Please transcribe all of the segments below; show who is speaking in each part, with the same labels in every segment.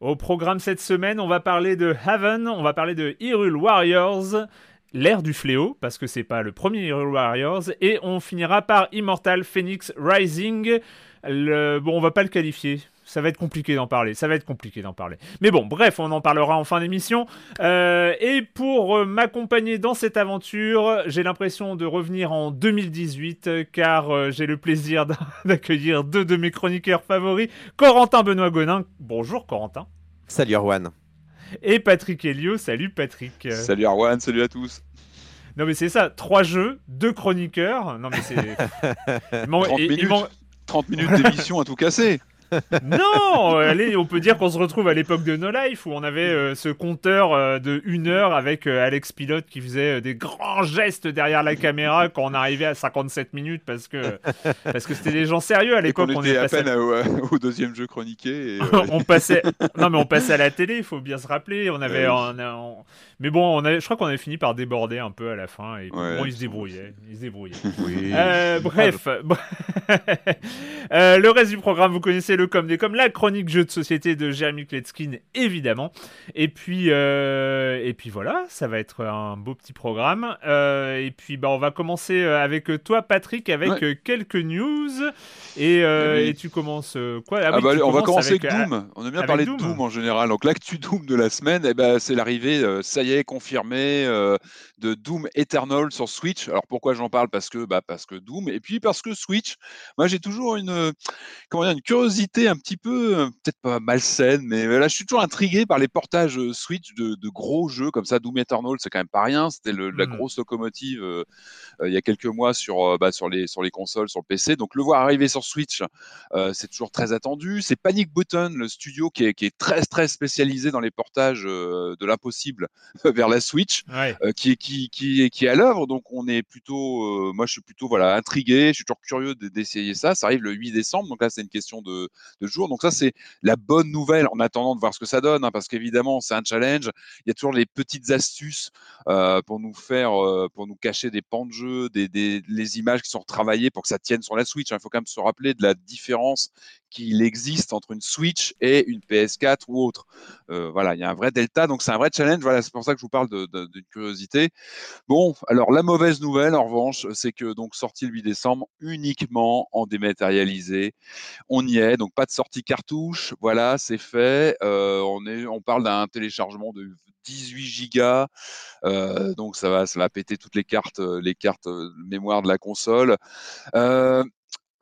Speaker 1: Au programme cette semaine, on va parler de Haven, on va parler de Hyrule Warriors, l'ère du fléau, parce que c'est pas le premier Hyrule Warriors, et on finira par Immortal Phoenix Rising. Le... Bon, on va pas le qualifier. Ça va être compliqué d'en parler. Ça va être compliqué d'en parler. Mais bon, bref, on en parlera en fin d'émission. Euh, et pour euh, m'accompagner dans cette aventure, j'ai l'impression de revenir en 2018, car euh, j'ai le plaisir d'accueillir deux de mes chroniqueurs favoris, Corentin Benoît Gonin. Bonjour Corentin.
Speaker 2: Salut Arwan.
Speaker 1: Et Patrick Helio. Salut Patrick.
Speaker 3: Salut Arwan, salut à tous.
Speaker 1: Non mais c'est ça, trois jeux, deux chroniqueurs. Non mais c'est...
Speaker 3: 30 minutes, 30 minutes d'émission à tout casser
Speaker 1: non, allez, on peut dire qu'on se retrouve à l'époque de No Life où on avait euh, ce compteur euh, de une heure avec euh, Alex Pilote qui faisait des grands gestes derrière la caméra quand on arrivait à 57 minutes parce que parce que c'était des gens sérieux à l'époque.
Speaker 3: On, était à peine au, deuxième jeu chroniqué.
Speaker 1: on passait, non mais on passait à la télé, il faut bien se rappeler. On avait, mais bon, on je crois qu'on avait fini par déborder un peu à la fin et bon, ils se débrouillaient, ils se débrouillaient. bref, le reste du programme, vous connaissez comme des comme, la chronique jeu de société de Jeremy Kletskin, évidemment. Et puis, euh, et puis voilà, ça va être un beau petit programme. Euh, et puis, bah, on va commencer euh, avec toi, Patrick, avec quelques news. Et, et, tu commences quoi?
Speaker 3: Ah, ah bah, On va commencer avec, Doom. On aime bien parler de Doom en général. Donc, l'actu Doom de la semaine, et eh ben, c'est l'arrivée, ça y est, confirmé, de Doom Eternal sur Switch. Alors, pourquoi j'en parle? Parce que, bah, parce que Doom, et puis parce que Switch, moi, j'ai toujours une, comment dire, une curiosité un petit peu, euh, peut-être pas malsaine, mais là, je suis toujours intrigué par les portages euh, Switch de, gros jeux comme ça. Doom Eternal, c'est quand même pas rien. C'était la mmh. grosse locomotive euh, il y a quelques mois sur, bah, sur, les, sur les consoles, sur le PC. Donc, le voir arriver sur Switch, c'est toujours très attendu. C'est Panic Button, le studio qui est, qui est, très, très spécialisé dans les portages de l'impossible vers la Switch, qui, est, qui, qui, qui est à l'œuvre. Donc, on est plutôt, moi, je suis plutôt voilà, intrigué. Je suis toujours curieux d'essayer ça. Ça arrive le 8 décembre. Donc là, c'est une question de, de jour. Donc ça, c'est la bonne nouvelle en attendant de voir ce que ça donne, hein, parce qu'évidemment, c'est un challenge. Il y a toujours les petites astuces euh, pour nous faire, euh, pour nous cacher des pans de jeu, des, des, les images qui sont retravaillées pour que ça tienne sur la Switch. Hein. Il faut quand même se rappeler de la différence qu'il existe entre une Switch et une PS4 ou autre. Euh, voilà, il y a un vrai delta, donc c'est un vrai challenge. Voilà, c'est pour ça que je vous parle d'une curiosité. Bon, alors la mauvaise nouvelle, en revanche, c'est que donc sorti le 8 décembre uniquement en dématérialisé. On y est, donc pas de sortie cartouche. Voilà, c'est fait. Euh, on parle d'un téléchargement de 18 gigas, euh, donc ça va, ça va péter toutes les cartes, les cartes mémoire de la console.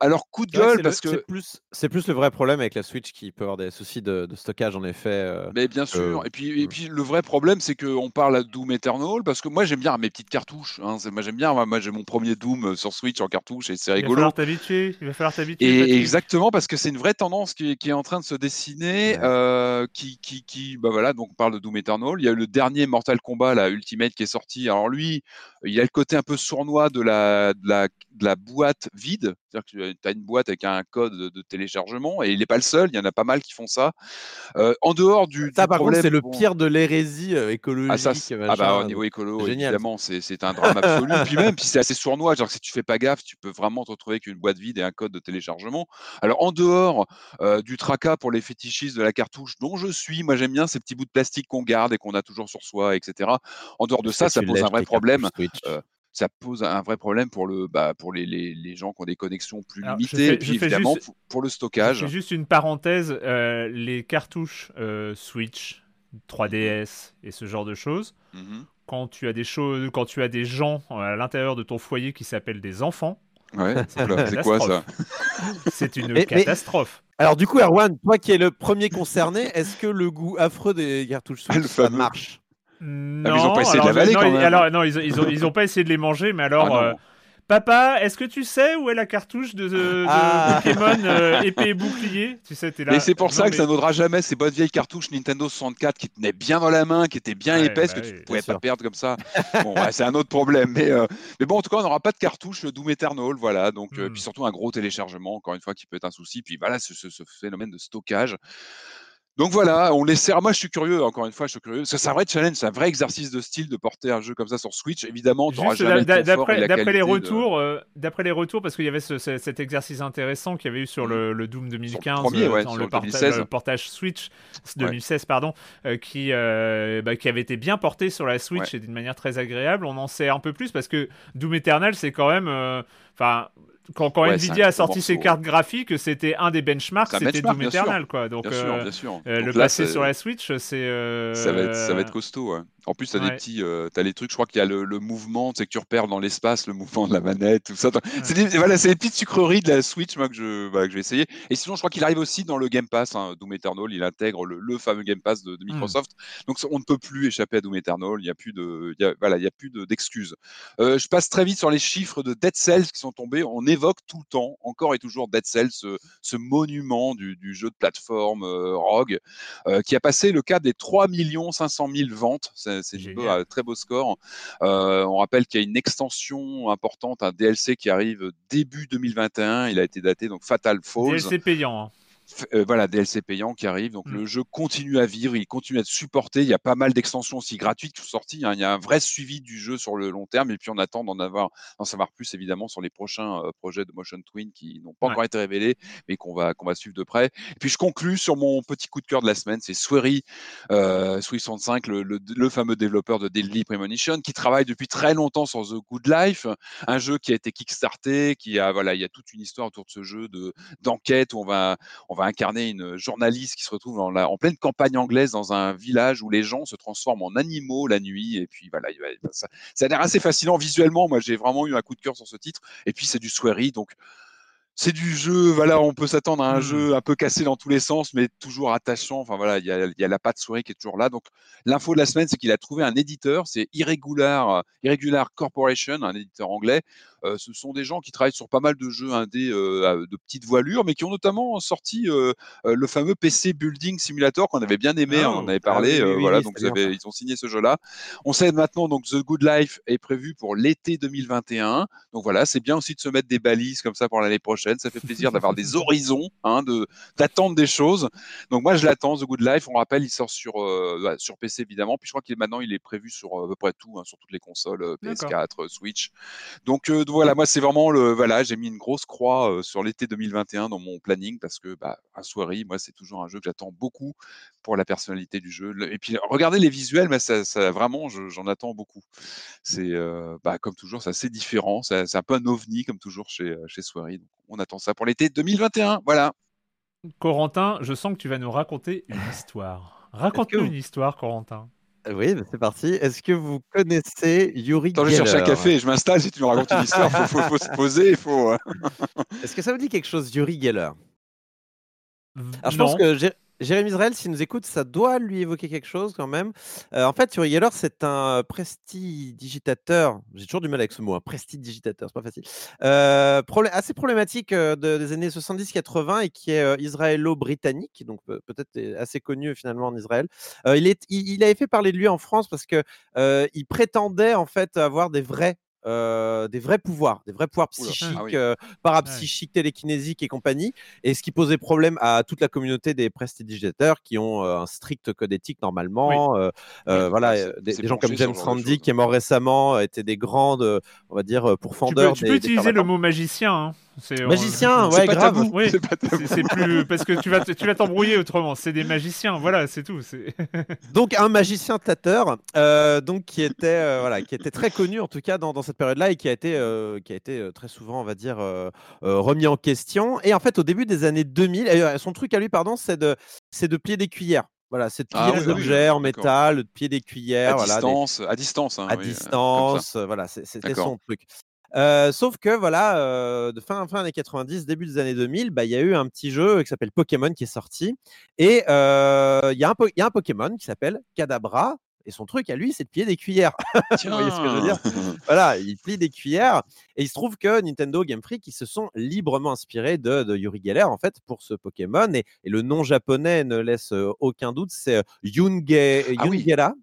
Speaker 3: Alors, coup de gueule, parce
Speaker 2: que. C'est plus, le vrai problème avec la Switch qui peut avoir des soucis de, stockage, en effet. Euh,
Speaker 3: mais bien sûr. et, puis, et puis, le vrai problème, c'est qu'on parle à Doom Eternal, parce que moi, j'aime bien mes petites cartouches. Hein, moi, j'aime bien. Moi, j'ai mon premier Doom euh, sur Switch en cartouche et c'est rigolo. Il va
Speaker 1: falloir t'habituer. Il va falloir t'habituer.
Speaker 3: Et exactement, parce que c'est une vraie tendance qui, est en train de se dessiner. Euh, qui, qui, qui, bah voilà, donc on parle de Doom Eternal. Il y a le dernier Mortal Kombat, la Ultimate, qui est sorti. Alors, lui, il a le côté un peu sournois de la, de la, de la boîte vide. C'est-à-dire que tu as une boîte avec un code de téléchargement et il n'est pas le seul, il y en a pas mal qui font ça. Euh, en dehors du,
Speaker 2: ça,
Speaker 3: par
Speaker 2: contre, c'est le pire de l'hérésie euh, écologique.
Speaker 3: Ah, ça, ah bah, au niveau écolo, évidemment, c'est un drame absolu. puis même, puis c'est assez sournois, genre si tu fais pas gaffe, tu peux vraiment te retrouver avec une boîte vide et un code de téléchargement. Alors en dehors euh, du tracas pour les fétichistes de la cartouche, dont je suis, moi j'aime bien ces petits bouts de plastique qu'on garde et qu'on a toujours sur soi, etc. En dehors de ça, ça pose un vrai problème ça pose un vrai problème pour, le, bah, pour les, les, les, gens qui ont des connexions plus limitées, et puis évidemment pour le stockage.
Speaker 1: C'est juste une parenthèse, euh, les cartouches euh, Switch, 3DS et ce genre de choses, mmh quand, tu as des choses, quand tu as des gens à l'intérieur de ton foyer qui s'appellent des enfants,
Speaker 3: ouais, c'est quoi ça
Speaker 1: C'est une catastrophe.
Speaker 2: alors du coup, Erwan, toi qui es le premier concerné, est-ce que le goût affreux des cartouches Switch ça marche?
Speaker 1: Non, ils ont pas essayé de l'avaler quand même. Alors, non, ils, ils, ont, ils ont pas essayé de les manger, mais alors. Ah euh, papa, est-ce que tu sais où est la cartouche de, de, ah. Pokémon euh, épée et bouclier? Tu sais, es là.
Speaker 3: Et c'est pour ça que ça n'audra jamais ces bonnes vieilles cartouches Nintendo 64 qui tenaient bien dans la main, qui étaient bien épaisses, bah que tu ne pouvais pas perdre comme ça. bon, ouais, c'est un autre problème. Mais, euh, mais bon, en tout cas, on n'aura pas de cartouche Doom Eternal. Voilà. Donc, hmm. puis surtout un gros téléchargement, encore une fois, qui peut être un souci. Puis voilà, ce, ce, ce phénomène de stockage. Donc voilà, on laisse. Moi, je suis curieux. Encore une fois, je suis curieux. C'est un vrai challenge, c'est un vrai exercice de style de porter un jeu comme ça sur Switch. Évidemment,
Speaker 1: d'après les retours, euh, d'après les retours, parce qu'il y avait cet exercice intéressant qu'il y avait eu sur le, mmh. Doom 2015, euh, dans le, portage Switch 2016, pardon, euh, qui bah, qui avait été bien porté sur la Switch et d'une manière très agréable. On en sait un peu plus parce que Doom Eternal, c'est quand même, enfin quand, Nvidia a sorti ses cartes graphiques, c'était un des benchmarks, c'était Doom Eternal. Quoi. Donc,
Speaker 3: bien sûr,
Speaker 1: euh, le passer sur la Switch, c'est. Euh,
Speaker 3: ça, va être, ça va être costaud. Ouais. En plus, tu as des petits, euh, les trucs, je crois qu'il y a le, mouvement, tu sais que tu repères dans l'espace le mouvement de la manette, tout ça. C'est des, voilà, les petites sucreries de la Switch moi, que, je, bah, que je vais essayer. Et sinon, je crois qu'il arrive aussi dans le Game Pass, hein, Doom Eternal, il intègre le, fameux Game Pass de, hmm. Microsoft. Donc, on ne peut plus échapper à Doom Eternal, il n'y a plus de, voilà, il y a plus d'excuses. Euh, je passe très vite sur les chiffres de Dead Cells qui sont tombés. On évoque tout le temps, encore et toujours, Dead Cells, ce, monument du, jeu de plateforme euh, Rogue, qui a passé le cap des 3 500 000 ventes c'est un très beau score. Euh, on rappelle qu'il y a une extension importante, un DLC qui arrive début 2021. Il a été daté donc Fatal Falls.
Speaker 1: DLC payant. Hein.
Speaker 3: Euh, voilà, DLC payant qui arrive. Donc le mmh. jeu continue à vivre, il continue à être supporté. Il y a pas mal d'extensions aussi gratuites qui sont sorties. Hein. Il y a un vrai suivi du jeu sur le long terme. Et puis on attend d'en avoir, d'en savoir plus évidemment sur les prochains euh, projets de Motion Twin qui n'ont pas encore été révélés, mais qu'on va, qu'on va suivre de près. Et puis je conclus sur mon petit coup de cœur de la semaine, c'est Swery, euh, 65, le, le, fameux développeur de Deadly Premonition, qui travaille depuis très longtemps sur The Good Life, un jeu qui a été kickstarté, qui a, voilà, il y a toute une histoire autour de ce jeu de d'enquête où on va, on va incarner une journaliste qui se retrouve en, en, pleine campagne anglaise dans un village où les gens se transforment en animaux la nuit. Et puis voilà, ça, ça a l'air assez fascinant visuellement. Moi, j'ai vraiment eu un coup de cœur sur ce titre. Et puis c'est du sweary, donc c'est du jeu, voilà, on peut s'attendre à un mmh. jeu un peu cassé dans tous les sens, mais toujours attachant. Enfin voilà, il y a, y a, la patte souris qui est toujours là. Donc l'info de la semaine, c'est qu'il a trouvé un éditeur, c'est Irregular, Irregular Corporation, un éditeur anglais, euh, ce sont des gens qui travaillent sur pas mal de jeux indés euh, de petite voilure, mais qui ont notamment sorti le fameux PC Building Simulator qu'on avait bien aimé, hein, on en avait ah parlé. voilà, donc ils, ont signé ce jeu-là. On sait maintenant donc The Good Life est prévu pour l'été 2021. Donc voilà, c'est bien aussi de se mettre des balises comme ça pour l'année prochaine. Ça fait plaisir d'avoir des horizons, hein, de d'attendre des choses. Donc moi je l'attends The Good Life. On rappelle, il sort sur bah, sur PC évidemment. Puis je crois qu'il est maintenant il est prévu sur à peu près tout, hein, sur toutes les consoles PS4, Switch. Donc voilà, moi c'est vraiment le voilà, j'ai mis une grosse croix sur l'été 2021 dans mon planning parce que bah, un soirée, moi c'est toujours un jeu que j'attends beaucoup pour la personnalité du jeu. Et puis regardez les visuels, mais ça, vraiment j'en attends beaucoup. C'est bah, comme toujours, c'est assez différent, c'est un peu un ovni comme toujours chez chez Soirée. Donc on attend ça pour l'été 2021. Voilà.
Speaker 1: Corentin, je sens que tu vas nous raconter une histoire. Raconte-nous une histoire, Corentin.
Speaker 2: Oui, bah, c'est parti. Est-ce que vous connaissez Yuri Attends,
Speaker 3: je cherche un café, je m'installe, si tu me racontes une histoire, il faut, se poser, il faut...
Speaker 2: Est-ce que ça vous dit quelque chose, Yuri Geller? Alors, je pense que Jérémy Israël, s'il nous écoute, ça doit lui évoquer quelque chose quand même. Euh, en fait, Yuri Geller, c'est un prestidigitateur. J'ai toujours du mal avec ce mot, un prestidigitateur, c'est pas facile. Euh, assez problématique euh, des années 70-80 et qui est israélo-britannique, donc peut-être assez connu finalement en Israël. il, est, il, avait fait parler de lui en France parce que il prétendait en fait avoir des vrais des vrais pouvoirs, des vrais pouvoirs psychiques, ah parapsychiques, télékinésiques et compagnie, et ce qui posait problème à toute la communauté des prestidigitateurs qui ont un strict code éthique normalement. voilà, des, gens comme James Randi qui est mort récemment étaient des grandes, on va dire, pourfendeurs.
Speaker 1: Tu peux, tu peux utiliser le mot magicien. Hein.
Speaker 2: Magicien, ouais, grave.
Speaker 1: Oui, c'est plus parce que tu vas tu vas t'embrouiller autrement. C'est des magiciens, voilà, c'est tout.
Speaker 2: donc un magicien tâteur, euh, donc qui était euh, voilà, qui était très connu en tout cas dans, dans cette période-là et qui a été euh, qui a été très souvent, on va dire, remis en question. Et en fait, au début des années 2000, son truc à lui, pardon, c'est de c'est de plier des cuillères. Voilà, c'est de plier ah objets en métal, de plier des cuillères.
Speaker 3: À
Speaker 2: voilà,
Speaker 3: distance, à distance. Hein,
Speaker 2: à distance, voilà, c'était son truc sauf que voilà, de fin, fin années 90, début des années 2000, bah, il y a eu un petit jeu qui s'appelle Pokémon qui est sorti. Et il y, a un Pokémon qui s'appelle Kadabra. Et son truc à lui, c'est de plier des cuillères. Vous voyez ce que je veux dire? Voilà, il plie des cuillères. Et il se trouve que Nintendo Game Freak, ils se sont librement inspirés de, Yuri Geller, en fait, pour ce Pokémon. Et, le nom japonais ne laisse aucun doute, c'est Yunge, ah.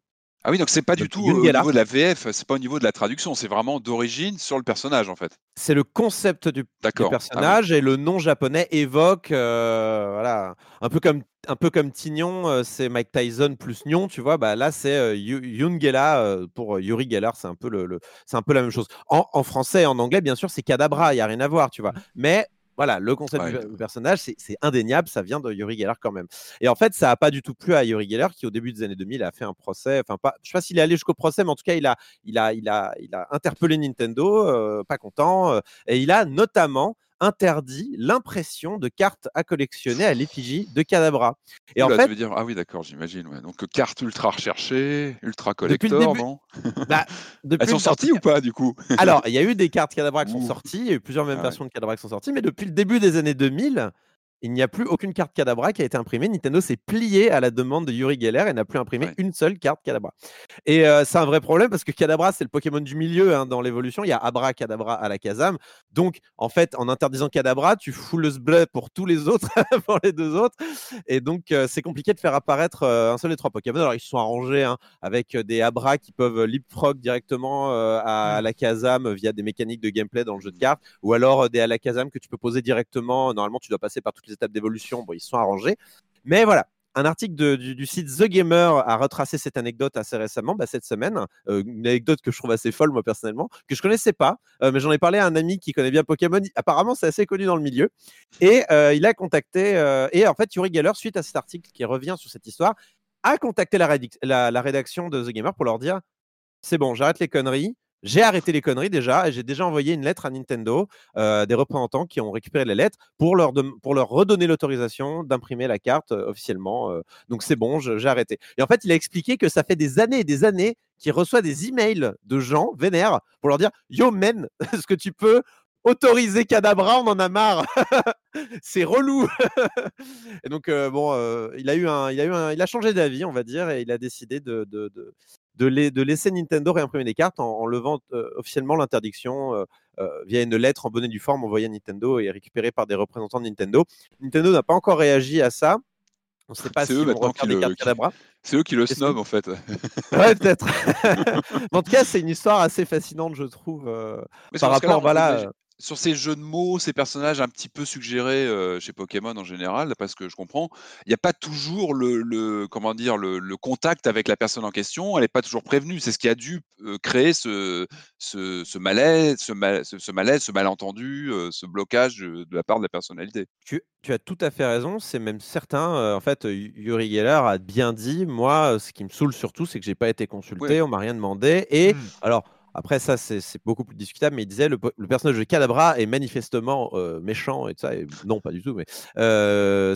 Speaker 3: Ah oui, donc c'est pas du tout au niveau de la VF, c'est pas au niveau de la traduction, c'est vraiment d'origine sur le personnage en fait.
Speaker 2: C'est le concept du, ah personnage et le nom japonais évoque, euh, voilà, un peu comme un peu comme Tignon, euh, c'est Mike Tyson plus Nyon, tu vois. Bah là, c'est euh, Yungela pour Yuri Geller, c'est un peu le, c'est un peu la même chose. En, en, français et en anglais, bien sûr, c'est Kadabra, il y a rien à voir, tu vois. Mais voilà, le concept du personnage, c'est indéniable, ça vient de Yuri Geller quand même. Et en fait, ça n'a pas du tout plu à Yuri Geller qui, au début des années 2000, a fait un procès. Enfin, pas, je ne sais pas s'il est allé jusqu'au procès, mais en tout cas, il a, il a, il a, il a interpellé Nintendo, euh, pas content, euh, et il a notamment interdit l'impression de cartes à collectionner à l'effigie de Cadabra.
Speaker 3: Et en fait, dire, ah oui, d'accord, j'imagine. Donc euh, cartes ultra recherchées, ultra collector, non bah, Elles sont sorties ou pas du coup?
Speaker 2: Alors, il y a eu des cartes Cadabra qui sont sorties, il y a eu plusieurs mêmes ah versions de Cadabra qui sont sorties, mais depuis le début des années 2000, il n'y a plus aucune carte Cadabra qui a été imprimée. Nintendo s'est plié à la demande de Yuri Geller et n'a plus imprimé une seule carte Cadabra. Et euh, c'est un vrai problème parce que Cadabra, c'est le Pokémon du milieu hein, dans l'évolution. Il y a Abra Cadabra à la Kazam. Donc, en fait, en interdisant Cadabra, tu fous le sblé pour tous les autres, pour les deux autres. Et donc, euh, c'est compliqué de faire apparaître euh, un seul des trois Pokémon. Alors, ils se sont arrangés hein, avec des Abra qui peuvent leapfrog directement à, la Kazam via des mécaniques de gameplay dans le jeu de cartes ou alors des Alakazam que tu peux poser directement. Normalement, tu dois passer par toutes les étapes d'évolution. Bon, ils se sont arrangés. Mais voilà, un article du, site The Gamer a retracé cette anecdote assez récemment, bah, cette semaine. Euh, une anecdote que je trouve assez folle, moi, personnellement, que je connaissais pas, euh, mais j'en ai parlé à un ami qui connaît bien Pokémon. Apparemment, c'est assez connu dans le milieu. Et euh, il a contacté, et en fait, Yuri Geller, suite à cet article qui revient sur cette histoire, a contacté la rédaction de The Gamer pour leur dire c'est bon, j'arrête les conneries. J'ai arrêté les conneries déjà et j'ai déjà envoyé une lettre à Nintendo, euh, des représentants qui ont récupéré les lettres pour leur, redonner l'autorisation d'imprimer la carte euh, officiellement. Euh. donc c'est bon, j'ai arrêté. Et en fait, il a expliqué que ça fait des années et des années qu'il reçoit des emails de gens vénères pour leur dire Yo, men, est-ce que tu peux autoriser Cadabra On en a marre. c'est relou. et donc, bon, il, a eu un, il, a eu un, il a changé d'avis, on va dire, et il a décidé de de, laisser Nintendo réimprimer des cartes en, levant euh, officiellement l'interdiction euh, euh, via une lettre en bonne et due forme envoyée à Nintendo et récupérée par des représentants de Nintendo. Nintendo n'a pas encore réagi à ça. On ne sait pas si eux, vont refaire des cartes Cadabra.
Speaker 3: C'est eux qui le snob en fait.
Speaker 2: ouais, peut-être. en tout cas, c'est une histoire assez fascinante, je trouve, par rapport, voilà
Speaker 3: sur ces jeux de mots, ces personnages un petit peu suggérés chez Pokémon en général, parce que je comprends, il n'y a pas toujours le, comment dire le, contact avec la personne en question. Elle n'est pas toujours prévenue. C'est ce qui a dû créer ce, ce, malaise, ce, malaise, ce malentendu, ce blocage de, la part de la personnalité.
Speaker 2: Tu, as tout à fait raison. C'est même certain. en fait, Yuri Geller a bien dit. Moi, ce qui me saoule surtout, c'est que j'ai pas été consulté. On m'a rien demandé. Et mmh. alors après, ça, c'est beaucoup plus discutable, mais il disait le, le personnage de Cadabra est manifestement méchant et tout ça. non, pas du tout, mais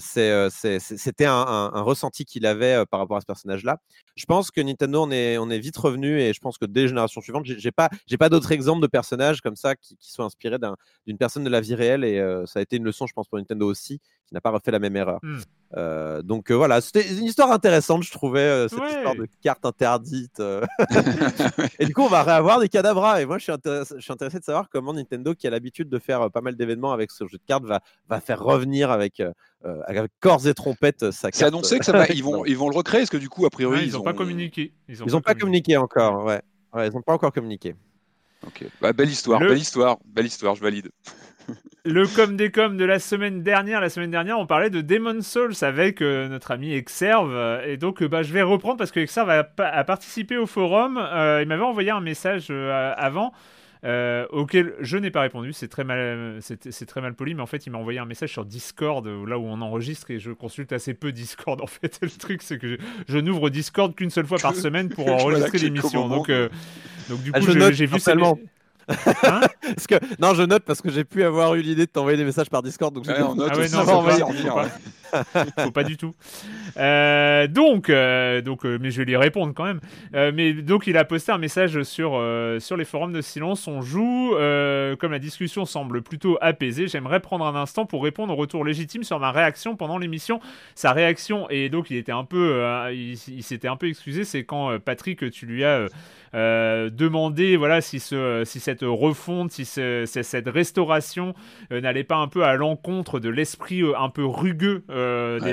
Speaker 2: c'était un, un, ressenti qu'il avait par rapport à ce personnage-là. Je pense que Nintendo, on est, on est vite revenu et je pense que dès les générations suivantes, j'ai pas, pas d'autres exemples de personnages comme ça qui, qui sont inspirés d'une personne de la vie réelle et ça a été une leçon, je pense, pour Nintendo aussi, qui n'a pas refait la même erreur. Mmh. donc voilà, c'était une histoire intéressante, je trouvais, cette histoire de cartes interdites. et du coup, on va réavoir des cadavres. Et moi, je suis, intéressé, je suis intéressé de savoir comment Nintendo, qui a l'habitude de faire pas mal d'événements avec ce jeu de cartes, va, va faire revenir avec, avec corps et trompettes sa carte.
Speaker 3: C'est annoncé que ça va, ils, vont, ils vont le recréer, est-ce que du coup, a priori,
Speaker 1: ils n'ont pas communiqué.
Speaker 2: Ils n'ont pas, communiqué encore, ouais. ouais ils n'ont pas encore communiqué.
Speaker 3: Ok, bah, belle histoire, belle histoire, belle histoire, je valide.
Speaker 1: Le com des com de la semaine dernière. La semaine dernière, on parlait de Demon Souls avec euh, notre ami Exerve. Et donc, euh, bah, je vais reprendre parce que Exerve a, participé au forum. Euh, il m'avait envoyé un message avant. auquel je n'ai pas répondu, c'est très mal, c'est très mal poli, mais en fait il m'a envoyé un message sur Discord, là où on enregistre et je consulte assez peu Discord. En fait, le truc c'est que je, n'ouvre Discord qu'une seule fois par semaine pour enregistrer l'émission. Donc, donc du
Speaker 2: ah, coup, j'ai vu seulement. Hein parce que, non, je note parce que j'ai pu avoir eu l'idée de t'envoyer des messages par Discord. Donc
Speaker 3: ouais, on note
Speaker 1: ah ouais, non, faut, pas, faut pas du tout. Euh, donc, euh, donc euh, mais je vais lui répondre quand même. mais donc, il a posté un message sur, sur les forums de silence. On joue. comme la discussion semble plutôt apaisée, j'aimerais prendre un instant pour répondre au retour légitime sur ma réaction pendant l'émission. Sa réaction, et donc il était un peu. il, s'était un peu excusé, c'est quand Patrick, tu lui as euh, demander voilà, si, ce, si cette refonte, si cette restauration n'allait pas un peu à l'encontre de l'esprit un peu rugueux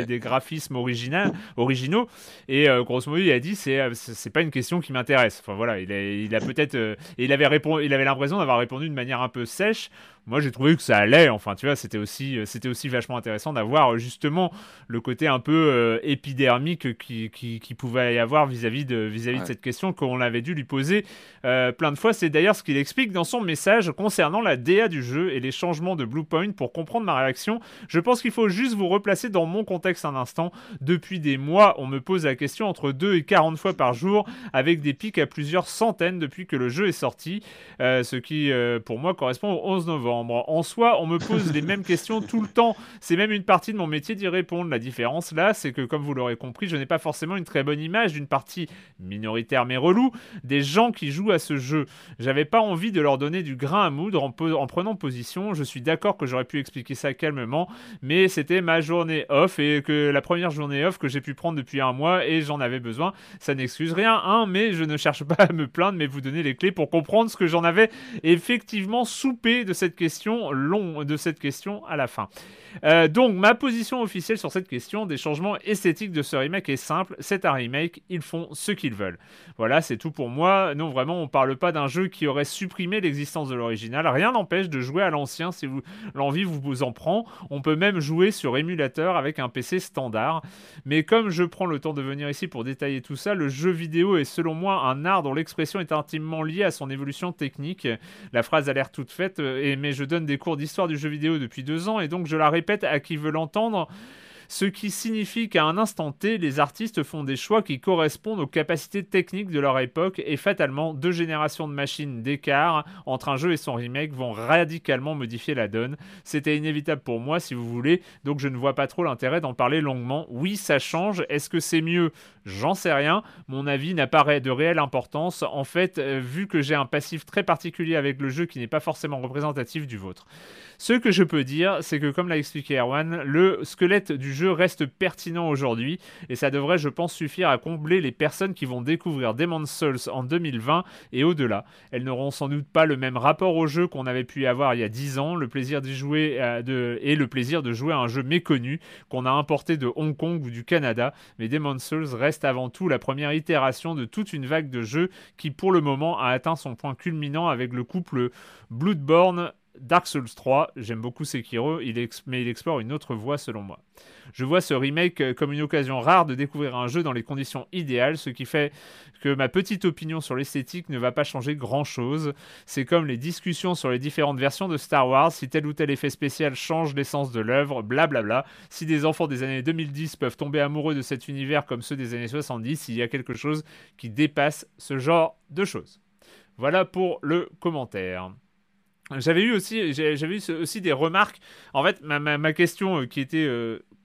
Speaker 1: des, graphismes originaux. Et grosso modo, il a dit c'est c'est pas une question qui m'intéresse. Enfin voilà, il a, il a peut-être il avait répondu, il avait l'impression d'avoir répondu de manière un peu sèche moi j'ai trouvé que ça allait enfin tu vois c'était aussi c'était aussi vachement intéressant d'avoir justement le côté un peu euh, épidermique qui, qui, qui, pouvait y avoir vis-à-vis de vis-à-vis de cette question qu'on avait dû lui poser euh, plein de fois. C'est d'ailleurs ce qu'il explique dans son message concernant la DA du jeu et les changements de Bluepoint pour comprendre ma réaction. Je pense qu'il faut juste vous replacer dans mon contexte un instant. Depuis des mois on me pose la question entre 2 et 40 fois par jour avec des pics à plusieurs centaines depuis que le jeu est sorti euh, ce qui pour moi correspond au 11 novembre en soi, on me pose les mêmes questions tout le temps. C'est même une partie de mon métier d'y répondre. La différence là, c'est que comme vous l'aurez compris, je n'ai pas forcément une très bonne image d'une partie minoritaire mais relou des gens qui jouent à ce jeu. J'avais pas envie de leur donner du grain à moudre en, en prenant position. Je suis d'accord que j'aurais pu expliquer ça calmement, mais c'était ma journée off et que la première journée off que j'ai pu prendre depuis un mois et j'en avais besoin. Ça n'excuse rien, hein, mais je ne cherche pas à me plaindre, mais vous donner les clés pour comprendre ce que j'en avais effectivement soupé de cette question long de cette question à la fin. Euh, donc ma position officielle sur cette question des changements esthétiques de ce remake est simple, c'est un remake, ils font ce qu'ils veulent. Voilà, c'est tout pour moi. Non, vraiment, on parle pas d'un jeu qui aurait supprimé l'existence de l'original. Rien n'empêche de jouer à l'ancien si vous l'envie vous, vous en prend. On peut même jouer sur émulateur avec un PC standard. Mais comme je prends le temps de venir ici pour détailler tout ça, le jeu vidéo est selon moi un art dont l'expression est intimement liée à son évolution technique. La phrase a l'air toute faite, euh, mais je donne des cours d'histoire du jeu vidéo depuis deux ans et donc je la répète à qui veut l'entendre ce qui signifie qu'à un instant T, les artistes font des choix qui correspondent aux capacités techniques de leur époque et fatalement, deux générations de machines d'écart entre un jeu et son remake vont radicalement modifier la donne. C'était inévitable pour moi, si vous voulez, donc je ne vois pas trop l'intérêt d'en parler longuement. Oui, ça change. Est-ce que c'est mieux? J'en sais rien. Mon avis n'a pas de réelle importance. En fait, euh, vu que j'ai un passif très particulier avec le jeu qui n'est pas forcément représentatif du vôtre. Ce que je peux dire, c'est que comme l'a expliqué Erwan, le squelette du jeu reste pertinent aujourd'hui et ça devrait, je pense, suffire à combler les personnes qui vont découvrir Demon's Souls en 2020 et au-delà. Elles n'auront sans doute pas le même rapport au jeu qu'on avait pu avoir il y a 10 ans, le plaisir d'y jouer euh, et le plaisir de jouer à un jeu méconnu qu'on a importé de Hong Kong ou du Canada, mais Demon's Souls reste avant tout la première itération de toute une vague de jeux qui pour le moment a atteint son point culminant avec le couple Bloodborne Dark Souls 3, j'aime beaucoup Sekiro, il mais il explore une autre voie selon moi. Je vois ce remake euh, comme une occasion rare de découvrir un jeu dans les conditions idéales, ce qui fait que ma petite opinion sur l'esthétique ne va pas changer grand-chose. C'est comme les discussions sur les différentes versions de Star Wars, si tel ou tel effet spécial change l'essence de l'œuvre, blablabla. Si des enfants des années 2010 peuvent tomber amoureux de cet univers comme ceux des années 70, il y a quelque chose qui dépasse ce genre de choses. Voilà pour le commentaire. J'avais eu aussi, j'avais eu aussi des remarques. En fait, ma, question qui était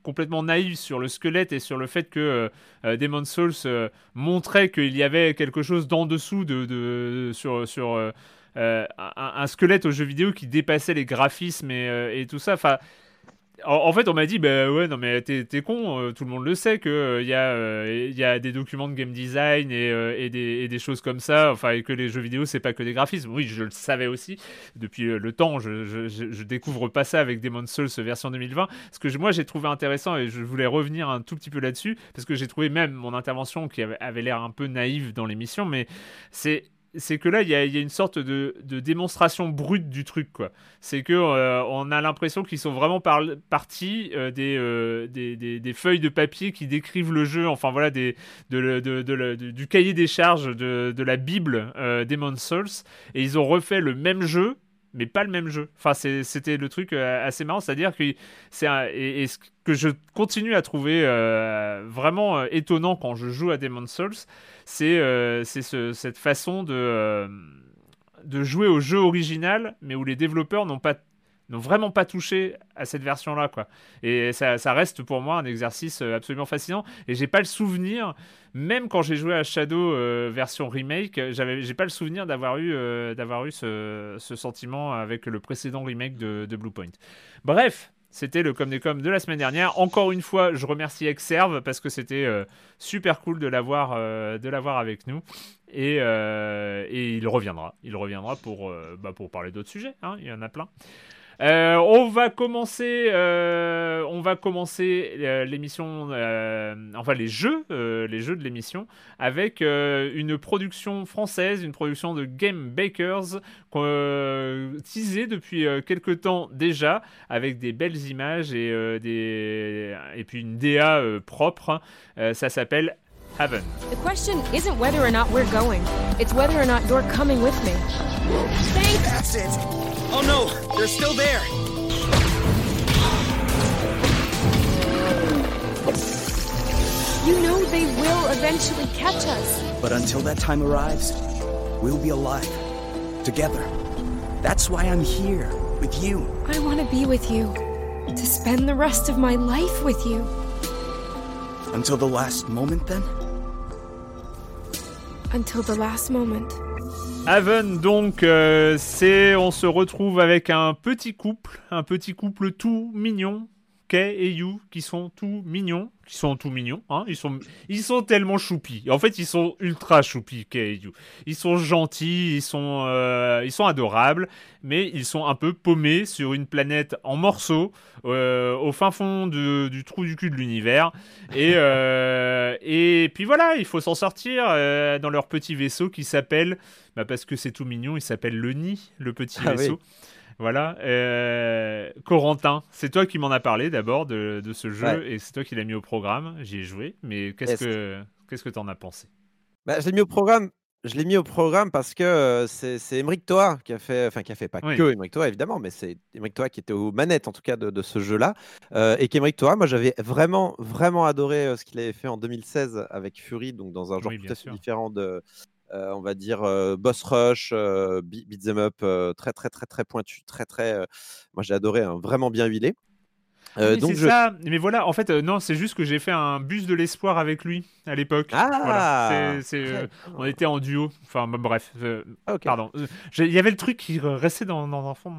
Speaker 1: complètement naïve sur le squelette et sur le fait que Demon Souls montrait qu'il y avait quelque chose d'en dessous de, sur, sur un, squelette au jeu vidéo qui dépassait les graphismes et, et tout ça. Enfin, en, fait, on m'a dit, bah ouais, non mais t'es, con, euh, tout le monde le sait qu'il euh, y, euh, y, a des documents de game design et, des, choses comme ça, enfin, et que les jeux vidéo, c'est pas que des graphismes. Oui, je le savais aussi depuis le temps, je, je, découvre pas ça avec Demon's Souls version 2020. Ce que moi j'ai trouvé intéressant, et je voulais revenir un tout petit peu là-dessus, parce que j'ai trouvé même mon intervention qui avait l'air un peu naïve dans l'émission, mais c'est c'est que là, il y, a, une sorte de, démonstration brute du truc, quoi. C'est que euh, on a l'impression qu'ils sont vraiment partis euh, euh, des, feuilles de papier qui décrivent le jeu, enfin voilà, des, du cahier des charges de, la Bible Demon's Souls, et ils ont refait le même jeu, mais pas le même jeu. Enfin, c'était le truc assez marrant, c'est-à-dire que c'est et, ce que je continue à trouver vraiment étonnant quand je joue à Demon's Souls, c'est euh, cette façon euh, de jouer au jeu original, mais où les développeurs n'ont pas n'ont vraiment pas touché à cette version-là, quoi. Et ça, ça, reste pour moi un exercice euh, absolument fascinant. Et j'ai pas le souvenir, même quand j'ai joué à Shadow version remake, j'avais, j'ai pas le souvenir d'avoir eu, d'avoir eu ce, ce, sentiment avec le précédent remake de, de Bluepoint. Bref, c'était le Comme des Comme de la semaine dernière. Encore une fois, je remercie Exerve parce que c'était euh, super cool de l'avoir euh, de l'avoir avec nous. Et, euh, et, il reviendra. Il reviendra pour, bah, pour parler d'autres sujets. Hein. il y en a plein. Euh, on va commencer, euh, on va commencer euh, l'émission, enfin les jeux, les jeux de l'émission, avec une production française, une production de Game Bakers, teasée depuis quelques temps déjà, avec des belles images et des, et puis une DA propre. ça s'appelle Heaven. The question isn't whether or not we're going, it's whether or not you're coming with me. Thanks. That's it. Oh no, they're still there. You know they will eventually catch us. But until that time arrives, we'll be alive. Together. That's why I'm here, with you. I want to be with you. To spend the rest of my life with you. Until the last moment, then? Until donc, euh, c'est, on se retrouve avec un petit couple, un petit couple tout mignon, Kay et Yu, qui sont tout mignons, qui sont tout mignons, hein, ils sont, ils sont tellement choupis. En fait, ils sont ultra choupis, Kay et Yu. Ils sont gentils, ils sont, euh, ils sont adorables, mais ils sont un peu paumés sur une planète en morceaux, euh, au fin fond du trou du cul de l'univers. Et, et puis voilà, il faut s'en sortir dans leur petit vaisseau qui s'appelle bah Parce que c'est tout mignon, il s'appelle le nid, le petit ah vaisseau. Voilà. Euh, Corentin, c'est toi qui m'en as parlé d'abord de, ce jeu et c'est toi qui l'as mis au programme. J'y ai joué, mais qu'est-ce que qu'est-ce que t'en as pensé?
Speaker 2: Bah, Je l'ai mis au programme. Je l'ai mis au programme parce que euh, c'est Emmerich Toa qui a fait, enfin qui a fait pas que Emmerich Toa évidemment, mais c'est Emmerich Toa qui était aux manettes en tout cas de, ce jeu-là. Euh, et qu'Emmerich Toa, moi j'avais vraiment vraiment adoré ce qu'il avait fait en 2016 avec Fury, donc dans un genre tout à fait différent de, on va dire euh, boss rush, euh, beat them up, très très très très pointu, très très. moi j'ai adoré, hein, vraiment bien huilé.
Speaker 1: Euh, donc ça, mais voilà, en fait, non, c'est juste que j'ai fait un bus de l'espoir avec lui à l'époque. Ah On était en duo, enfin, bref, pardon. Il y avait le truc qui restait dans, dans un fond.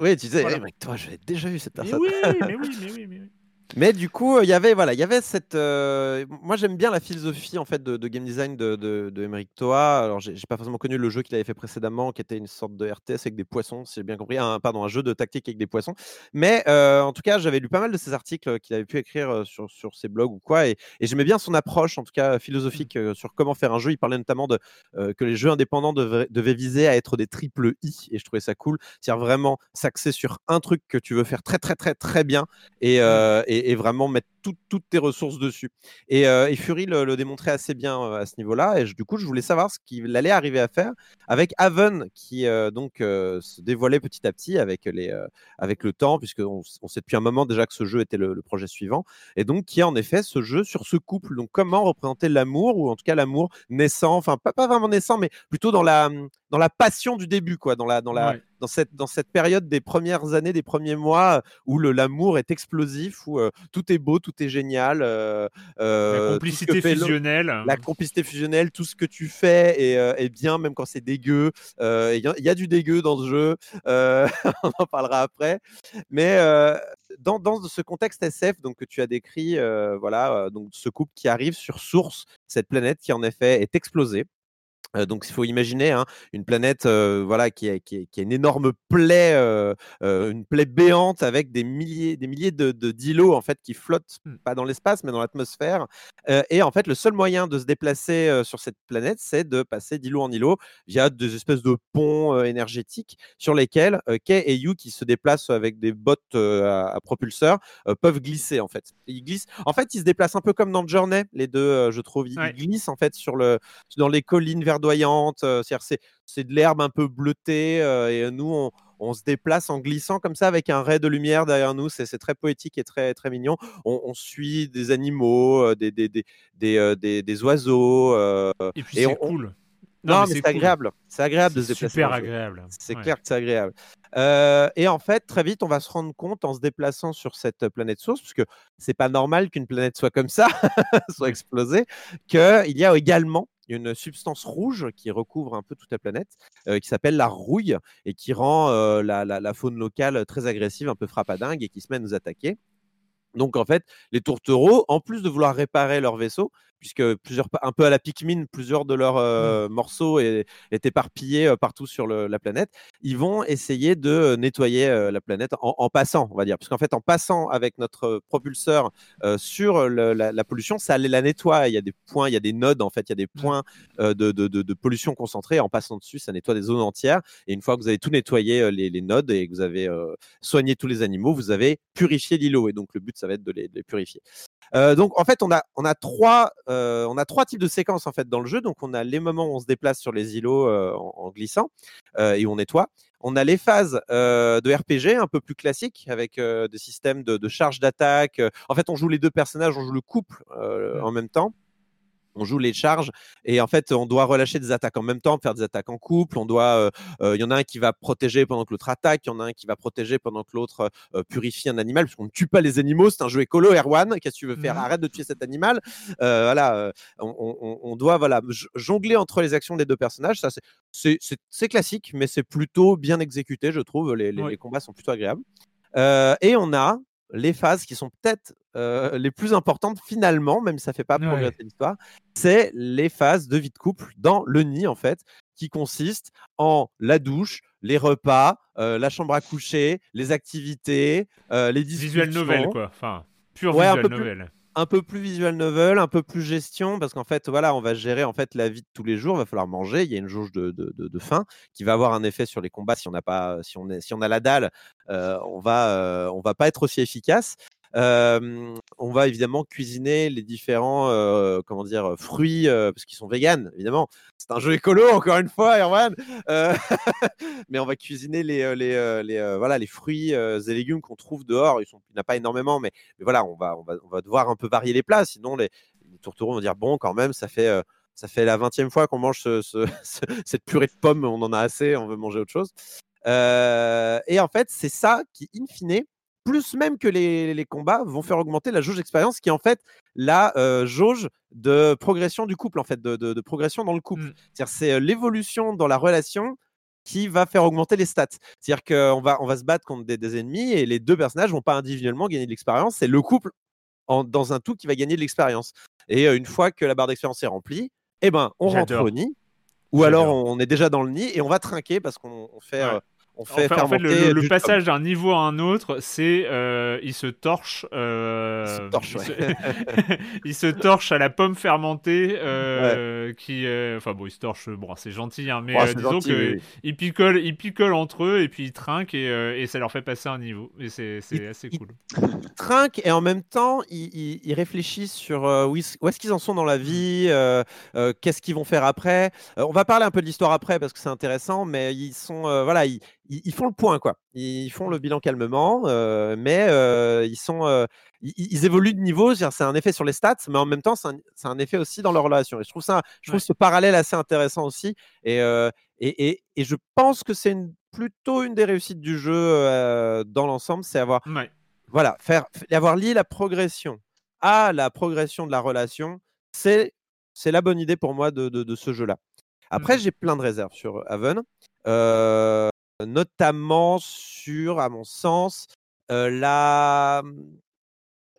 Speaker 2: Oui, tu disais, eh, toi, j'avais déjà vu cette personne.
Speaker 1: oui, mais oui, mais oui, mais oui.
Speaker 2: Mais du coup, il y avait voilà, il y avait cette. Euh, moi, j'aime bien la philosophie en fait de, game design de, de, de Toa. Alors, j'ai pas forcément connu le jeu qu'il avait fait précédemment, qui était une sorte de RTS avec des poissons, si j'ai bien compris. Un, pardon, un jeu de tactique avec des poissons. Mais euh, en tout cas, j'avais lu pas mal de ses articles qu'il avait pu écrire euh, sur, sur ses blogs ou quoi, et, j'aimais bien son approche, en tout cas philosophique, sur comment faire un jeu. Il parlait notamment de que les jeux indépendants devaient, devaient, viser à être des triple I, et je trouvais ça cool. C'est-à-dire vraiment s'axer sur un truc que tu veux faire très très très très bien et, et et, vraiment mettre toutes tes ressources dessus. Et, euh, Fury le, démontrait assez bien euh, à ce niveau-là. Et du coup, je voulais savoir ce qu'il allait arriver à faire avec Haven, qui donc se dévoilait petit à petit avec, les, avec le temps, puisqu'on on sait depuis un moment déjà que ce jeu était le, projet suivant. Et donc, qui est en effet ce jeu sur ce couple. Donc, comment représenter l'amour, ou en tout cas l'amour naissant, enfin, pas, pas vraiment naissant, mais plutôt dans la, dans la passion du début, quoi, dans la, dans la, dans cette, dans cette période des premières années, des premiers mois où l'amour est explosif, où tout est beau, tout est génial.
Speaker 1: la complicité fusionnelle.
Speaker 2: La complicité fusionnelle, tout ce que tu fais est, bien, même quand c'est dégueu. Il y, a du dégueu dans ce jeu. on en parlera après. Mais dans, dans, ce contexte SF donc, que tu as décrit, voilà, donc ce couple qui arrive sur Source, cette planète qui en effet est explosée donc, il faut imaginer hein, une planète voilà, qui, a, qui, une énorme plaie, une plaie béante avec des milliers, des milliers de, d'îlots en fait, qui flottent, mmh. pas dans l'espace, mais dans l'atmosphère. et en fait, le seul moyen de se déplacer sur cette planète, c'est de passer d'îlot en îlot via des espèces de ponts énergétiques sur lesquels Kay et Yu, qui se déplacent avec des bottes à, propulseurs, peuvent glisser. En fait, ils glissent. En fait, ils se déplacent un peu comme dans Journey, les deux, je trouve. Ils, glissent en fait sur le, dans les collines vers c'est de l'herbe un peu bleutée et nous, on, se déplace en glissant comme ça avec un ray de lumière derrière nous. C'est très poétique et très, très mignon. On, suit des animaux, des, des, des, des, oiseaux.
Speaker 1: et puis c'est cool.
Speaker 2: Non, mais, c'est agréable. C'est agréable de se déplacer.
Speaker 1: Super agréable.
Speaker 2: C'est clair que c'est agréable. et en fait, très vite, on va se rendre compte en se déplaçant sur cette planète source, parce que c'est pas normal qu'une planète soit comme ça, soit explosée, qu'il y a également une substance rouge qui recouvre un peu toute la planète, qui s'appelle la rouille et qui rend la, faune locale très agressive, un peu frappadingue et qui se met à nous attaquer. Donc en fait, les tourtereaux, en plus de vouloir réparer leur vaisseau, puisque plusieurs, un peu à la Pikmin, plusieurs de leurs mmh. morceaux est, éparpillés partout sur la planète. Ils vont essayer de nettoyer la planète en, passant, on va dire. Parce qu'en fait, en passant avec notre propulseur sur la, pollution, ça la nettoie. Il y a des points, il y a des nodes, en fait, il y a des mmh. points de, de, pollution concentrée. En passant dessus, ça nettoie des zones entières. Et une fois que vous avez tout nettoyé les, nodes et que vous avez soigné tous les animaux, vous avez purifié l'îlot. Et donc, le but, ça va être de les, de les purifier. Euh, donc en fait, on a, on, a trois, euh, on a trois types de séquences en fait dans le jeu. Donc on a les moments où on se déplace sur les îlots euh, en, glissant et où on nettoie. On a les phases de RPG un peu plus classiques avec des systèmes de, de charge d'attaque. En fait, on joue les deux personnages, on joue le couple mmh. en même temps on joue les charges et en fait on doit relâcher des attaques en même temps, faire des attaques en couple. On doit, euh, euh, il y en a un qui va protéger pendant que l'autre attaque, il y en a un qui va protéger pendant que l'autre euh, purifie un animal, puisqu'on ne tue pas les animaux. C'est un jeu écolo, Erwan. Qu'est-ce que tu veux faire? Mmh Arrête de tuer cet animal. voilà, on, doit voilà jongler entre les actions des deux personnages. Ça c'est classique, mais c'est plutôt bien exécuté, je trouve. Les, les combats sont plutôt agréables. et on a les phases qui sont peut-être les plus importantes finalement, même si ça fait pas progresser l'histoire, c'est les phases de vie de couple dans le nid en fait, qui consiste en la douche, les repas, la chambre à coucher, les activités, les discussions.
Speaker 1: Visual novel quoi, enfin pure ouais, visual novel
Speaker 2: un peu plus visual novel, un peu plus gestion, parce qu'en fait, voilà, on va gérer en fait la vie de tous les jours. Il va falloir manger. Il y a une jauge de, faim qui va avoir un effet sur les combats. Si on n'a pas, si on est, si on a la dalle, euh, on va, euh, on va pas être aussi efficace on va évidemment cuisiner les différents comment dire, fruits, parce qu'ils sont véganes, évidemment. C'est un jeu écolo, encore une fois, Erwan. mais on va cuisiner les, les, voilà, les fruits et légumes qu'on trouve dehors. Il n'y en a pas énormément, mais, voilà, on va, on, va, on va devoir un peu varier les plats. Sinon, les, les tourtereaux vont dire bon, quand même, ça fait ça fait la vingtième fois qu'on mange cette purée de pommes, on en a assez, on veut manger autre chose. et en fait, c'est ça qui, in fine, plus même que les, combats, vont faire augmenter la jauge d'expérience, qui est en fait la euh, jauge de progression du couple, en fait, de, progression dans le couple. Mmh. C'est-à-dire c'est l'évolution dans la relation qui va faire augmenter les stats. C'est-à-dire qu'on va, on va se battre contre des, ennemis et les deux personnages vont pas individuellement gagner de l'expérience, c'est le couple en, dans un tout qui va gagner de l'expérience. Et euh, une fois que la barre d'expérience est remplie, eh ben, on rentre au nid, ou alors on, est déjà dans le nid et on va trinquer parce qu'on fait on fait
Speaker 1: en fait, le, passage d'un niveau à un autre, c'est euh, il se torche, euh, il, se torche il, se... torche à la pomme fermentée, euh, qui, enfin bon, il se torche, bon, c'est gentil, hein, mais disons que il picole, il picole entre eux et puis il trinque et, et ça leur fait passer un niveau, et c'est assez cool.
Speaker 2: Il trinque et en même temps, il, il réfléchit sur où, est-ce qu'ils en sont dans la vie, qu'est-ce qu'ils vont faire après. on va parler un peu de l'histoire après parce que c'est intéressant, mais ils sont, voilà, ils ils, font le point, quoi. Ils font le bilan calmement, euh, mais euh, ils sont, euh, ils, évoluent de niveau. C'est un effet sur les stats, mais en même temps, c'est un, effet aussi dans leur relation. Et je trouve ça, je trouve ce parallèle assez intéressant aussi. Et, et, et, je pense que c'est plutôt une des réussites du jeu dans l'ensemble, c'est avoir, voilà, faire, avoir lié la progression à la progression de la relation. C'est, c'est la bonne idée pour moi de, de, ce jeu-là. Après, mmh. j'ai plein de réserves sur Haven. Euh, notamment sur, à mon sens, la mmh,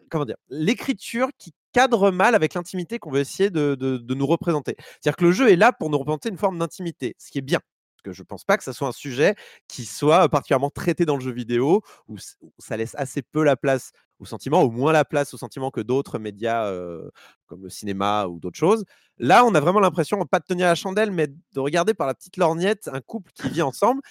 Speaker 2: comment dire, l'écriture qui cadre mal avec l'intimité qu'on veut essayer de, de, nous représenter. C'est-à-dire que le jeu est là pour nous représenter une forme d'intimité, ce qui est bien. Parce que je ne pense pas que ce soit un sujet qui soit particulièrement traité dans le jeu vidéo, où, ça laisse assez peu la place au sentiment, ou moins la place au sentiment que d'autres médias comme le cinéma ou d'autres choses. Là, on a vraiment l'impression, pas de tenir la chandelle, mais de regarder par la petite lorgnette un couple qui vit ensemble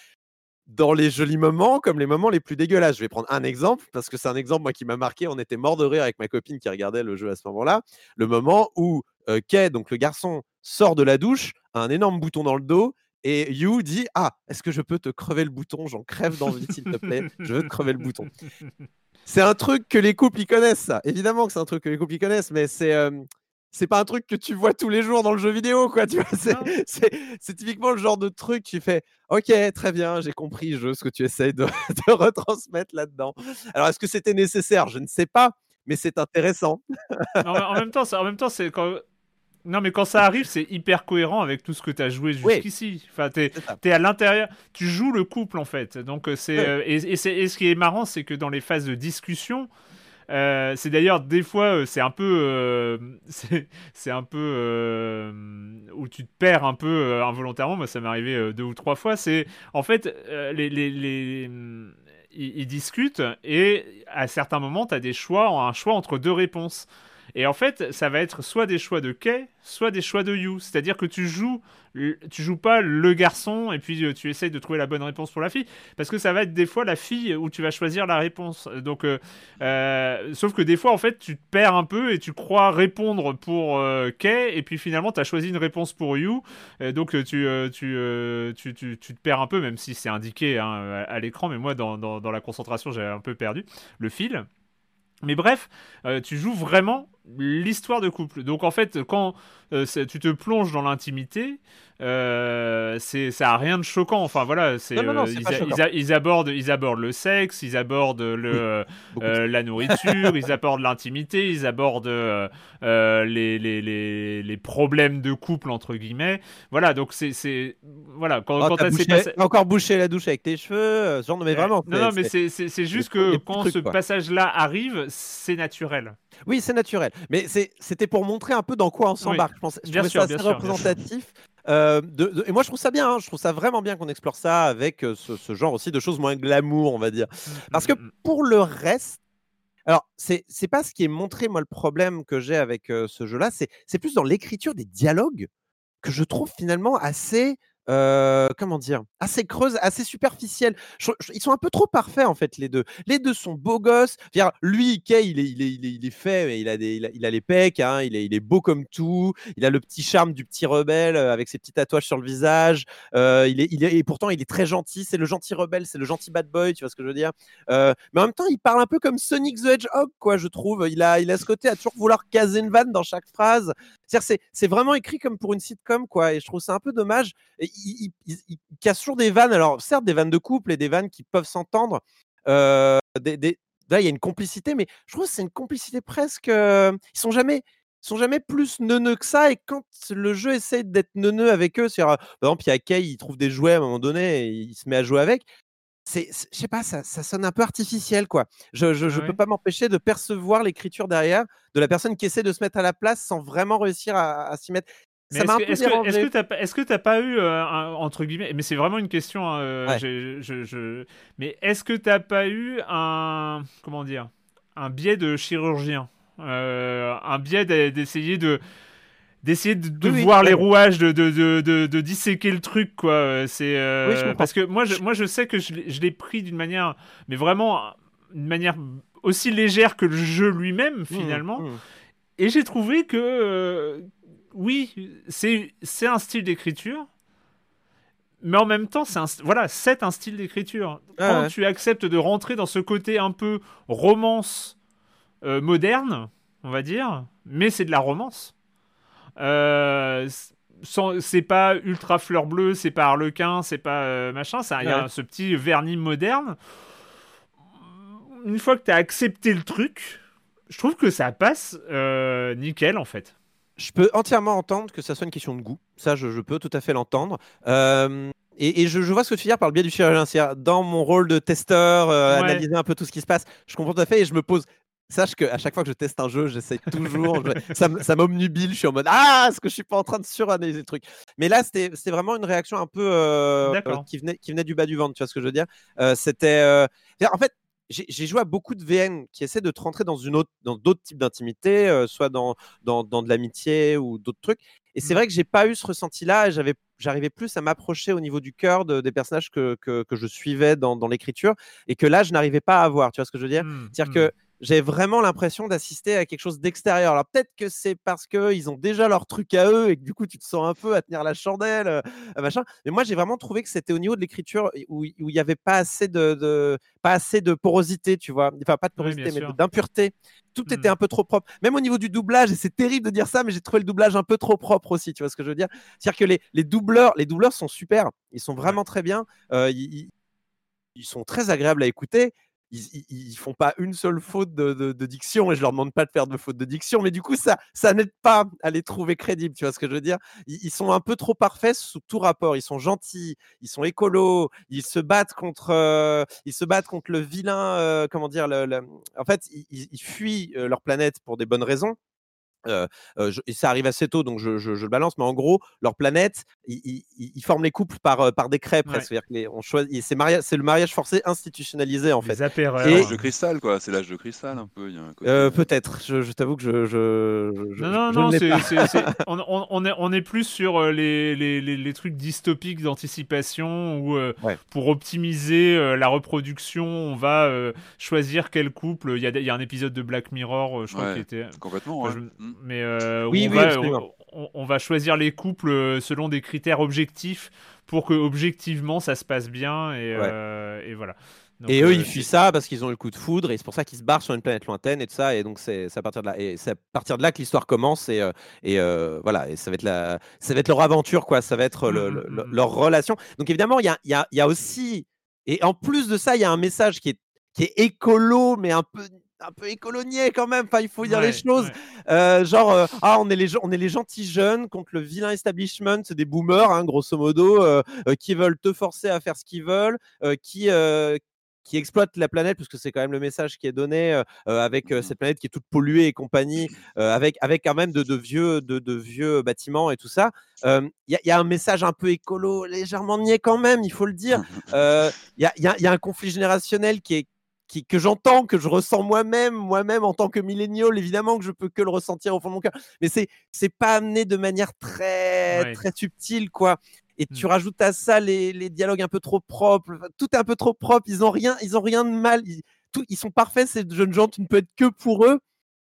Speaker 2: dans les jolis moments comme les moments les plus dégueulasses. Je vais prendre un exemple parce que c'est un exemple moi qui m'a marqué. On était mort de rire avec ma copine qui regardait le jeu à ce moment-là. Le moment où euh, Kay, donc le garçon, sort de la douche, a un énorme bouton dans le dos et You dit Ah, est-ce que je peux te crever le bouton? J'en crève d'envie, s'il te plaît. Je veux te crever le bouton. C'est un truc que les couples y connaissent, ça. Évidemment que c'est un truc que les couples y connaissent, mais c'est. Euh, c'est pas un truc que tu vois tous les jours dans le jeu vidéo, quoi. Tu vois, c'est typiquement le genre de truc qui fait Ok, très bien, j'ai compris, jeu, ce que tu essayes de, de retransmettre là-dedans. Alors, est-ce que c'était nécessaire? Je ne sais pas, mais c'est intéressant.
Speaker 1: en, même temps, en même temps, c'est quand. Non, mais quand ça arrive, c'est hyper cohérent avec tout ce que tu as joué jusqu'ici. Enfin, tu es, à l'intérieur, tu joues le couple en fait. Donc, euh, c'est euh, et, et, et, ce qui est marrant, c'est que dans les phases de discussion, euh, c'est d'ailleurs des fois, euh, c'est un peu, euh, c'est un peu où tu te perds un peu involontairement. Moi, ça m'est arrivé deux ou trois fois. C'est en fait ils, discutent et à certains moments, tu as des choix, un choix entre deux réponses. Et en fait, ça va être soit des choix de Kay, soit des choix de You. C'est-à-dire que tu joues, tu joues pas le garçon et puis euh, tu essayes de trouver la bonne réponse pour la fille, parce que ça va être des fois la fille où tu vas choisir la réponse. Donc, euh, euh, sauf que des fois, en fait, tu te perds un peu et tu crois répondre pour Kay, et puis finalement, tu as choisi une réponse pour You. donc, tu, tu, tu, tu, te perds un peu, même si c'est indiqué hein, à, l'écran, mais moi, dans, dans la concentration, j'ai un peu perdu le fil. Mais bref, tu joues vraiment l'histoire de couple. Donc en fait, quand euh, tu te plonges dans l'intimité, euh, c'est ça a rien de choquant. Enfin voilà, c'est euh, ils, abordent ils abordent le sexe, ils abordent le la nourriture, ils abordent l'intimité, ils abordent les, les, les, les, problèmes de couple entre guillemets. Voilà, donc c'est voilà quand,
Speaker 2: oh, quand encore bouché la douche avec tes cheveux, genre mais vraiment.
Speaker 1: Non non, mais c'est juste que quand ce passage là arrive, c'est naturel.
Speaker 2: Oui, c'est naturel. Mais c'était pour montrer un peu dans quoi on s'embarque. Je pense je trouvais ça assez représentatif. Euh, et moi, je trouve ça bien. Hein. je trouve ça vraiment bien qu'on explore ça avec euh, ce, genre aussi de choses moins glamour, on va dire. Parce que pour le reste, alors, c'est pas ce qui est montré, moi, le problème que j'ai avec euh, ce jeu-là, c'est plus dans l'écriture des dialogues que je trouve finalement assez comment dire, assez creuse, assez superficielle. ils sont un peu trop parfaits en fait les deux. Les deux sont beaux gosses. lui, Kay, il est, il est, il est, fait, mais il a des, il a, les pecs, hein, il est, il est beau comme tout. Il a le petit charme du petit rebelle avec ses petits tatouages sur le visage. il est, il est, et pourtant il est très gentil. C'est le gentil rebelle, c'est le gentil bad boy, tu vois ce que je veux dire? mais en même temps, il parle un peu comme Sonic the Hedgehog, quoi, je trouve. Il a, il a ce côté à toujours vouloir caser une vanne dans chaque phrase. C'est vraiment écrit comme pour une sitcom, quoi. Et je trouve ça un peu dommage. Il, casse toujours des vannes. Alors, certes, des vannes de couple et des vannes qui peuvent s'entendre. Euh, là, il y a une complicité, mais je trouve que c'est une complicité presque. ils sont jamais sont jamais plus neuneux que ça. Et quand le jeu essaie d'être neuneux avec eux, c'est par exemple, il y a Kay, il trouve des jouets à un moment donné et il se met à jouer avec c'est, je sais pas, ça, ça, sonne un peu artificiel, quoi. Je, je, ah peux pas m'empêcher de percevoir l'écriture derrière de la personne qui essaie de se mettre à la place sans vraiment réussir à, s'y mettre.
Speaker 1: Est-ce que tu n'as pas eu, euh, entre guillemets, mais c'est vraiment une question, hein, euh, je, mais est-ce que tu n'as pas eu un, comment dire, un biais de chirurgien euh, Un biais d'essayer de d'essayer de, voir les rouages, de, de, de, disséquer le truc, quoi. C'est parce que moi, je, moi, je sais que je l'ai pris d'une manière, mais vraiment une manière aussi légère que le jeu lui-même, mmh, finalement. Mmh. Et j'ai trouvé que oui, c'est un style d'écriture, mais en même temps, c'est voilà, c'est un style d'écriture. Quand tu acceptes de rentrer dans ce côté un peu romance euh, moderne, on va dire, mais c'est de la romance. Euh, c'est pas ultra fleur bleue, c'est pas harlequin, c'est pas euh, machin, il y a ce petit vernis moderne. Une fois que tu as accepté le truc, je trouve que ça passe nickel en fait.
Speaker 2: Je peux entièrement entendre que ça soit une question de goût. Ça, je, peux tout à fait l'entendre. Euh, et, je, vois ce que tu veux dire par le biais du chirurgien. Dans mon rôle de testeur, euh, analyser un peu tout ce qui se passe, je comprends tout à fait et je me pose. Sache qu'à chaque fois que je teste un jeu, j'essaie toujours. ça, ça m'omnubile. Je suis en mode Ah, est-ce que je suis pas en train de suranalyser le truc? Mais là, c'était vraiment une réaction un peu euh, qui, venait, qui venait du bas du ventre. Tu vois ce que je veux dire? C'était. en fait, j'ai joué à beaucoup de VN qui essaient de te rentrer dans une autre, dans d'autres types d'intimité, euh, soit dans, dans, dans de l'amitié ou d'autres trucs. Et c'est mmh. vrai que j'ai pas eu ce ressenti-là. J'avais, j'arrivais plus à m'approcher au niveau du cœur de, des personnages que, que, que je suivais dans, dans l'écriture, et que là, je n'arrivais pas à voir. Tu vois ce que je veux dire? Mmh, C'est-à-dire que mmh j'ai vraiment l'impression d'assister à quelque chose d'extérieur. Alors peut-être que c'est parce qu'ils ont déjà leur truc à eux et que du coup tu te sens un peu à tenir la chandelle, euh, machin. Mais moi j'ai vraiment trouvé que c'était au niveau de l'écriture où il n'y avait pas assez de, pas assez de porosité, tu vois. Enfin pas de porosité, mais d'impureté. Tout était mmh. un peu trop propre. Même au niveau du doublage, et c'est terrible de dire ça, mais j'ai trouvé le doublage un peu trop propre aussi. Tu vois ce que je veux dire? C'est-à-dire que les, les, doubleurs, les doubleurs sont super. Ils sont vraiment très bien. Euh, ils, ils sont très agréables à écouter ils, font pas une seule faute de, diction et je leur demande pas de faire de faute de diction, mais du coup ça ça n'aide pas à les trouver crédibles, tu vois ce que je veux dire? Ils, sont un peu trop parfaits sous tout rapport. Ils sont gentils, ils sont écolos, ils se battent contre euh, ils se battent contre le vilain, euh, comment dire le, en fait ils, fuient euh, leur planète pour des bonnes raisons euh, et ça arrive assez tôt, donc je, je, le balance. Mais en gros, leur planète, ils, forment les couples par, par décret presque. C'est-à-dire on choisit, c'est, c'est le mariage forcé institutionnalisé en fait.
Speaker 3: C'est l'âge de cristal, quoi. C'est l'âge de cristal un peu.
Speaker 2: peut-être. Je, t'avoue que je, je,
Speaker 1: non, non, non. on, on, est, on est plus sur les, les, les, trucs dystopiques d'anticipation où pour optimiser la reproduction, on va choisir quel couple. Il y a, y a un épisode de Black Mirror, je crois, qui était
Speaker 3: complètement.
Speaker 1: Mm. Mais euh, oui, on, va, on, va, choisir les couples euh, selon des critères objectifs pour que objectivement ça se passe bien et, euh, et voilà.
Speaker 2: et eux, ils fuient ça parce qu'ils ont eu le coup de foudre et c'est pour ça qu'ils se barrent sur une planète lointaine et tout ça. Et donc, c'est à partir de là. Et à partir de là que l'histoire commence. Et, et voilà. Et ça va, être la, ça va être leur aventure, quoi. Ça va être le, mm, mm, leur relation. Donc, évidemment, il y a, y, a, y a, aussi. Et en plus de ça, il y a un message qui est, qui est écolo, mais un peu un peu écolonier quand même. Enfin, il faut dire les choses. Euh, genre, euh, ah, on est les on est les gentils jeunes contre le vilain establishment, c'est des boomers, hein, grosso modo, euh, qui veulent te forcer à faire ce qu'ils veulent, qui qui exploitent la planète, parce que c'est quand même le message qui est donné avec mmh cette planète qui est toute polluée et compagnie, avec, avec quand même de, de vieux, de, de, vieux bâtiments et tout ça. Il y, y, a un message un peu écolo, légèrement niais quand même, il faut le dire. Il y, a, y, a, un conflit générationnel qui est, que j'entends, que je ressens moi-même, moi-même en tant que millénial, évidemment que je peux que le ressentir au fond de mon cœur. Mais c'est c'est pas amené de manière très très subtile, quoi. Et tu mmh. rajoutes à ça les, les, dialogues un peu trop propres. Tout est un peu trop propre. Ils ont rien, ils ont rien de mal. Ils, tout, ils sont parfaits ces jeunes gens. Tu ne peux être que pour eux.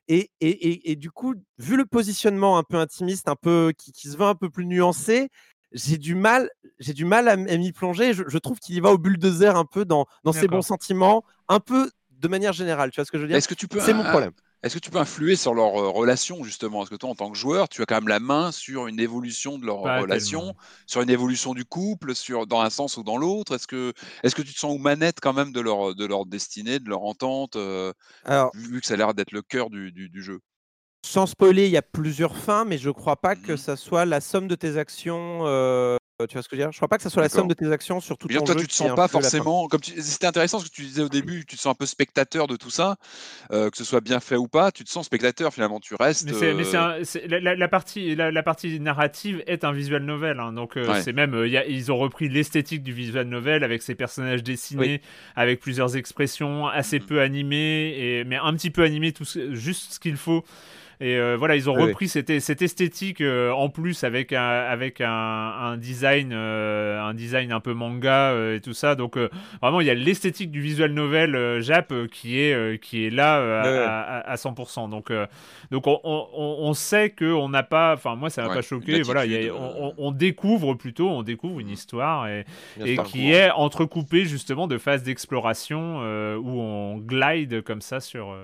Speaker 2: Et, et, et, et, du coup, vu le positionnement un peu intimiste, un peu qui, qui se veut un peu plus nuancé, j'ai du mal, j'ai du mal à, m'y plonger. Je, trouve qu'il y va au bulldozer un peu dans, dans ses bons sentiments, un peu de manière générale. Tu vois ce que je veux dire?
Speaker 3: Est-ce que tu peux C'est mon problème. Est-ce que tu peux influer sur leur euh, relation justement? Est-ce que toi, en tant que joueur, tu as quand même la main sur une évolution de leur relation, sur une évolution du couple, sur dans un sens ou dans l'autre Est-ce que, est-ce que tu te sens aux manettes quand même de leur, de leur destinée, de leur entente, euh, Alors, vu que ça a l'air d'être le cœur du, du, du jeu?
Speaker 2: Sans spoiler, il y a plusieurs fins, mais je crois pas que mmh ça soit la somme de tes actions. Euh, tu vois ce que je veux dire? Je crois pas que ça soit la somme de tes actions sur tout ton
Speaker 3: toi,
Speaker 2: jeu.
Speaker 3: tu te sens pas forcément. Comme c'était intéressant ce que tu disais au début, tu te sens un peu spectateur de tout ça, que ce soit bien fait ou pas. Tu te sens spectateur finalement. Tu restes.
Speaker 1: Mais, c'est, la, partie, la, partie narrative est un visual novel, hein, donc c'est même ils ont repris l'esthétique du visual novel avec ses personnages dessinés, avec plusieurs expressions assez mmh peu animées, et, mais un petit peu animées, tout, juste ce qu'il faut. Et euh, voilà, ils ont repris cette, cette, esthétique euh, en plus avec un, avec un, un design, euh, un design un peu manga et tout ça. Donc vraiment, il y a l'esthétique du visual novel Jap qui est, qui est là à, 100%. Donc, donc on, on, on sait qu'on n'a pas, enfin moi ça m'a pas choqué. Voilà, on, on, découvre plutôt, on découvre une histoire et, et qui est entrecoupée justement de phases d'exploration où on glide comme ça sur.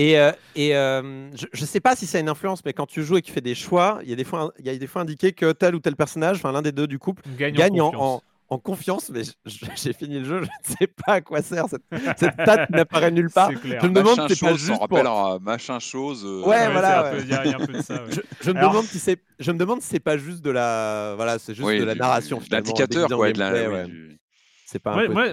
Speaker 2: Et, euh, et euh, je ne sais pas si ça a une influence, mais quand tu joues et que tu fais des choix, il y a des fois, il y a des fois indiqué que tel ou tel personnage, enfin l'un des deux du couple, gagne, en, en, confiance. Mais j'ai fini le jeu, je ne sais pas à quoi sert cette, cette stat qui n'apparaît nulle part.
Speaker 3: Je me demande si c'est pas juste pour... machin chose.
Speaker 2: Euh, ouais, voilà. Il y, a un peu de ça. Je, me demande si c'est, je me demande si c'est pas juste de la, voilà, c'est juste de la narration.
Speaker 3: L'indicateur, quoi, de la,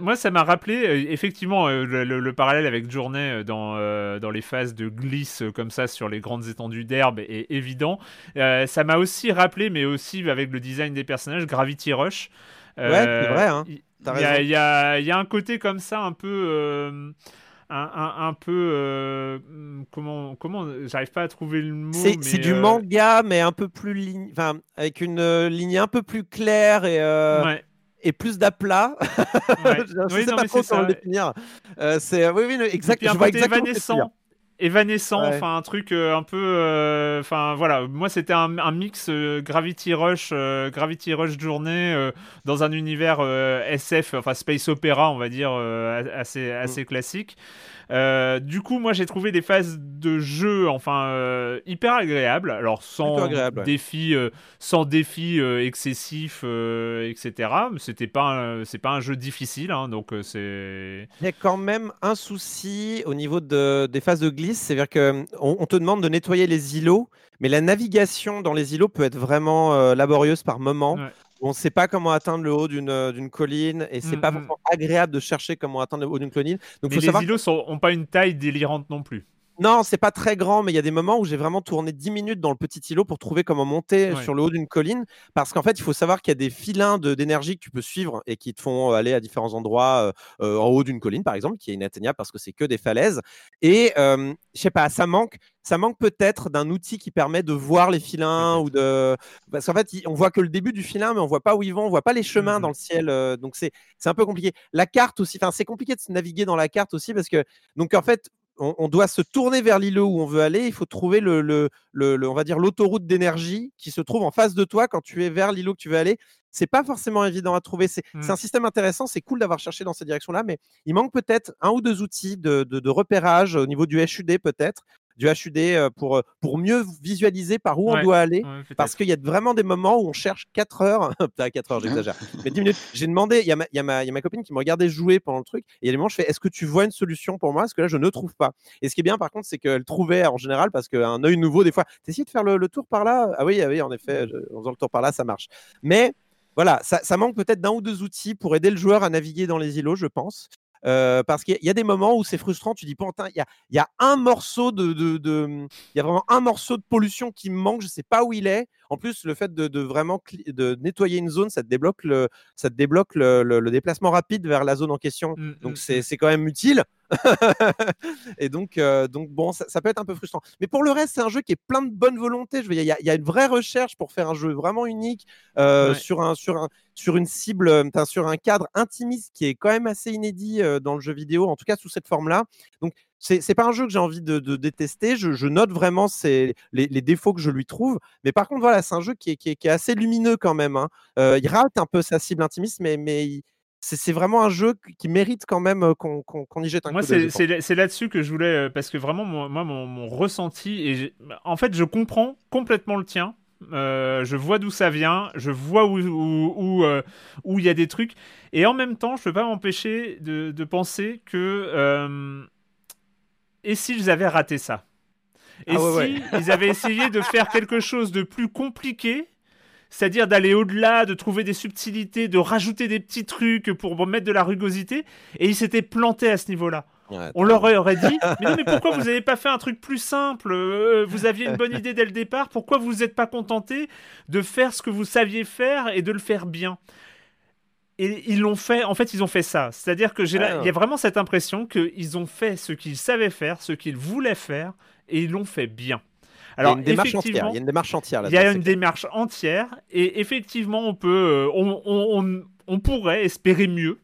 Speaker 1: moi, ça m'a rappelé euh, effectivement euh, le, parallèle avec Journée euh, dans, dans les phases de glisse comme ça sur les grandes étendues d'herbe est évident. ça m'a aussi rappelé, mais aussi avec le design des personnages, Gravity Rush.
Speaker 2: ouais, c'est vrai. Hein.
Speaker 1: Il y, a un côté comme ça un peu. Un, peu comment comment j'arrive pas à trouver le mot
Speaker 2: c'est du manga mais un peu plus ligne enfin avec une ligne un peu plus claire et ouais et plus d'aplat. Ouais. je oui, sais pas trop comment le définir. Euh, c'est oui, oui, exact.
Speaker 1: je vois exactement évanescent. Évanescent, enfin un truc euh, un peu, euh, enfin voilà. Moi, c'était un, un, mix Gravity Rush, Gravity Rush journée dans un univers SF, enfin space opéra, on va dire assez assez mm. classique. Euh, du coup, moi, j'ai trouvé des phases de jeu, enfin, euh, hyper agréables. Alors, sans défis, euh, sans défis excessifs, etc. C'était pas, c'est pas un jeu difficile, hein, donc c'est.
Speaker 2: Il y a quand même un souci au niveau de, des phases de glisse, c'est-à-dire que on, te demande de nettoyer les îlots, mais la navigation dans les îlots peut être vraiment laborieuse par moment. On ne sait pas comment atteindre le haut d'une euh, colline et c'est pas mmh, mmh. vraiment agréable de chercher comment atteindre le haut d'une colline.
Speaker 1: Donc, les îlots n'ont pas une taille délirante non plus.
Speaker 2: Non, c'est pas très grand, mais il y a des moments où j'ai vraiment tourné 10 minutes dans le petit îlot pour trouver comment monter sur le haut d'une colline. Parce qu'en fait, il faut savoir qu'il y a des filins d'énergie que tu peux suivre et qui te font aller à différents endroits euh, euh, en haut d'une colline, par exemple, qui est inatteignable parce que c'est que des falaises. Et je sais pas, ça manque. Ça manque peut-être d'un outil qui permet de voir les filins ou de. Parce qu'en fait, on voit que le début du filin, mais on voit pas où ils vont, on voit pas les chemins mmh dans le ciel. Euh, donc c'est un peu compliqué. La carte aussi, enfin, c'est compliqué de se naviguer dans la carte aussi parce que, donc en fait, on, doit se tourner vers l'îlot où on veut aller. Il faut trouver le, le, on va dire l'autoroute d'énergie qui se trouve en face de toi quand tu es vers l'îlot que tu veux aller. C'est pas forcément évident à trouver. C'est mmh. un système intéressant. C'est cool d'avoir cherché dans cette direction-là, mais il manque peut-être un ou deux outils de, de repérage au niveau du HUD peut-être du HUD euh, pour, euh, pour mieux visualiser par où on doit aller. parce qu'il y a vraiment des moments où on cherche 4 heures. Putain, 4 heures, j'exagère. mais 10 minutes. J'ai demandé, il y, a ma, y, a ma, y a ma copine qui me regardait jouer pendant le truc. Et il y a des moments, je fais Est-ce que tu vois une solution pour moi? Parce que là, je ne trouve pas? Et ce qui est bien, par contre, c'est qu'elle trouvait en général, parce qu'un œil nouveau, des fois, t'essayes de faire le, tour par là Ah oui, ah oui, en effet, en faisant le tour par là, ça marche. Mais voilà, ça, ça manque peut-être d'un ou deux outils pour aider le joueur à naviguer dans les îlots, je pense. Parce qu'il y a des moments où c'est frustrant, tu dis, il y a, un morceau de, y a vraiment un morceau de pollution qui me manque, je sais pas où il est. En plus, le fait de, vraiment de nettoyer une zone, ça te débloque le, ça te débloque le, déplacement rapide vers la zone en question. Mmh, donc mmh, mmh. c'est quand même utile. et donc, euh, donc bon, ça, peut être un peu frustrant. Mais pour le reste, c'est un jeu qui est plein de bonne volonté. Je veux il y, a une vraie recherche pour faire un jeu vraiment unique euh, sur un sur un sur une cible, sur un cadre intimiste qui est quand même assez inédit euh, dans le jeu vidéo, en tout cas sous cette forme-là. Donc c'est pas un jeu que j'ai envie de, détester. Je, note vraiment les, les, défauts que je lui trouve. Mais par contre, voilà, c'est un jeu qui est, qui, est, assez lumineux quand même. Hein. il rate un peu sa cible intimiste, mais, mais c'est vraiment un jeu qui mérite quand même qu'on y jette un
Speaker 1: moi,
Speaker 2: coup d'œil.
Speaker 1: C'est là-dessus que je voulais, parce que vraiment, moi, mon, ressenti, et en fait, je comprends complètement le tien. je vois d'où ça vient, je vois où il où, où, y a des trucs, et en même temps, je peux pas m'empêcher de, de, penser que et s'ils avaient raté ça Et s'ils ah si ils avaient essayé de faire quelque chose de plus compliqué c'est-à-dire d'aller au-delà, de trouver des subtilités, de rajouter des petits trucs pour mettre de la rugosité, et il s'était planté à ce niveau-là. on leur aurait dit, mais non, mais pourquoi vous n'avez pas fait un truc plus simple euh, Vous aviez une bonne idée dès le départ, pourquoi vous n'êtes pas contenté de faire ce que vous saviez faire et de le faire bien? Et ils l'ont fait, en fait, ils ont fait ça. C'est-à-dire que j'ai il y a vraiment cette impression qu'ils ont fait ce qu'ils savaient faire, ce qu'ils voulaient faire, et ils l'ont fait bien.
Speaker 2: Alors, il y a une démarche entière. Il y a une démarche entière.
Speaker 1: il y a une démarche entière, et effectivement, on peut, euh, on, on, pourrait espérer mieux.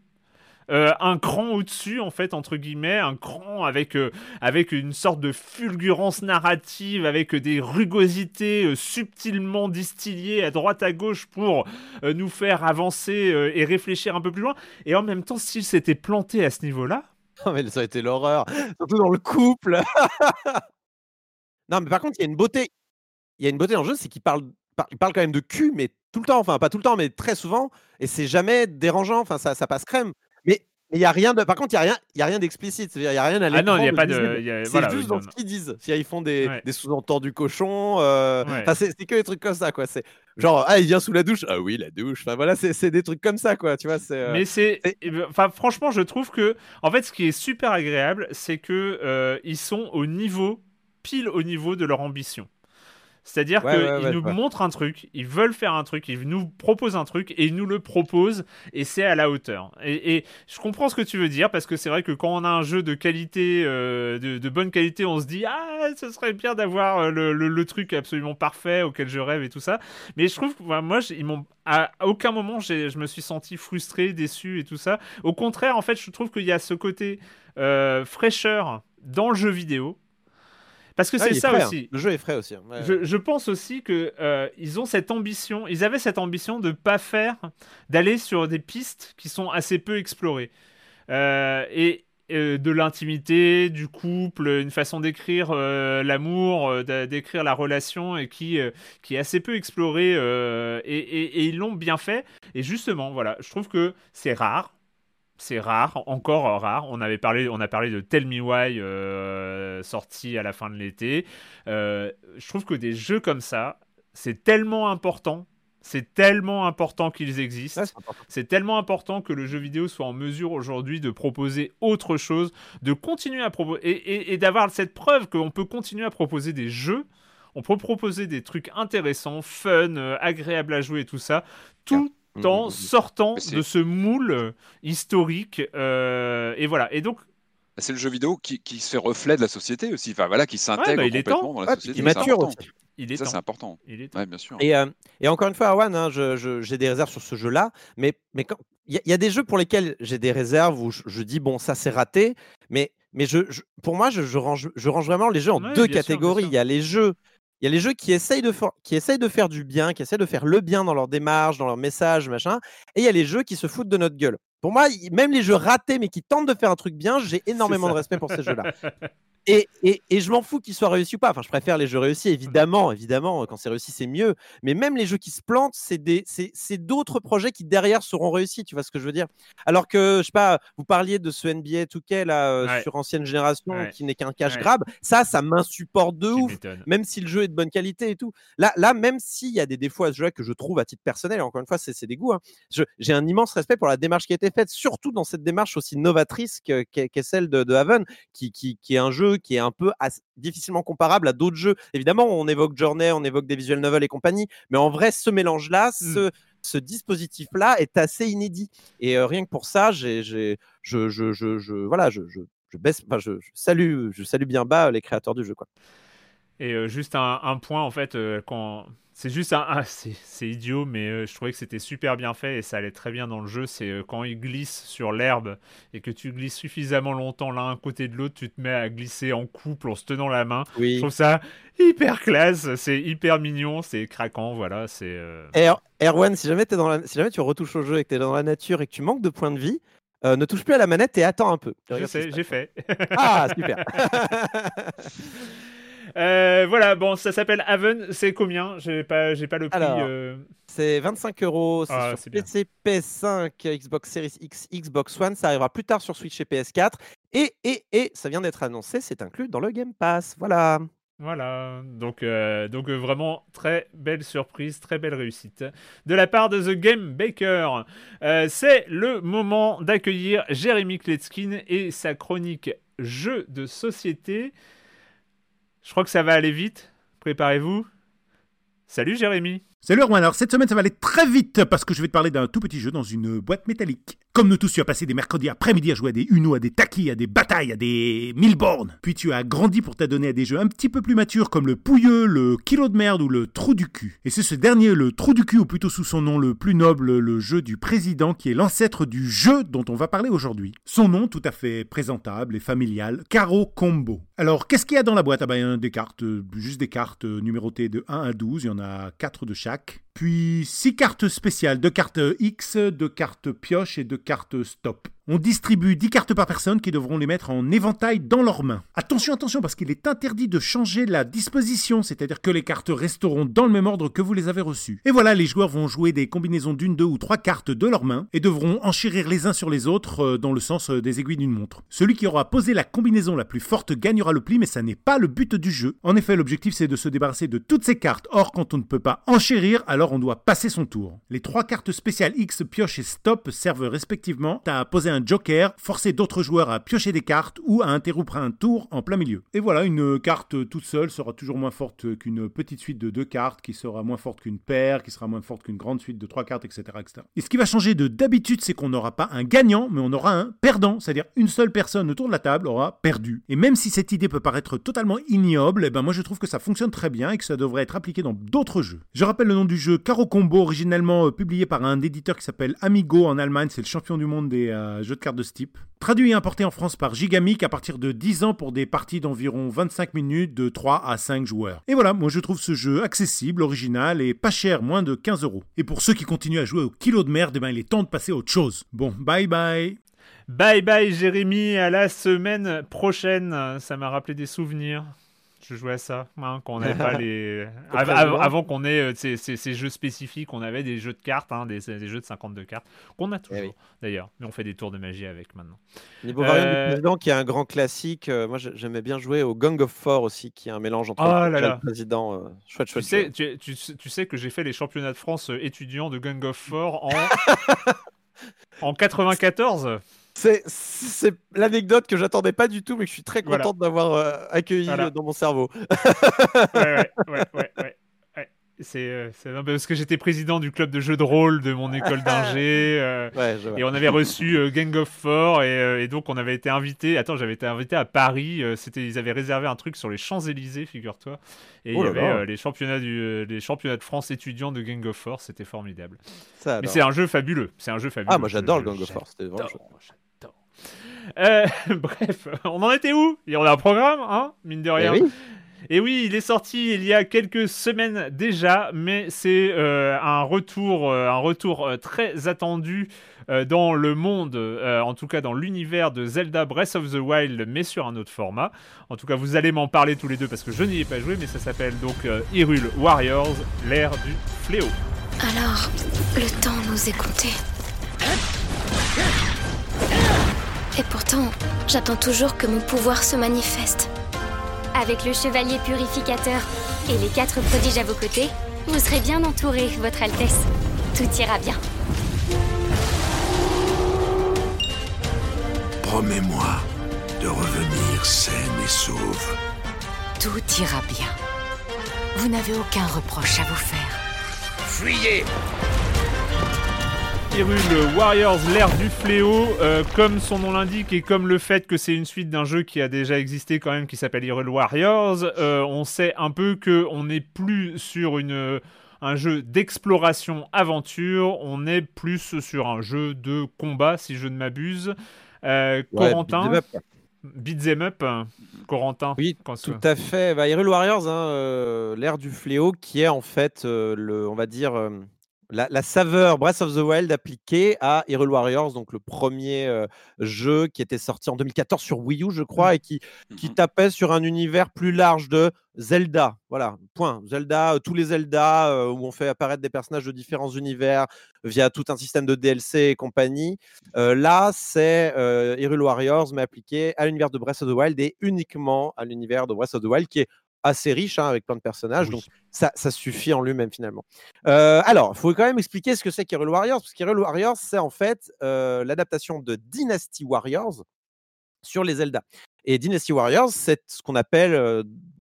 Speaker 1: Euh, un cran au-dessus, en fait, entre guillemets, un cran avec, euh, avec une sorte de fulgurance narrative, avec des rugosités subtilement distillées à droite à gauche pour nous faire avancer et réfléchir un peu plus loin. Et en même temps, s'il s'était planté à ce niveau-là.
Speaker 2: mais ça a été l'horreur, surtout dans le couple. Non, mais par contre, il y a une beauté. Il y a une beauté dans le jeu, c'est qu'il parle, il parle quand même de cul, mais tout le temps. Enfin, pas tout le temps, mais très souvent. Et c'est jamais dérangeant. Enfin, ça, ça passe crème. Mais il y a rien de. Par contre, il y a rien, il y a rien d'explicite. Il y a rien à.
Speaker 1: Ah non, il y a pas de.
Speaker 2: C'est juste dans ce qu'ils disent. Ils font des, des sous-entendus cochons. Euh... Enfin, c'est que des trucs comme ça, quoi. C'est genre ah il vient sous la douche. Ah oui, la douche. Enfin voilà, c'est des trucs comme ça, quoi. Tu vois.
Speaker 1: Euh, mais c'est. Enfin, franchement, je trouve que en fait, ce qui est super agréable, c'est que euh, ils sont au niveau pile au niveau de leur ambition. C'est-à-dire qu'ils nous montrent un truc, ils veulent faire un truc, ils nous proposent un truc et ils nous le proposent et c'est à la hauteur. Et, je comprends ce que tu veux dire parce que c'est vrai que quand on a un jeu de qualité, euh, de, bonne qualité, on se dit ah ce serait bien d'avoir euh, le, truc absolument parfait auquel je rêve et tout ça. Mais je trouve que moi ils m'ont à aucun moment je me suis senti frustré, déçu et tout ça. Au contraire en fait je trouve qu'il y a ce côté euh, fraîcheur dans le jeu vidéo parce que c'est ça aussi.
Speaker 2: Le jeu est frais aussi. Hein.
Speaker 1: Je, pense aussi que euh, ils ont cette ambition, ils avaient cette ambition de pas faire, d'aller sur des pistes qui sont assez peu explorées. Euh, et euh, de l'intimité, du couple, une façon d'écrire l'amour, d'écrire la relation et qui, qui est assez peu explorée et, et ils l'ont bien fait. Et justement, voilà, je trouve que c'est rare c'est rare, encore rare. On avait parlé, on a parlé de Tell Me Why euh, sorti à la fin de l'été. Euh, je trouve que des jeux comme ça, c'est tellement important. C'est tellement important qu'ils existent. c'est tellement important que le jeu vidéo soit en mesure aujourd'hui de proposer autre chose, de continuer à proposer et, d'avoir cette preuve qu'on peut continuer à proposer des jeux. On peut proposer des trucs intéressants, fun, euh, agréables à jouer et tout ça, tout Mmh, en mmh, mmh. sortant de ce moule historique. Euh, et voilà. Et donc.
Speaker 3: Bah, c'est le jeu vidéo qui, qui, se fait reflet de la société aussi. Enfin voilà, qui s'intègre bah, complètement dans la société.
Speaker 2: Il mature aussi.
Speaker 3: Il est ça, c'est important.
Speaker 1: Il est
Speaker 3: ouais, bien sûr.
Speaker 2: Et, euh, et, encore une fois, Arwan, hein, j'ai des réserves sur ce jeu-là, mais mais il y, a des jeux pour lesquels j'ai des réserves où je, dis bon, ça c'est raté, mais mais je, pour moi, je, range, je range vraiment les jeux en deux catégories. Il y a les jeux il y a les jeux qui essayent, de faire du bien, qui essayent de faire le bien dans leur démarche, dans leur message, machin. Et il y a les jeux qui se foutent de notre gueule. Pour moi, même les jeux ratés, mais qui tentent de faire un truc bien, j'ai énormément de respect pour ces jeux-là. Et, et, et, je m'en fous qu'ils soient réussis ou pas. Enfin, je préfère les jeux réussis, évidemment. Évidemment, quand c'est réussi, c'est mieux. Mais même les jeux qui se plantent, c'est d'autres projets qui derrière seront réussis. Tu vois ce que je veux dire? Alors que, je sais pas, vous parliez de ce NBA 2K là, euh, sur ancienne génération qui n'est qu'un cash grab. Ça, ça m'insupporte de ouf. Même si le jeu est de bonne qualité et tout. Là, là même s'il y a des défauts à ce jeu que je trouve à titre personnel, encore une fois, c'est des goûts. Hein. J'ai un immense respect pour la démarche qui a été faite, surtout dans cette démarche aussi novatrice qu'est celle de, de Haven, qui, qui, qui est un jeu qui est un peu difficilement comparable à d'autres jeux. Évidemment, on évoque Journey, on évoque des visual novels et compagnie, mais en vrai, ce mélange-là, mmh. ce, dispositif-là est assez inédit. Et euh, rien que pour ça, j'ai, je, je, je, voilà, je, baisse, je, salue, je salue bien bas les créateurs du jeu, quoi.
Speaker 1: Et euh, juste un, un, point, en fait, euh, quand c'est juste un, c'est idiot, mais euh, je trouvais que c'était super bien fait et ça allait très bien dans le jeu. C'est quand il glisse sur l'herbe et que tu glisses suffisamment longtemps l'un côté de l'autre, tu te mets à glisser en couple en se tenant la main. Je trouve ça hyper classe, c'est hyper mignon, c'est craquant, voilà. C'est. Euh...
Speaker 2: Erwan, si jamais, es dans la... si jamais tu retouches au jeu et que tu es dans la nature et que tu manques de points de vie, euh, ne touche plus à la manette et attends un peu.
Speaker 1: Je sais, j'ai fait.
Speaker 2: Ah, super.
Speaker 1: Euh, voilà, bon, ça s'appelle Haven. C'est combien? J'ai pas, j'ai pas le prix. Euh.
Speaker 2: C'est 25 euros. C'est ah, sur PC, PS5, Xbox Series X, Xbox One. Ça arrivera plus tard sur Switch et PS4. Et, et, et ça vient d'être annoncé, c'est inclus dans le Game Pass. Voilà.
Speaker 1: Voilà, donc, euh, donc euh, vraiment très belle surprise, très belle réussite de la part de The Game Baker. Euh, c'est le moment d'accueillir Jérémy Kletskin et sa chronique Jeux de société. Je crois que ça va aller vite, préparez-vous. Salut Jérémy
Speaker 4: Salut Romain, alors cette semaine ça va aller très vite parce que je vais te parler d'un tout petit jeu dans une boîte métallique. Comme nous tous, tu as passé des mercredis après-midi à jouer à des Uno, à des Taki, à des batailles, à des mille bornes. Puis tu as grandi pour t'adonner à des jeux un petit peu plus matures comme le Pouilleux, le Kilo de merde ou le Trou du cul. Et c'est ce dernier, le Trou du cul, ou plutôt sous son nom le plus noble, le jeu du président, qui est l'ancêtre du jeu dont on va parler aujourd'hui. Son nom tout à fait présentable et familial, Caro Combo. Alors qu'est-ce qu'il y a dans la boîte? Ah ben des cartes, euh, juste des cartes euh, numérotées de 1 à 12, il y en a 4 de chaque puis 6 cartes spéciales, 2 cartes X, 2 cartes pioche et 2 cartes stop. On distribue 10 cartes par personne qui devront les mettre en éventail dans leurs mains. Attention, attention, parce qu'il est interdit de changer la disposition, c'est-à-dire que les cartes resteront dans le même ordre que vous les avez reçues. Et voilà, les joueurs vont jouer des combinaisons d'une, deux ou trois cartes de leurs mains et devront enchérir les uns sur les autres euh, dans le sens euh, des aiguilles d'une montre. Celui qui aura posé la combinaison la plus forte gagnera le pli, mais ça n'est pas le but du jeu. En effet, l'objectif c'est de se débarrasser de toutes ces cartes. Or, quand on ne peut pas enchérir, alors on doit passer son tour. Les trois cartes spéciales X, pioche et stop servent respectivement à poser un joker, forcer d'autres joueurs à piocher des cartes ou à interrompre un tour en plein milieu. Et voilà, une carte toute seule sera toujours moins forte qu'une petite suite de deux cartes, qui sera moins forte qu'une paire, qui sera moins forte qu'une grande suite de trois cartes, etc. Et ce qui va changer de d'habitude, c'est qu'on n'aura pas un gagnant, mais on aura un perdant, c'est-à-dire une seule personne autour de la table aura perdu. Et même si cette idée peut paraître totalement ignoble, eh ben moi je trouve que ça fonctionne très bien et que ça devrait être appliqué dans d'autres jeux. Je rappelle le nom du jeu Caro Combo, originellement euh, publié par un éditeur qui s'appelle Amigo en Allemagne, c'est le champion du monde des euh, jeux de cartes de ce type. Traduit et importé en France par Gigamic à partir de 10 ans pour des parties d'environ 25 minutes de 3 à 5 joueurs. Et voilà, moi je trouve ce jeu accessible, original et pas cher, moins de 15 euros. Et pour ceux qui continuent à jouer au kilo de merde, eh ben, il est temps de passer à autre chose. Bon, bye bye
Speaker 1: Bye bye Jérémy, à la semaine prochaine. Ça m'a rappelé des souvenirs je jouais à ça, hein, qu'on pas les. avant, qu'on ait euh, ces, jeux spécifiques, on avait des jeux de cartes, hein, des, jeux de 52 cartes, qu'on a eh toujours d'ailleurs, mais on fait des tours de magie avec maintenant.
Speaker 2: Niveau euh... président, qui est un grand classique, euh, moi j'aimais bien jouer au Gang of Four aussi, qui est un mélange entre
Speaker 1: oh
Speaker 2: le président. Euh, chouette, chouette.
Speaker 1: Tu sais, tu, tu, sais que j'ai fait les championnats de France étudiants de Gang of Four en, en 94
Speaker 2: c'est l'anecdote que j'attendais pas du tout, mais que je suis très contente d'avoir euh, accueilli dans mon cerveau.
Speaker 1: ouais, ouais, ouais, ouais, C'est parce que j'étais président du club de jeux de rôle de mon école d'ingé euh, et on avait reçu euh, Gang of Four et, donc on avait été invité. Attends, j'avais été invité à Paris. C'était ils avaient réservé un truc sur les Champs Élysées, figure-toi. Et il y oh avait les championnats du les championnats de France étudiants de Gang of Four. C'était formidable. Mais c'est un jeu fabuleux. C'est un jeu fabuleux.
Speaker 2: Ah moi j'adore le Gang of Four. C'était vraiment
Speaker 1: euh, bref, on en était où? Il y a un programme, hein Mine de rien.
Speaker 2: Eh
Speaker 1: Et oui, il est sorti il y a quelques semaines déjà, mais c'est euh, un retour, euh, un retour très attendu dans le monde, en tout cas dans l'univers de Zelda Breath of the Wild, mais sur un autre format. En tout cas, vous allez m'en parler tous les deux parce que je n'y ai pas joué, mais ça s'appelle donc Hyrule Warriors, l'ère du fléau.
Speaker 5: Alors, le temps nous est compté. Et pourtant, j'attends toujours que mon pouvoir se manifeste.
Speaker 6: Avec le chevalier purificateur et les quatre prodiges à vos côtés, vous serez bien entouré, Votre Altesse. Tout ira bien.
Speaker 7: Promets-moi de revenir saine et sauve.
Speaker 8: Tout ira bien. Vous n'avez aucun reproche à vous faire.
Speaker 7: Fuyez
Speaker 1: Hyrule Warriors, l'ère du fléau, euh, comme son nom l'indique et comme le fait que c'est une suite d'un jeu qui a déjà existé quand même qui s'appelle Hyrule Warriors, euh, on sait un peu que on n'est plus sur une un jeu d'exploration aventure, on est plus sur un jeu de combat si je ne m'abuse. Euh, Corentin Beat'em up, Corentin.
Speaker 2: Oui, tout à fait. Bah, Hyrule Warriors, hein, l'ère du fléau, qui est en fait le, on va dire la, saveur Breath of the Wild appliquée à Hyrule Warriors, donc le premier euh, jeu qui était sorti en 2014 sur Wii U, je crois, mmh. et qui, qui mmh tapait sur un univers plus large de Zelda. Voilà, point. Zelda, euh, tous les Zelda euh, où on fait apparaître des personnages de différents univers via tout un système de DLC et compagnie. là, c'est Hyrule Warriors, mais appliqué à l'univers de Breath of the Wild et uniquement à l'univers de Breath of the Wild, qui est assez riche hein, avec plein de personnages. Donc ça, ça suffit en lui-même finalement. alors, il faut quand même expliquer ce que c'est qu'Hyrule Warriors, parce qu'Hyrule Warriors, c'est en fait l'adaptation de Dynasty Warriors sur les Zelda. Et Dynasty Warriors, c'est ce qu'on appelle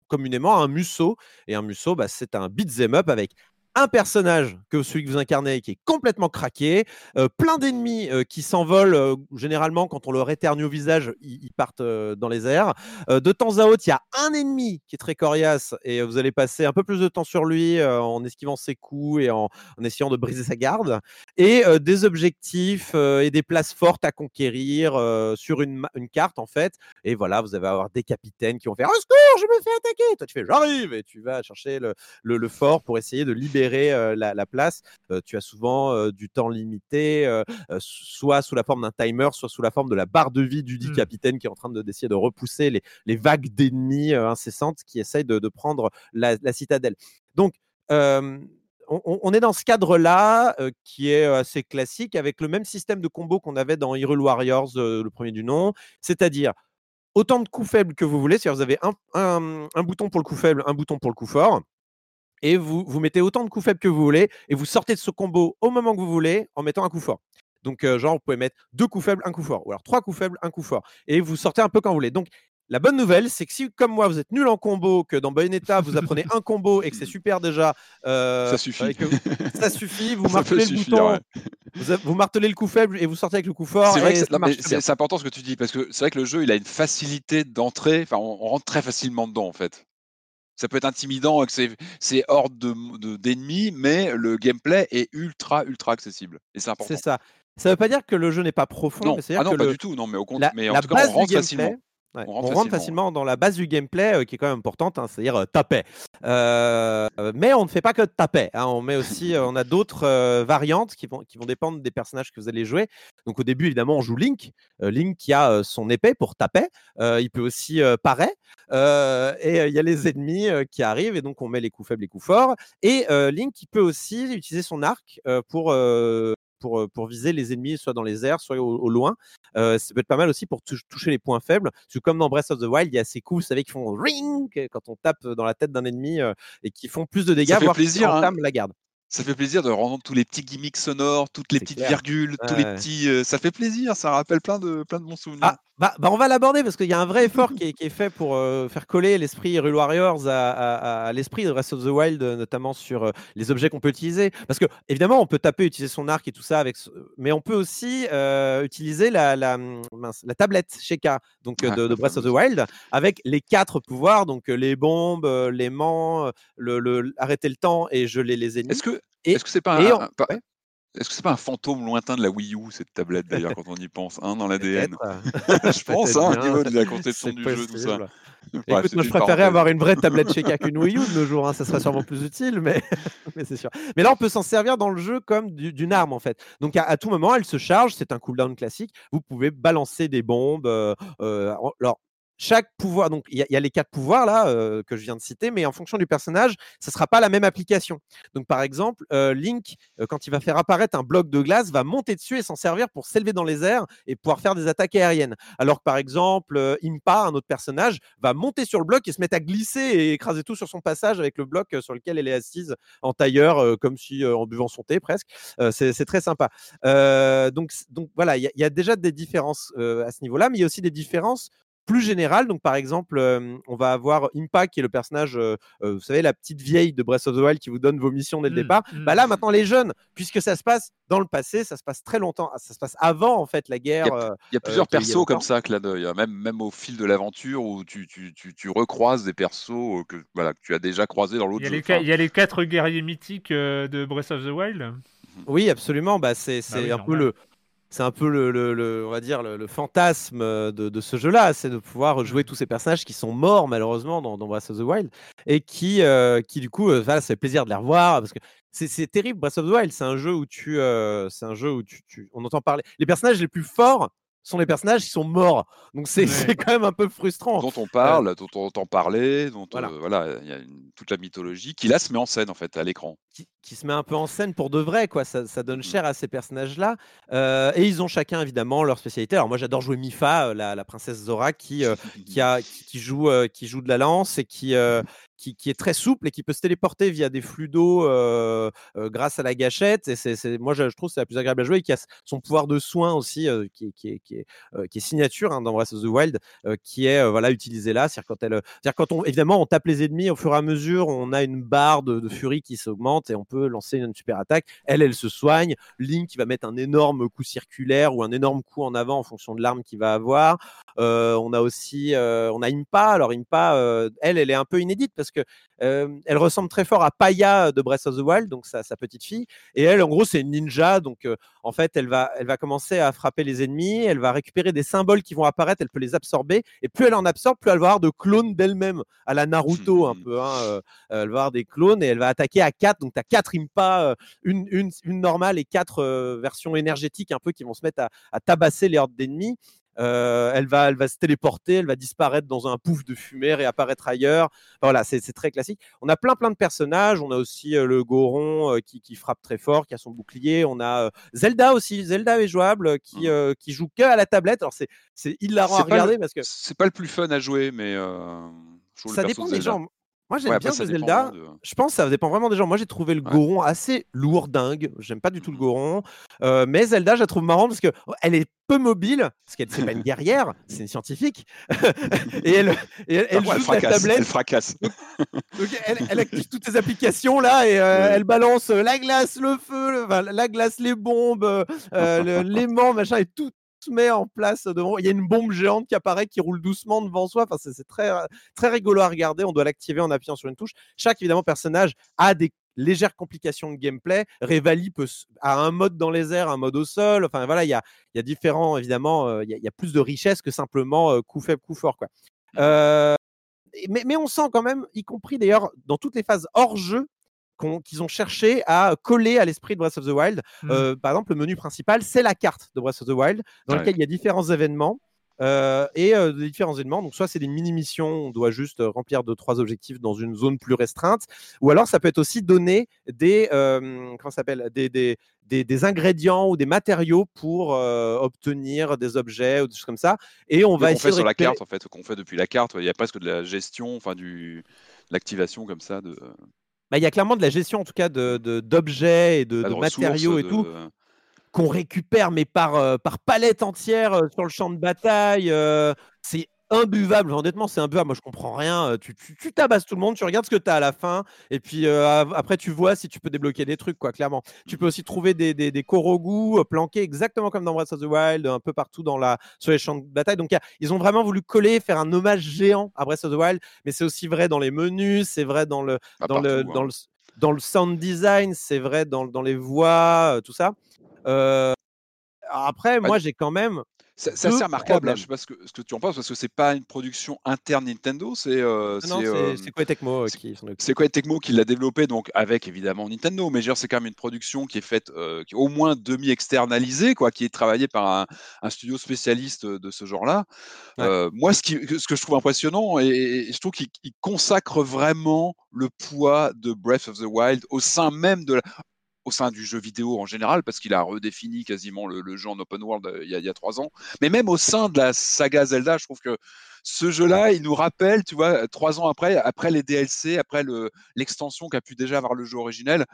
Speaker 2: communément un musso. Et un musso, bah, c'est un beat'em up avec un personnage que celui que vous incarnez qui est complètement craqué, euh, plein d'ennemis euh, qui s'envolent euh, généralement quand on leur éternue au visage, ils, partent dans les airs. de temps à autre, il y a un ennemi qui est très coriace et vous allez passer un peu plus de temps sur lui en esquivant ses coups et en, essayant de briser sa garde. Et des objectifs et des places fortes à conquérir sur une, carte en fait. Et voilà, vous allez avoir des capitaines qui vont faire un secours, je me fais attaquer. Toi tu fais j'arrive et tu vas chercher le fort pour essayer de libérer la, place. tu as souvent du temps limité, soit sous la forme d'un timer, soit sous la forme de la barre de vie du dit mmh. capitaine qui est en train d'essayer de, repousser les, vagues d'ennemis incessantes qui essayent de, prendre la, citadelle. Donc, on, est dans ce cadre-là qui est assez classique avec le même système de combo qu'on avait dans Hyrule Warriors, le premier du nom, c'est-à-dire autant de coups faibles que vous voulez. C'est-à-dire vous avez un, bouton pour le coup faible, un bouton pour le coup fort et vous, vous mettez autant de coups faibles que vous voulez et vous sortez de ce combo au moment que vous voulez en mettant un coup fort. Donc, euh, genre, vous pouvez mettre deux coups faibles, un coup fort, ou alors trois coups faibles, un coup fort. Et vous sortez un peu quand vous voulez. Donc, la bonne nouvelle, c'est que si, comme moi, vous êtes nul en combo, que dans Bayonetta, vous apprenez un combo et que c'est super déjà.
Speaker 3: Euh, ça suffit.
Speaker 2: ça suffit, vous martelez le bouton. Vous, martelez le coup faible et vous sortez avec le coup fort.
Speaker 3: C'est vrai que c'est important ce que tu dis, parce que c'est vrai que le jeu, il a une facilité d'entrée. Enfin, on rentre très facilement dedans, en fait ça peut être intimidant avec ces, hordes d'ennemis, de, mais le gameplay est ultra, ultra accessible. Et c'est important.
Speaker 2: C'est ça. Ça ne veut pas dire que le jeu n'est pas profond.
Speaker 3: Non,
Speaker 2: ah
Speaker 3: non pas du tout. Non, mais au contraire, mais en tout cas, on rentre facilement
Speaker 2: on, rentre, facilement, dans la base du gameplay euh, qui est quand même importante, hein, c'est-à-dire euh, taper. Euh, mais on ne fait pas que taper. Hein, on met aussi, on a d'autres variantes qui vont, qui vont dépendre des personnages que vous allez jouer. Donc au début, évidemment, on joue Link. Link qui a son épée pour taper. il peut aussi parer. et il y a les ennemis qui arrivent et donc on met les coups faibles, les coups forts. Et Link qui peut aussi utiliser son arc pour pour, pour, viser les ennemis, soit dans les airs, soit au, loin. ça peut être pas mal aussi pour toucher les points faibles. Parce que comme dans Breath of the Wild, il y a ces coups, vous savez, qui font ring quand on tape dans la tête d'un ennemi et qui font plus de dégâts,
Speaker 3: ça fait
Speaker 2: voire
Speaker 3: plaisir,
Speaker 2: qui hein. la garde
Speaker 3: ça fait plaisir de rendre tous les petits gimmicks sonores, toutes les petites virgules, tous les petits. Euh, ça fait plaisir, ça rappelle plein de, plein de bons souvenirs.
Speaker 2: Ah, bah, bah on va l'aborder parce qu'il y a un vrai effort qui, est, fait pour euh, faire coller l'esprit Hyrule Warriors à, l'esprit de Breath of the Wild, notamment sur euh, les objets qu'on peut utiliser. Parce que, évidemment, on peut taper, utiliser son arc et tout ça, avec, mais on peut aussi utiliser la, la, la tablette Sheka donc, de, Breath of the Wild avec les quatre pouvoirs, donc les bombes, l'aimant, le, le, arrêter le temps et geler les ennemis.
Speaker 3: Est-ce que est-ce que c'est pas, un, est-ce que c'est pas un fantôme lointain de la Wii U, cette tablette d'ailleurs, quand on y pense, hein, dans l'ADN Je pense, hein, au niveau de la conception du jeu, tout ça.
Speaker 2: Écoute, moi je préférerais avoir une vraie tablette chez qu'une Wii U de nos jours, hein, ça serait sûrement plus utile, mais, mais c'est sûr. Mais là, on peut s'en servir dans le jeu comme d'une arme en fait. Donc à, tout moment, elle se charge, c'est un cooldown classique. Vous pouvez balancer des bombes. Euh, euh, alors, chaque pouvoir, donc il y, a les quatre pouvoirs là euh, que je viens de citer, mais en fonction du personnage, ça ne sera pas la même application. Donc par exemple, euh, Link, euh, quand il va faire apparaître un bloc de glace, va monter dessus et s'en servir pour s'élever dans les airs et pouvoir faire des attaques aériennes. Alors que par exemple, Impa, un autre personnage, va monter sur le bloc et se mettre à glisser et écraser tout sur son passage avec le bloc sur lequel elle est assise en tailleur, comme si en buvant son thé presque. c'est très sympa. donc voilà, il y, a déjà des différences à ce niveau-là, mais il y a aussi des différences plus général. Donc, par exemple, on va avoir Impact, qui est le personnage, vous savez, la petite vieille de Breath of the Wild qui vous donne vos missions dès le mmh, départ. Bah là, mmh. maintenant, les jeunes, puisque ça se passe dans le passé, ça se passe très longtemps, ça se passe avant, en fait, la guerre.
Speaker 3: Il y a, plusieurs persos comme ça, que même, même au fil de l'aventure où tu, tu, tu, recroises des persos que, voilà, que tu as déjà croisés dans l'autre jeu.
Speaker 1: Il y a les quatre guerriers mythiques de Breath of the Wild. Mmh.
Speaker 2: Oui, absolument. Bah, c'est bah un peu le, c'est un peu le, on va dire le, fantasme de, ce jeu-là, c'est de pouvoir jouer tous ces personnages qui sont morts malheureusement dans, Breath of the Wild et qui, euh, qui du coup, euh, ça fait plaisir de les revoir parce que c'est terrible. Breath of the Wild, c'est un jeu où tu, euh, c'est un jeu où tu, on entend parler. Les personnages les plus forts sont les personnages qui sont morts. Donc c'est quand même un peu frustrant.
Speaker 3: Dont on parle, dont on entend parler, dont voilà, il y a toute la mythologie qui là se met en scène en fait à l'écran.
Speaker 2: Qui, se met un peu en scène pour de vrai, quoi. Ça, ça donne mmh. cher à ces personnages-là. et ils ont chacun évidemment leur spécialité. Alors moi j'adore jouer Mifa, la, la princesse Zora, qui, qui, a, qui, joue, qui joue de la lance et qui, qui, est très souple et qui peut se téléporter via des flux d'eau euh, euh, grâce à la gâchette. Et c'est, moi, je, trouve que c'est la plus agréable à jouer et qui a son pouvoir de soin aussi, euh, qui, qui, qui, est, qui, est, signature hein, dans Breath of the Wild, qui est voilà, utilisé là. C'est-à-dire quand, elle, c'est-à-dire quand on, évidemment, on tape les ennemis au fur et à mesure, on a une barre de, furie qui s'augmente et on peut lancer une super attaque. Elle, elle se soigne. Link qui va mettre un énorme coup circulaire ou un énorme coup en avant en fonction de l'arme qu'il va avoir. on a aussi, on a Impa. Alors Impa, elle, elle est un peu inédite parce que elle ressemble très fort à Paya de Breath of the Wild, donc sa, sa petite fille. Et elle, en gros, c'est une ninja. Donc, en fait, elle va, elle va commencer à frapper les ennemis. Elle va récupérer des symboles qui vont apparaître. Elle peut les absorber. Et plus elle en absorbe, plus elle va avoir de clones d'elle-même, à la Naruto un peu. Hein, elle va avoir des clones et elle va attaquer à 4. Donc, tu as 4 impas, une, une, une, normale et 4 versions énergétiques un peu qui vont se mettre à, à tabasser les hordes d'ennemis. Euh, elle, va, elle va se téléporter, elle va disparaître dans un pouf de fumée, et apparaître ailleurs. voilà, c'est très classique. On a plein plein de personnages. On a aussi euh, le Goron euh, qui, qui, frappe très fort, qui a son bouclier. On a Zelda aussi. Zelda est jouable, qui, mmh. qui joue que à la tablette. Alors c'est hilarant à regarder parce que
Speaker 3: c'est pas le plus fun à jouer, mais
Speaker 2: ça dépend des gens. Moi, j'aime bien Zelda. Je pense que ça dépend vraiment des gens. Moi, j'ai trouvé le Goron assez lourd, dingue. J'aime pas du tout le mmh Goron. mais Zelda, je la trouve marrante parce qu'elle oh, est peu mobile, parce qu'elle c'est pas une guerrière, c'est une scientifique. et elle, elle,
Speaker 3: elle, joue la tablette. Elle fracasse.
Speaker 2: Donc, elle, active toutes ces applications là et elle balance la glace, le feu, la glace, les bombes, l'aimant, machin, et tout, met en place devant. Il y a une bombe géante qui apparaît, qui roule doucement devant soi. Enfin, c'est très, très rigolo à regarder. On doit l'activer en appuyant sur une touche. Chaque évidemment personnage a des légères complications de gameplay. Revali peut, a un mode dans les airs, un mode au sol. Enfin voilà, il y a, y a différents, évidemment, euh, il y, a, plus de richesse que simplement euh, coup faible, coup fort. Quoi. Mmh. Euh, mais, mais, on sent quand même, y compris d'ailleurs dans toutes les phases hors jeu, qu'ils ont cherché à coller à l'esprit de Breath of the Wild. Mmh. Euh, par exemple, le menu principal, c'est la carte de Breath of the Wild, dans lequel il y a différents événements. Euh, et euh, des différents événements. Donc, soit c'est des mini-missions, on doit juste remplir deux, trois objectifs dans une zone plus restreinte, ou alors ça peut être aussi donner des, comment s'appelle, des, des, des, ingrédients ou des matériaux pour obtenir des objets ou des choses comme ça. Et on va essayer.
Speaker 3: fait sur la carte, en fait, qu'on fait depuis la carte, il y a presque de la gestion, enfin, du l'activation comme ça de.
Speaker 2: Bah, il y a clairement de la gestion, en tout cas, d'objets de, et de, matériaux et tout, qu'on récupère, mais par, euh, par palette entière euh, sur le champ de bataille. Euh, c'est imbuvable. Honnêtement, c'est imbuvable. Moi, je comprends rien. Tu, tu, tabasses tout le monde, tu regardes ce que tu as à la fin, et puis après, tu vois si tu peux débloquer des trucs, quoi, clairement. Tu peux aussi trouver des, des, des Korogu planqués exactement comme dans Breath of the Wild, un peu partout dans la, sur les champs de bataille. Donc, ils ont vraiment voulu coller, faire un hommage géant à Breath of the Wild, mais c'est aussi vrai dans les menus, c'est vrai dans le, dans, le, dans, hein. le, dans le sound design, c'est vrai dans, dans les voix, tout ça. après, moi, j'ai quand même
Speaker 3: c'est assez remarquable, hein, je sais pas ce que, ce que, tu en penses, parce que c'est pas une production interne Nintendo, c'est euh,
Speaker 2: ah Tecmo qui
Speaker 3: C'est quoi Tecmo qui l'a développé, donc avec évidemment Nintendo, mais c'est quand même une production qui est faite, euh, qui est au moins demi-externalisée, quoi, qui est travaillée par un, studio spécialiste de ce genre-là. Euh, moi, ce, qui, ce que je trouve impressionnant, et, je trouve qu'il consacre vraiment le poids de Breath of the Wild au sein même de la, au sein du jeu vidéo en général, parce qu'il a redéfini quasiment le, jeu en open world euh, il y, a, trois ans. Mais même au sein de la saga Zelda, je trouve que ce jeu-là, il nous rappelle, tu vois, trois ans après, après les DLC, après l'extension qu'a pu déjà avoir le jeu originel,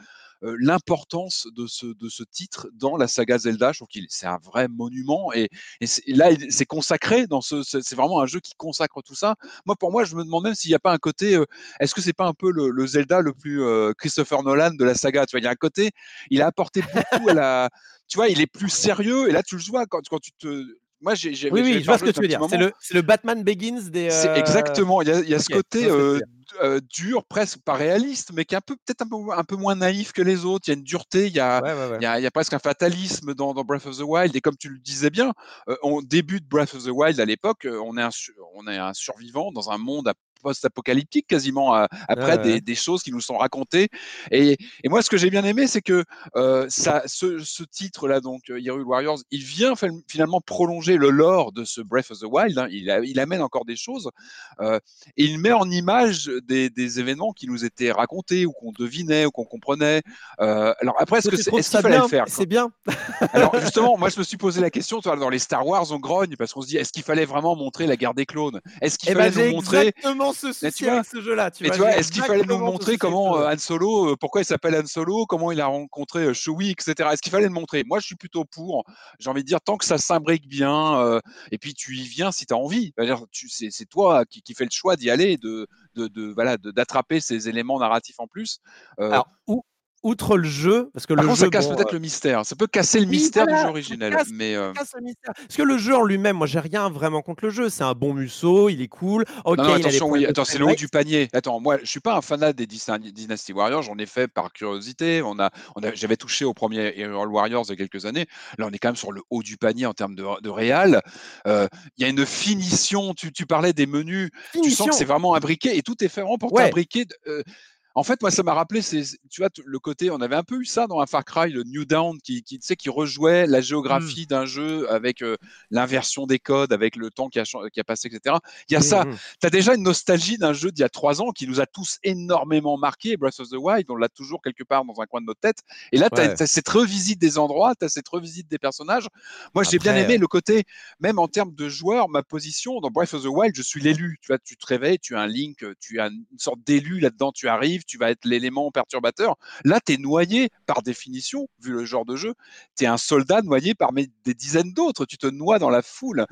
Speaker 3: euh, l'importance de ce, de ce titre dans la saga Zelda. Je trouve qu'il c'est un vrai monument et, et, là, c'est consacré dans ce, c'est vraiment un jeu qui consacre tout ça. Moi, pour moi, je me demande même s'il n'y a pas un côté, euh, est-ce que c'est pas un peu le, Zelda le plus euh, Christopher Nolan de la saga Tu vois, il y a un côté, il a apporté beaucoup à la, tu vois, il est plus sérieux et là, tu le vois quand, quand tu te moi, j'ai,
Speaker 2: oui, oui, je vois ce que tu veux dire. C'est le, le, Batman Begins des.
Speaker 3: Euh... Exactement. Il y a, il y a ce côté euh, euh, dur, presque pas réaliste, mais qui est un peu peut-être un peu, un peu moins naïf que les autres. Il y a une dureté, il y a, Il, y a il y a, presque un fatalisme dans, dans, Breath of the Wild. Et comme tu le disais bien, euh, on débute Breath of the Wild à l'époque, on est un, on est un survivant dans un monde post-apocalyptique quasiment après des, des, choses qui nous sont racontées. Et, et moi, ce que j'ai bien aimé, c'est que ça, ce, ce titre-là, donc Hyrule Warriors, il vient finalement prolonger le lore de ce Breath of the Wild. Hein. Il, il, amène encore des choses et il met en image des, des, événements qui nous étaient racontés ou qu'on devinait ou qu'on comprenait. alors après, est-ce que c'est est, ce qu'il fallait le faire
Speaker 2: C'est bien.
Speaker 3: alors justement, moi, je me suis posé la question. Dans les Star Wars, on grogne parce qu'on se dit, est-ce qu'il fallait vraiment montrer la guerre des clones? Est-ce qu'il eh ben, fallait nous montrer
Speaker 2: exactement ce souci avec ce jeu-là
Speaker 3: tu vois, est-ce qu'il fallait nous montrer comment Han Solo, pourquoi il s'appelle Han Solo, comment il a rencontré Chewie, etc. Est-ce qu'il fallait le montrer? Moi, je suis plutôt pour. J'ai envie de dire, tant que ça s'imbrique bien, et puis tu y viens si tu as envie. C'est toi qui, qui fais le choix d'y aller, de, de, de voilà, d'attraper ces éléments narratifs en plus.
Speaker 2: Alors, où, outre le jeu, parce que le jeu,
Speaker 3: ça casse peut-être le mystère. Ça peut casser le mystère du jeu originel, mais euh
Speaker 2: casse le mystère. parce que le jeu en lui-même, moi, j'ai rien vraiment contre le jeu. C'est un bon musso, il est cool. Ok,
Speaker 3: non, attention, oui, attends, c'est le haut du panier. Attends, moi, je suis pas un fanat des Dynasty Warriors. J'en ai fait par curiosité. On a, on a j'avais touché au premier Hero Warriors il y a quelques années. Là, on est quand même sur le haut du panier en termes de, de réal. Euh, il y a une finition. Tu, tu parlais des menus. Tu sens que c'est vraiment imbriqué et tout est fait vraiment pour ouais. t'imbriquer. Euh, en fait, moi, ça m'a rappelé, c'est, tu vois, le côté, on avait un peu eu ça dans un Far Cry, le New Down, qui, qui, qui rejouait la mmh. géographie d'un jeu avec l'inversion des codes, avec le temps qui a, qui a passé, etc. Il y a mmh, ça. Mmh. Tu as déjà une nostalgie d'un jeu d'il y a trois ans qui nous a tous énormément marqué, Breath of the Wild, on l'a toujours quelque part dans un coin de notre tête. Et là, tu as, cette revisite des endroits, tu as cette revisite des personnages. Moi, j'ai bien aimé le côté, même en termes de joueur, ma position dans Breath of the Wild, je suis l'élu. Tu vois, tu te réveilles, tu as un link, tu as une sorte d'élu là-dedans, tu arrives tu vas être l'élément perturbateur. Là, tu es noyé par définition, vu le genre de jeu. Tu es un soldat noyé parmi des dizaines d'autres. Tu te noies dans la foule.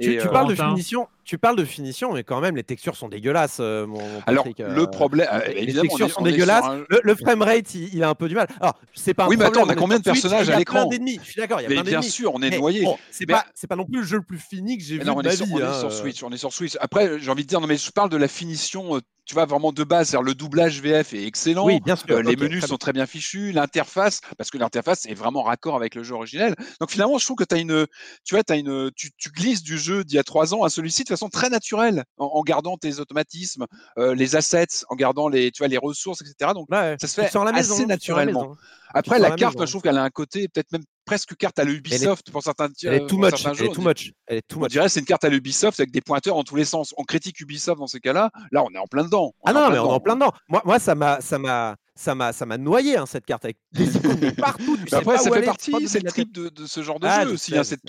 Speaker 2: Tu, tu, parles de finition, tu parles de finition, mais quand même, les textures sont dégueulasses. Euh, mon,
Speaker 3: Alors, le problème, euh,
Speaker 2: les textures sont dégueulasses. Le, le, framerate, il, il, a un peu du mal. Alors, c'est pas. Un
Speaker 3: oui,
Speaker 2: mais
Speaker 3: attends, on a combien de personnages à l'écran
Speaker 2: Je suis d'accord, il y a plein
Speaker 3: d'ennemis. Bien sûr, on est noyé. Bon,
Speaker 2: c'est pas, c'est pas non plus le jeu le plus fini que j'ai vu non, de ma
Speaker 3: vie. On
Speaker 2: hein.
Speaker 3: est sur Switch, on est sur Switch. Après, j'ai envie de dire, non, mais je parle de la finition euh, tu vois, vraiment de base, le doublage VF est excellent.
Speaker 2: Oui, bien sûr.
Speaker 3: Euh, les menus sont très bien fichus, l'interface, parce que l'interface est vraiment raccord avec le jeu originel. Donc finalement, je trouve que tu as une, tu vois, as une, tu, tu, glisses du jeu d'il y a trois ans à celui-ci de façon très naturelle, en, en gardant tes automatismes, euh, les assets, en gardant les, tu vois, les ressources, etc. Donc ouais, ça se fait la maison, assez naturellement. Après, la, la carte, je trouve qu'elle a un côté peut-être même presque carte à l'Ubisoft pour certains
Speaker 2: Elle est too much. Elle est too much. Elle est too much.
Speaker 3: On dirait c'est une carte à l'Ubisoft avec des pointeurs dans tous les sens. On critique Ubisoft dans ces cas-là. Là, on est en plein dedans.
Speaker 2: On ah non, mais on est en plein dedans. Moi, moi ça m'a, ça m'a, ça m'a, ça m'a noyé hein, cette carte avec des icônes partout. Tu
Speaker 3: après,
Speaker 2: ça
Speaker 3: fait partie, c'est le trip de, de, ce genre de ah, jeu aussi, hein, c'est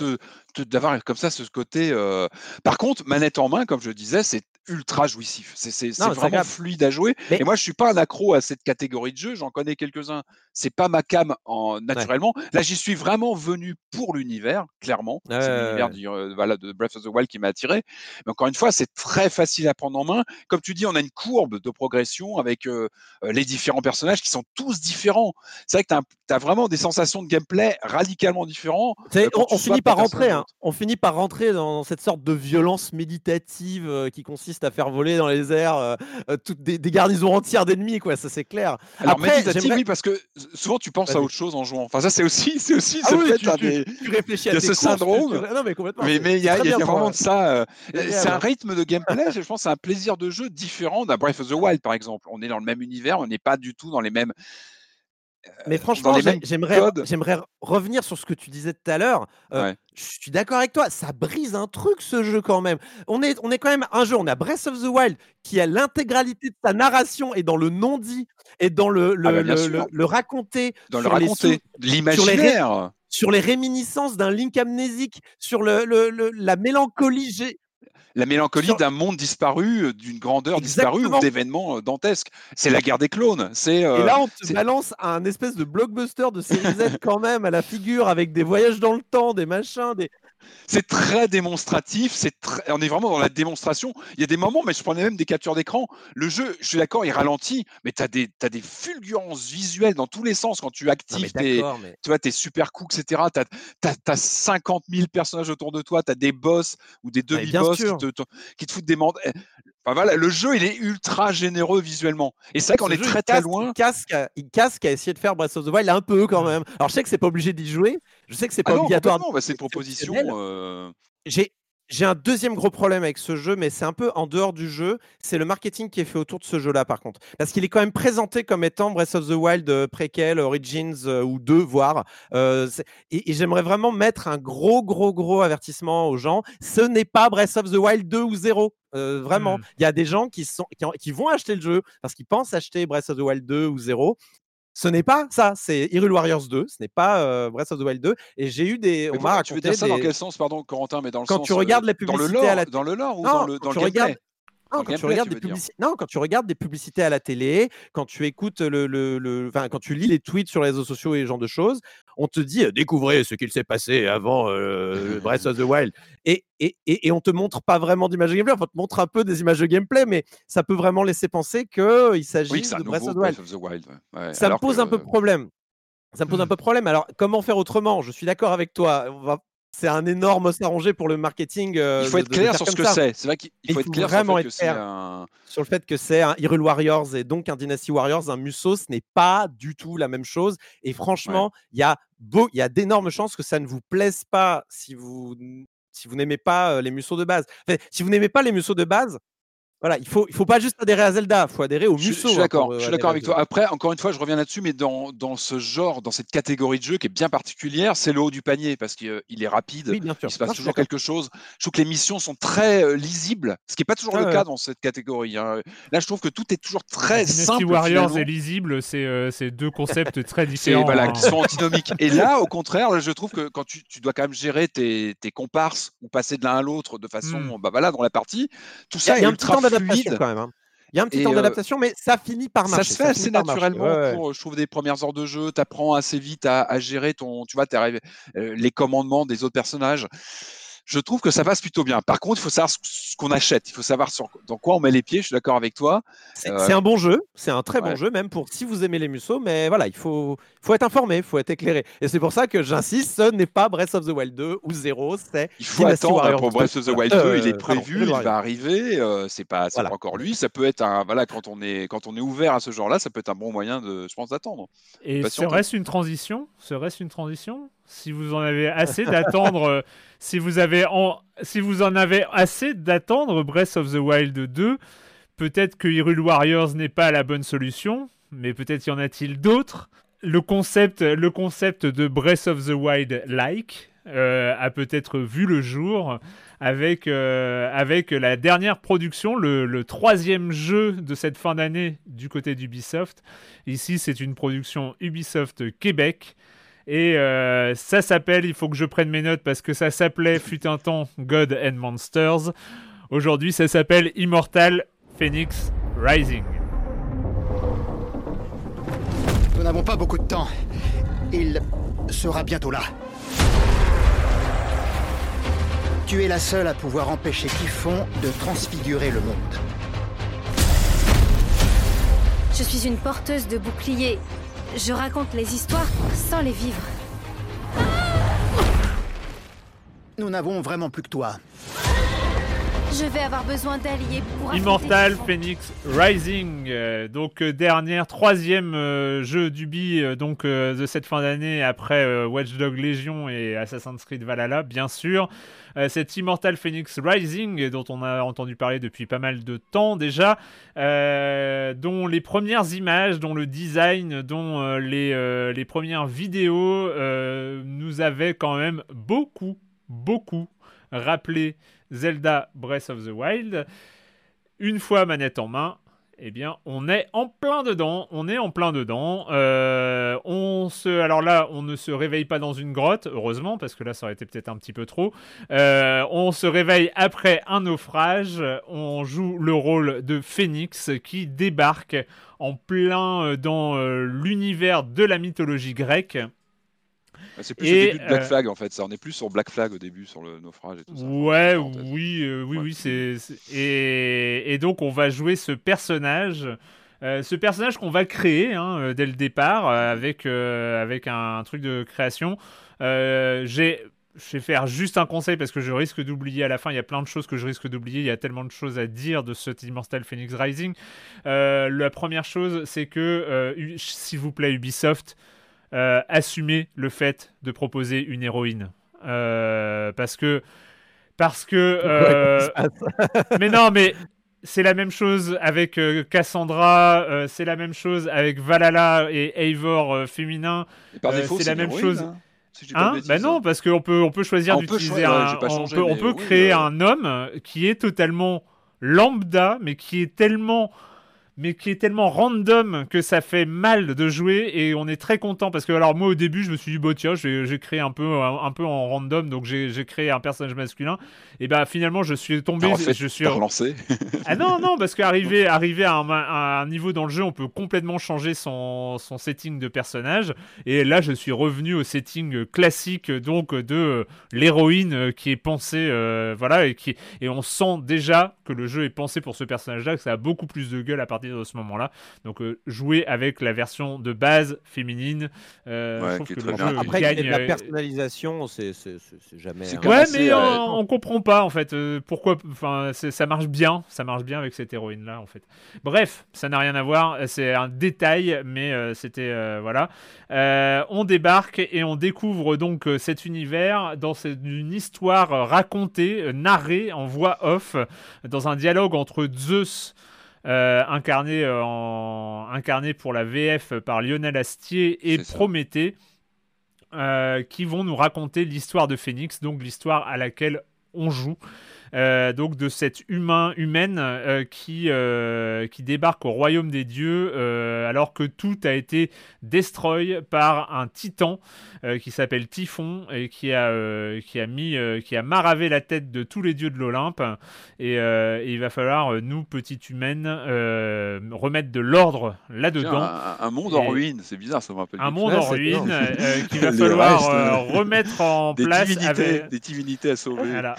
Speaker 3: d'avoir comme ça ce côté. Euh... Par contre, manette en main, comme je disais, c'est ultra jouissif. C'est vraiment fluide à jouer. Mais... Et moi, je suis pas un accro à cette catégorie de jeu. J'en connais quelques-uns. C'est pas ma cam en, naturellement. Ouais. Là, j'y suis vraiment venu pour l'univers, clairement. C'est l'univers euh, voilà, de Breath of the Wild qui m'a attiré. Mais encore une fois, c'est très facile à prendre en main. Comme tu dis, on a une courbe de progression avec euh, les différents personnages qui sont tous différents. C'est vrai que tu as, as, vraiment des sensations de gameplay radicalement différents.
Speaker 2: Euh, on, on finit par rentrer. Hein. On finit par rentrer dans cette sorte de violence méditative euh, qui consiste à faire voler dans les airs euh, toutes des, des, garnisons entières d'ennemis, quoi. Ça c'est clair.
Speaker 3: Alors Après, oui, parce que souvent tu penses à autre chose en jouant. Enfin, ça c'est aussi, c'est aussi
Speaker 2: ah,
Speaker 3: ce
Speaker 2: oui,
Speaker 3: fait.
Speaker 2: Tu, des... tu, réfléchis à
Speaker 3: ce
Speaker 2: courses,
Speaker 3: syndrome.
Speaker 2: Tu... Non, mais complètement.
Speaker 3: Mais il y a, y a vraiment de ça. c'est un rythme de gameplay. je pense c'est un plaisir de jeu différent d'un Breath of the Wild, par exemple. On est dans le même univers, on n'est pas du tout dans les mêmes
Speaker 2: mais franchement, j'aimerais, j'aimerais revenir sur ce que tu disais tout à l'heure. Euh, ouais. Je suis d'accord avec toi, ça brise un truc ce jeu quand même. On est, on est quand même un jeu, on a Breath of the Wild qui a l'intégralité de sa narration et dans le non-dit et dans le, le, ah bah le, le, le, raconter.
Speaker 3: Dans le raconter, l'imaginaire.
Speaker 2: Sur les, sur les réminiscences d'un Link amnésique, sur le, le, la mélancolie
Speaker 3: la mélancolie d'un monde disparu, d'une grandeur Exactement. disparue, d'événements dantesques. C'est la guerre des clones. C'est,
Speaker 2: euh, Et là, on te balance un espèce de blockbuster de série Z quand même à la figure avec des voyages dans le temps, des machins, des
Speaker 3: c'est très démonstratif, c'est très... on est vraiment dans la démonstration. Il y a des moments, mais je prenais même des captures d'écran. Le jeu, je suis d'accord, il ralentit, mais tu as des, as des fulgurances visuelles dans tous les sens quand tu actives non, tes, mais... tu vois, tes super coups, etc. Tu as, 50 000 personnages autour de toi, tu as des boss ou des demi-boss qui te, qui te, foutent des mandats. Enfin, voilà, le jeu, il est ultra généreux visuellement. Et c'est vrai qu'on est très très loin.
Speaker 2: Il casque, il casque à essayer de faire Breath of the Wild un peu quand même. Alors je sais que c'est pas obligé d'y jouer. Je sais que c'est pas
Speaker 3: ah non,
Speaker 2: obligatoire.
Speaker 3: Bah, c'est une proposition. Euh...
Speaker 2: J'ai J'ai un deuxième gros problème avec ce jeu, mais c'est un peu en dehors du jeu. C'est le marketing qui est fait autour de ce jeu-là, par contre. Parce qu'il est quand même présenté comme étant Breath of the Wild euh, préquel, Origins euh, ou 2, voire. Euh, et, j'aimerais vraiment mettre un gros, gros, gros avertissement aux gens. Ce n'est pas Breath of the Wild 2 ou 0. vraiment. Hmm. Il y a des gens qui, sont, qui, qui, vont acheter le jeu parce qu'ils pensent acheter Breath of the Wild 2 ou 0 ce n'est pas ça, c'est Hyrule Warriors 2, ce n'est pas euh, Breath of the Wild 2. Et j'ai eu des.
Speaker 3: on m'a Tu veux dire ça dans quel sens, pardon, Corentin Mais dans le
Speaker 2: Quand
Speaker 3: sens,
Speaker 2: tu regardes les publicités
Speaker 3: dans le lore,
Speaker 2: à la
Speaker 3: dans le lore ou dans le, dans le gameplay?
Speaker 2: Non, quand tu regardes des non, quand tu regardes des publicités à la télé, quand tu écoutes le, le, le... Enfin, quand tu lis les tweets sur les réseaux sociaux et ce genre de choses, on te dit découvrez ce qu'il s'est passé avant euh, Breath of the Wild. Et, et, et, on te montre pas vraiment d'images de gameplay, on te montre un peu des images de gameplay, mais ça peut vraiment laisser penser qu'il s'agit de Breath of the Wild. ça me pose un peu de problème. Ça me pose un peu problème. Alors, comment faire autrement? Je suis d'accord avec toi. On va c'est un énorme s'arranger pour le marketing.
Speaker 3: Euh, il faut être clair sur ce que c'est. C'est vrai qu'il faut, être clair
Speaker 2: vraiment
Speaker 3: sur, le fait que
Speaker 2: sur le fait que c'est un Hyrule Warriors et donc un Dynasty Warriors, un Musso, ce n'est pas du tout la même chose. Et franchement, il y a beau, il y a d'énormes chances que ça ne vous plaise pas si vous si vous n'aimez pas euh, les Musso de base. si vous n'aimez pas les Musso de base, voilà, il faut, il faut pas juste adhérer à Zelda, il faut adhérer au Musso.
Speaker 3: Je, suis d'accord, je suis d'accord avec toi. Après, encore une fois, je reviens là-dessus, mais dans, dans, ce genre, dans cette catégorie de jeu qui est bien particulière, c'est le haut du panier parce qu'il euh, est rapide,
Speaker 2: oui, bien sûr.
Speaker 3: il se passe toujours quelque chose. Je trouve que les missions sont très euh, lisibles, ce qui n'est pas toujours le cas dans cette catégorie. Hein. Là, je trouve que tout est toujours très simple.
Speaker 1: Warriors et lisible, c'est euh, deux concepts très différents.
Speaker 3: Voilà,
Speaker 1: hein.
Speaker 3: qui sont antinomiques. et là, au contraire, je trouve que quand tu, tu dois quand même gérer tes, tes comparses ou passer de l'un à l'autre de façon, hmm. bah voilà, dans la partie, tout ça
Speaker 2: est ultra fluide. quand même. Hein. Il y a un petit temps d'adaptation, mais ça finit par marcher.
Speaker 3: Ça se fait assez naturellement pour, je trouve, des premières heures de jeu. Tu apprends assez vite à, gérer ton, tu vois, arrivé, les commandements des autres personnages je trouve que ça passe plutôt bien. Par contre, il faut savoir ce qu'on achète. Il faut savoir dans quoi on met les pieds. Je suis d'accord avec toi.
Speaker 2: C'est un bon jeu. C'est un très bon jeu, même pour si vous aimez les Musso. Mais voilà, il faut, faut être informé, il faut être éclairé. Et c'est pour ça que j'insiste, ce n'est pas Breath of the Wild 2 ou 0. C'est
Speaker 3: il faut attendre pour Breath of the Wild 2. il est prévu, il va arriver. Euh, c'est pas, pas encore lui. Ça peut être un voilà quand on est quand on est ouvert à ce genre-là, ça peut être un bon moyen de, je pense, d'attendre.
Speaker 1: Et serait-ce une transition? Serait-ce une transition? Si vous en avez assez d'attendre, euh, si vous avez si vous en avez assez d'attendre Breath of the Wild 2, peut-être que Hyrule Warriors n'est pas la bonne solution, mais peut-être y en a-t-il d'autres. Le concept, le concept de Breath of the Wild like euh, a peut-être vu le jour avec, euh, avec la dernière production, le, troisième jeu de cette fin d'année du côté d'Ubisoft. Ici, c'est une production Ubisoft Québec et euh, ça s'appelle, il faut que je prenne mes notes parce que ça s'appelait, fut un temps, God and Monsters. Aujourd'hui, ça s'appelle Immortal Phoenix Rising.
Speaker 9: Nous n'avons pas beaucoup de temps. Il sera bientôt là. Tu es la seule à pouvoir empêcher Typhon de transfigurer le monde.
Speaker 5: Je suis une porteuse de boucliers je raconte les histoires sans les vivre.
Speaker 9: Nous n'avons vraiment plus que toi.
Speaker 5: Je vais avoir besoin d'alliés pour
Speaker 1: Immortal Phoenix Rising, euh, donc euh, dernière, troisième euh, jeu d'Ubi donc de cette fin d'année après Watch Dog Legion et Assassin's Creed Valhalla, bien sûr. cet Immortal Phoenix Rising dont on a entendu parler depuis pas mal de temps déjà, dont les premières images, dont le design, dont les, les premières vidéos nous avaient quand même beaucoup, beaucoup rappelé Zelda Breath of the Wild. Une fois manette en main, eh bien, on est en plein dedans. On est en plein dedans. Euh, on se, alors là, on ne se réveille pas dans une grotte, heureusement, parce que là, ça aurait été peut-être un petit peu trop. Euh, on se réveille après un naufrage. On joue le rôle de Phénix qui débarque en plein euh, dans l'univers de la mythologie grecque.
Speaker 3: C'est plus et, début de Black euh, Flag en fait, ça. On est plus sur Black Flag au début, sur le naufrage et tout ça.
Speaker 1: Ouais, oui, euh, oui, oui, c'est. Et, et, donc on va jouer ce personnage. Euh, ce personnage qu'on va créer hein, dès le départ avec, avec un, truc de création. J'ai je vais faire juste un conseil parce que je risque d'oublier à la fin. Il y a plein de choses que je risque d'oublier. Il y a tellement de choses à dire de ce Immortal Phoenix Rising. la première chose, c'est que, s'il vous plaît, Ubisoft, euh, assumer le fait de proposer une héroïne. Euh, parce que parce que. mais non, mais c'est la même chose avec Cassandra, c'est la même chose avec Valhalla et Eivor féminin. c'est la même chose. Hein. Hein ben non, parce qu'on peut, on peut choisir ah, d'utiliser un. on peut, créer un homme qui est totalement lambda, mais qui est tellement mais qui est tellement random que ça fait mal de jouer et on est très content parce que alors moi au début je me suis dit bah tiens j'ai créé un peu un, peu en random donc j'ai créé un personnage masculin. Et bah finalement je suis tombé je suis
Speaker 3: relancé.
Speaker 1: Ah non non parce qu'arrivé arrivé à un, à un, niveau dans le jeu on peut complètement changer son, son setting de personnage. Et là je suis revenu au setting classique donc de l'héroïne qui est pensée euh, voilà et qui et on sent déjà que le jeu est pensé pour ce personnage là que ça a beaucoup plus de gueule à partir de ce moment-là. Donc euh, jouer avec la version de base féminine.
Speaker 2: Euh, je que le jeu Après, gagne, la euh, personnalisation, c'est jamais.
Speaker 1: Ouais, mais on, comprend pas en fait pourquoi. Enfin, ça marche bien, ça marche bien avec cette héroïne là en fait. Bref, ça n'a rien à voir. C'est un détail, mais c'était voilà. on débarque et on découvre donc cet univers dans une histoire racontée, narrée en voix off, dans un dialogue entre Zeus euh, incarné, euh, en, incarné pour la VF par Lionel Astier et Prométhée, euh, qui vont nous raconter l'histoire de Phoenix, donc l'histoire à laquelle on joue. Euh, donc de cette humain, humaine euh, qui, euh, qui débarque au royaume des dieux alors que tout a été destroy par un titan qui s'appelle Typhon et qui a, qui a mis, qui a maravé la tête de tous les dieux de l'Olympe et, il va falloir nous petites humaines remettre de l'ordre là-dedans.
Speaker 3: Un, monde en ruine, c'est bizarre, ça me rappelle.
Speaker 1: Un monde en ruine qu'il va falloir remettre en place
Speaker 3: avec des divinités à sauver.
Speaker 1: Voilà.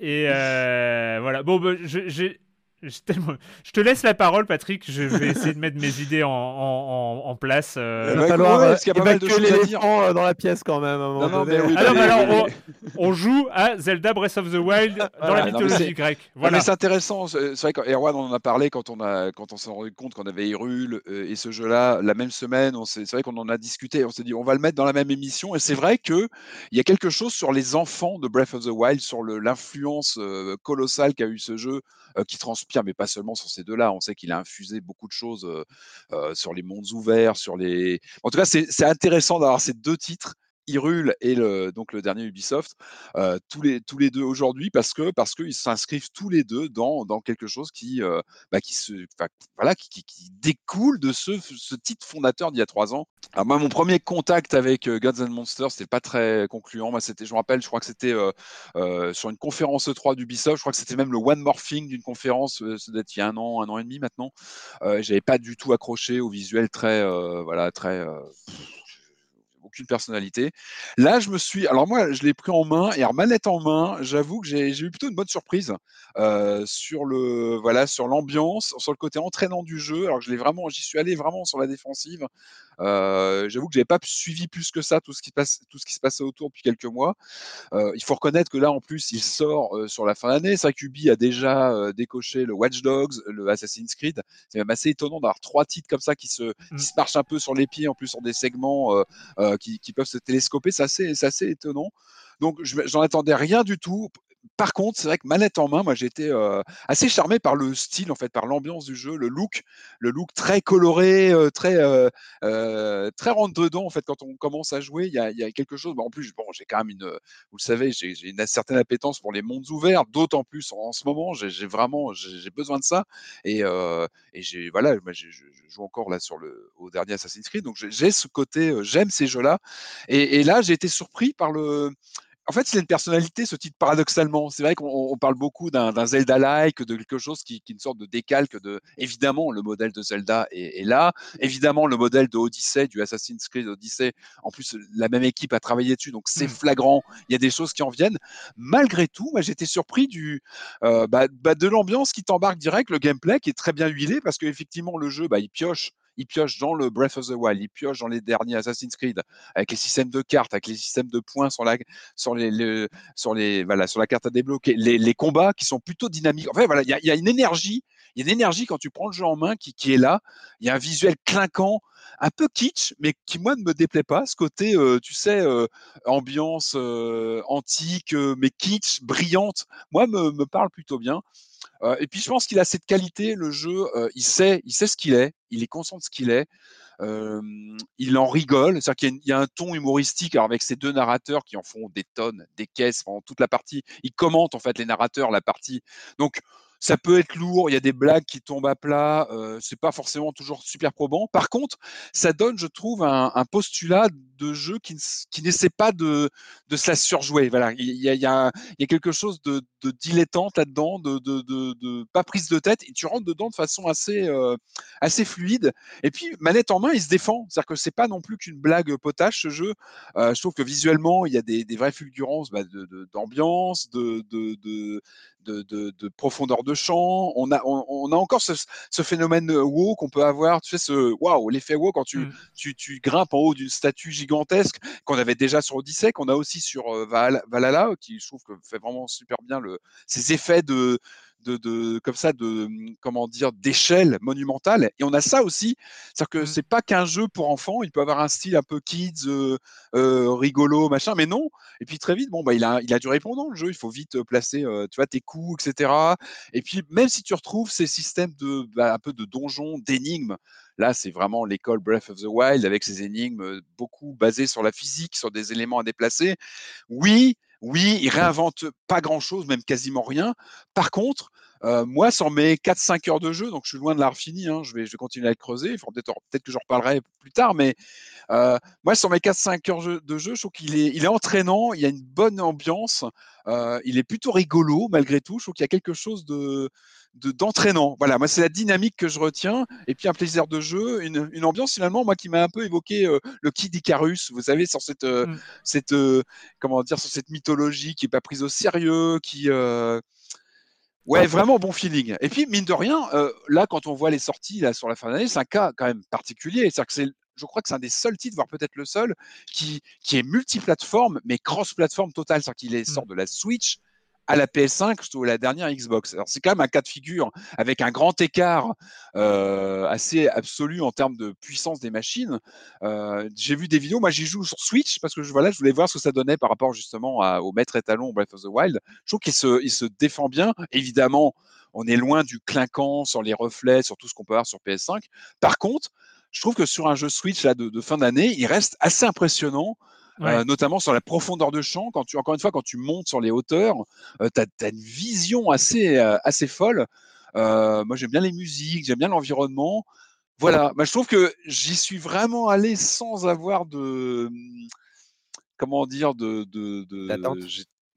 Speaker 1: Et euh, voilà. Bon, bah, j'ai je te laisse la parole, Patrick. Je vais essayer de mettre mes idées en, en, en place.
Speaker 2: Euh... Il va falloir euh, évacuer l'éléphant euh, dans la pièce quand même. non, non, mais
Speaker 1: alors, on, joue à Zelda Breath of the Wild dans la mythologie grecque. Voilà.
Speaker 3: mais c'est intéressant. C'est vrai qu'Erwan on en a parlé quand on, a, quand on s'est rendu compte qu'on avait Hyrule euh, et ce jeu-là la même semaine. C'est vrai qu'on en a discuté. On s'est dit, on va le mettre dans la même émission. Et c'est vrai qu'il y a quelque chose sur les enfants de Breath of the Wild, sur l'influence colossale qu'a eu ce jeu qui mais pas seulement sur ces deux-là. On sait qu'il a infusé beaucoup de choses sur les mondes ouverts, sur les. En tout cas, c'est intéressant d'avoir ces deux titres Hyrule et le, donc le dernier Ubisoft, euh, tous, les, tous les deux aujourd'hui, parce que parce qu'ils s'inscrivent tous les deux dans, dans quelque chose qui, euh, bah, qui, se, voilà, qui, qui, découle de ce, ce titre fondateur d'il y a trois ans. Alors moi, mon premier contact avec euh, Gods and Monsters, c'était pas très concluant. C'était, je me rappelle, je crois que c'était sur une conférence E3 d'Ubisoft. Je crois que c'était même le one morphing d'une conférence, ça il y a un an, un an et demi maintenant. J'avais pas du tout accroché au visuel très, voilà, très aucune personnalité. Là, je me suis. Alors, moi, je l'ai pris en main et en manette en main, j'avoue que j'ai eu plutôt une bonne surprise euh, sur le voilà sur l'ambiance, sur le côté entraînant du jeu. Alors, je l'ai vraiment, j'y suis allé vraiment sur la défensive. Euh, j'avoue que j'avais pas suivi plus que ça tout ce qui passe, tout ce qui se passait autour depuis quelques mois. Euh, il faut reconnaître que là, en plus, il sort sur la fin d'année. Qu'Ubi a déjà décoché le Watch Dogs, le Assassin's Creed. C'est même assez étonnant d'avoir trois titres comme ça qui se, qui mmh. se marchent un peu sur les pieds, en plus sur des segments qui, peuvent se télescoper. C'est assez, assez, étonnant. Donc, j'en attendais rien du tout par contre, c'est vrai que manette en main, moi j'étais euh, assez charmé par le style, en fait, par l'ambiance du jeu, le look, le look très coloré, euh, très euh, très rentre dedans. En fait, quand on commence à jouer, il y a, quelque chose. en plus, bon, j'ai quand même une, vous le savez, j'ai une certaine appétence pour les mondes ouverts, d'autant plus en, ce moment. J'ai vraiment, j'ai besoin de ça. Et, et j'ai voilà, je joue encore là sur le au dernier Assassin's Creed, donc j'ai ce côté, j'aime ces jeux-là. Et, et là, j'ai été surpris par le en fait, c'est une personnalité, ce titre, paradoxalement. C'est vrai qu'on parle beaucoup d'un Zelda-like, de quelque chose qui, qui, est une sorte de décalque de. Évidemment, le modèle de Zelda est, là. Évidemment, le modèle de Odyssey, du Assassin's Creed Odyssey. En plus, la même équipe a travaillé dessus, donc c'est mmh. flagrant. Il y a des choses qui en viennent. Malgré tout, moi, j'étais surpris du, euh, bah, bah, de l'ambiance qui t'embarque direct, le gameplay qui est très bien huilé, parce qu'effectivement, le jeu, bah, il pioche il pioche dans le Breath of the Wild, il pioche dans les derniers Assassin's Creed, avec les systèmes de cartes, avec les systèmes de points sur la, sur les, sur les, voilà, sur la carte à débloquer, les, combats qui sont plutôt dynamiques. En fait, voilà, il y, a, une énergie, il y a une énergie quand tu prends le jeu en main qui, est là. Il y a un visuel clinquant un peu kitsch, mais qui moi ne me déplaît pas. Ce côté, tu sais, ambiance antique, mais kitsch, brillante, moi me, me parle plutôt bien. et puis je pense qu'il a cette qualité, le jeu, il sait, il sait ce qu'il est, il est conscient de ce qu'il est il en rigole, c'est-à-dire qu'il y, a un ton humoristique avec ces deux narrateurs qui en font des tonnes, des caisses pendant toute la partie. Ils commentent en fait les narrateurs la partie. Donc ça peut être lourd, il y a des blagues qui tombent à plat, euh, c'est pas forcément toujours super probant. Par contre, ça donne, je trouve, un, postulat de jeu qui, qui n'essaie pas de, de se la surjouer. Voilà, il y a, il y a, y a quelque chose de, de dilettante là-dedans, de, de, de, pas prise de tête, et tu rentres dedans de façon assez, euh, assez fluide. Et puis, manette en main, il se défend. C'est-à-dire que c'est pas non plus qu'une blague potache, ce jeu. Euh, je trouve que visuellement, il y a des, des vraies fulgurances bah, d'ambiance, de, de, de, de, profondeur de champ. On a, on, a encore ce, phénomène euh, WoW qu'on peut avoir, tu sais, ce waouh, l'effet WoW quand tu, mmh. tu, tu, grimpes en haut d'une statue gigantesque qu'on avait déjà sur Odyssey, qu'on a aussi sur euh, Valhalla, qui je trouve que fait vraiment super bien le, ces effets de, de, comme ça de comment dire d'échelle monumentale. Et on a ça aussi. C'est à dire que mmh. c'est pas qu'un jeu pour enfants. Il peut avoir un style un peu kids euh, euh, rigolo machin mais non. Et puis très vite bon bah il a il a du répondant le jeu. Il faut vite placer euh, tu vois tes coups etc et puis même si tu retrouves ces systèmes de bah, un peu de donjons d'énigmes Là, c'est vraiment l'école Breath of the Wild avec ses énigmes beaucoup basées sur la physique, sur des éléments à déplacer. Oui, oui, il réinvente pas grand-chose, même quasiment rien. Par contre, euh, moi, sur mes 4-5 heures de jeu, donc je suis loin de l'art fini, hein, je, vais, je vais continuer à le creuser, peut-être peut que j'en reparlerai plus tard, mais euh, moi, sur mes 4-5 heures de jeu, je trouve qu'il est, il est entraînant, il y a une bonne ambiance, euh, il est plutôt rigolo malgré tout, je trouve qu'il y a quelque chose de, d'entraînant. voilà, moi c'est la dynamique que je retiens. Et puis un plaisir de jeu, une, une ambiance finalement moi qui m'a un peu évoqué euh, le Kid Icarus, vous savez sur cette euh, mmh. cette euh, comment dire sur cette mythologie qui est pas prise au sérieux, qui Ouais, vraiment bon feeling. Et puis, mine de rien, là, quand on voit les sorties là, sur la fin d'année, c'est un cas quand même particulier. C'est-à-dire que c'est, je crois que c'est un des seuls titres, voire peut-être le seul, qui, qui est multiplateforme, mais cross-plateforme total. C'est-à-dire qu'il est, mmh. sort de la Switch, à la PS5 ou la dernière Xbox. Alors c'est quand même un cas de figure avec un grand écart euh, assez absolu en termes de puissance des machines. Euh, j'ai vu des vidéos, moi j'y joue sur Switch parce que je, voilà, je voulais voir ce que ça donnait par rapport justement au maître étalon Breath of the Wild. Je trouve qu'il se, défend bien. Évidemment, on est loin du clinquant sur les reflets, sur tout ce qu'on peut avoir sur PS5. Par contre, je trouve que sur un jeu Switch là, de fin d'année, il reste assez impressionnant euh, notamment sur la profondeur de champ. Quand tu, encore une fois, quand tu montes sur les hauteurs, euh, tu as, une vision assez, euh, assez folle. moi, j'aime bien les musiques, j'aime bien l'environnement. Voilà, bah, je trouve que j'y suis vraiment allé sans avoir de. Comment dire de,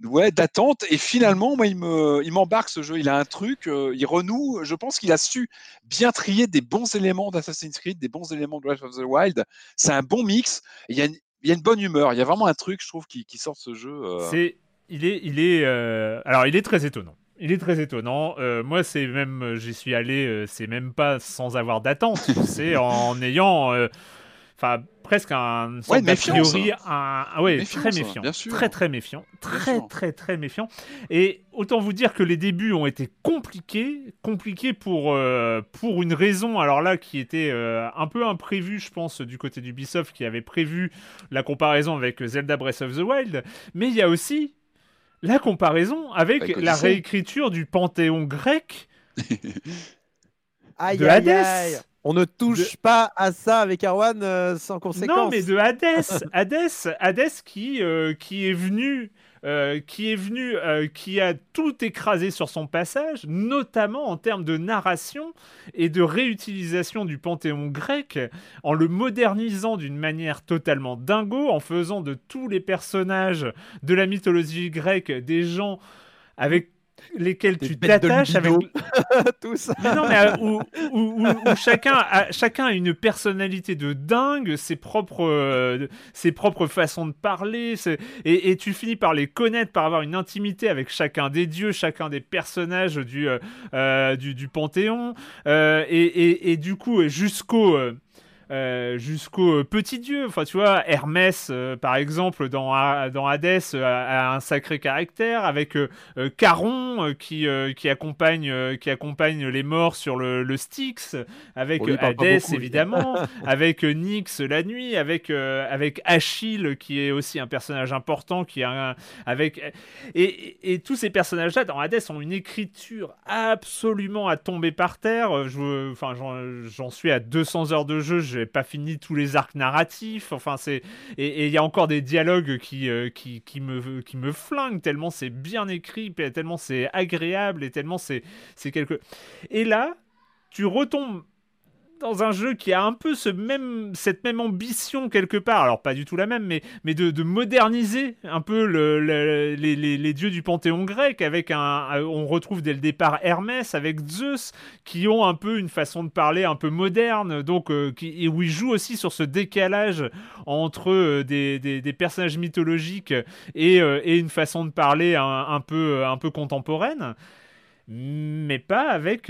Speaker 3: ouais, d'attente. Et finalement, moi, il me, il m'embarque ce jeu. Il a un truc, il renoue. Je pense qu'il a su bien trier des bons éléments d'Assassin's Creed, des bons éléments de Breath of the Wild. C'est un bon mix. Il y a une, il y a une bonne humeur. Il y a vraiment un truc, je trouve, qui, sort de ce jeu. Euh.
Speaker 1: C'est, il est, il est, euh, alors il est très étonnant. Il est très étonnant. Euh, moi, c'est même, j'y suis allé, c'est même pas sans avoir d'attente. c'est en ayant enfin presque un
Speaker 3: ouais, méfiance,
Speaker 1: un, ah ouais, très méfiant, très très méfiant, très très très méfiant. Et autant vous dire que les débuts ont été compliqués, compliqués pour euh, pour une raison. Alors là, qui était euh, un peu imprévue, je pense, du côté d'Ubisoft, qui avait prévu la comparaison avec Zelda Breath of the Wild. Mais il y a aussi la comparaison avec, la réécriture du panthéon grec
Speaker 2: de Hades. On ne touche pas à ça avec Arwan euh, sans conséquence.
Speaker 1: Non, mais de Hades, Hades, Hades qui, euh, qui est venu, euh, qui est venu, qui a tout écrasé sur son passage, notamment en termes de narration et de réutilisation du panthéon grec, en le modernisant d'une manière totalement dingo, en faisant de tous les personnages de la mythologie grecque des gens avec lesquels tu t'attaches avec
Speaker 2: tout ça.
Speaker 1: non, mais euh, où, chacun a, chacun a une personnalité de dingue, ses propres euh, ses propres façons de parler, et, et, tu finis par les connaître, par avoir une intimité avec chacun des dieux, chacun des personnages du euh, du, du, panthéon, et, et, du coup jusqu'au euh, jusqu'au petit dieu. Enfin, tu vois, Hermès, euh, par exemple, dans, dans Hadès, a, un sacré caractère, avec Caron qui, qui, accompagne, qui accompagne les morts sur le, le Styx, avec Hadès, évidemment, avec Nyx la nuit, avec, avec Achille, qui est aussi un personnage important, qui a avec, et, et, tous ces personnages-là, dans Hadès, ont une écriture absolument à tomber par terre. Je, enfin, j'en suis à 200 heures de jeu, j'ai pas fini tous les arcs narratifs. Enfin, c'est et il y a encore des dialogues qui, euh, qui, qui, me qui me flinguent tellement c'est bien écrit, tellement c'est agréable et tellement c'est c'est quelque. Et là, tu retombes dans un jeu qui a un peu ce même, cette même ambition quelque part, alors pas du tout la même, mais, mais de, moderniser un peu le, les, dieux du panthéon grec, avec un, on retrouve dès le départ Hermès avec Zeus, qui ont un peu une façon de parler un peu moderne, donc euh, qui, et où ils jouent aussi sur ce décalage entre euh, des, des, personnages mythologiques et, euh, et, une façon de parler un peu, un peu contemporaine mais pas avec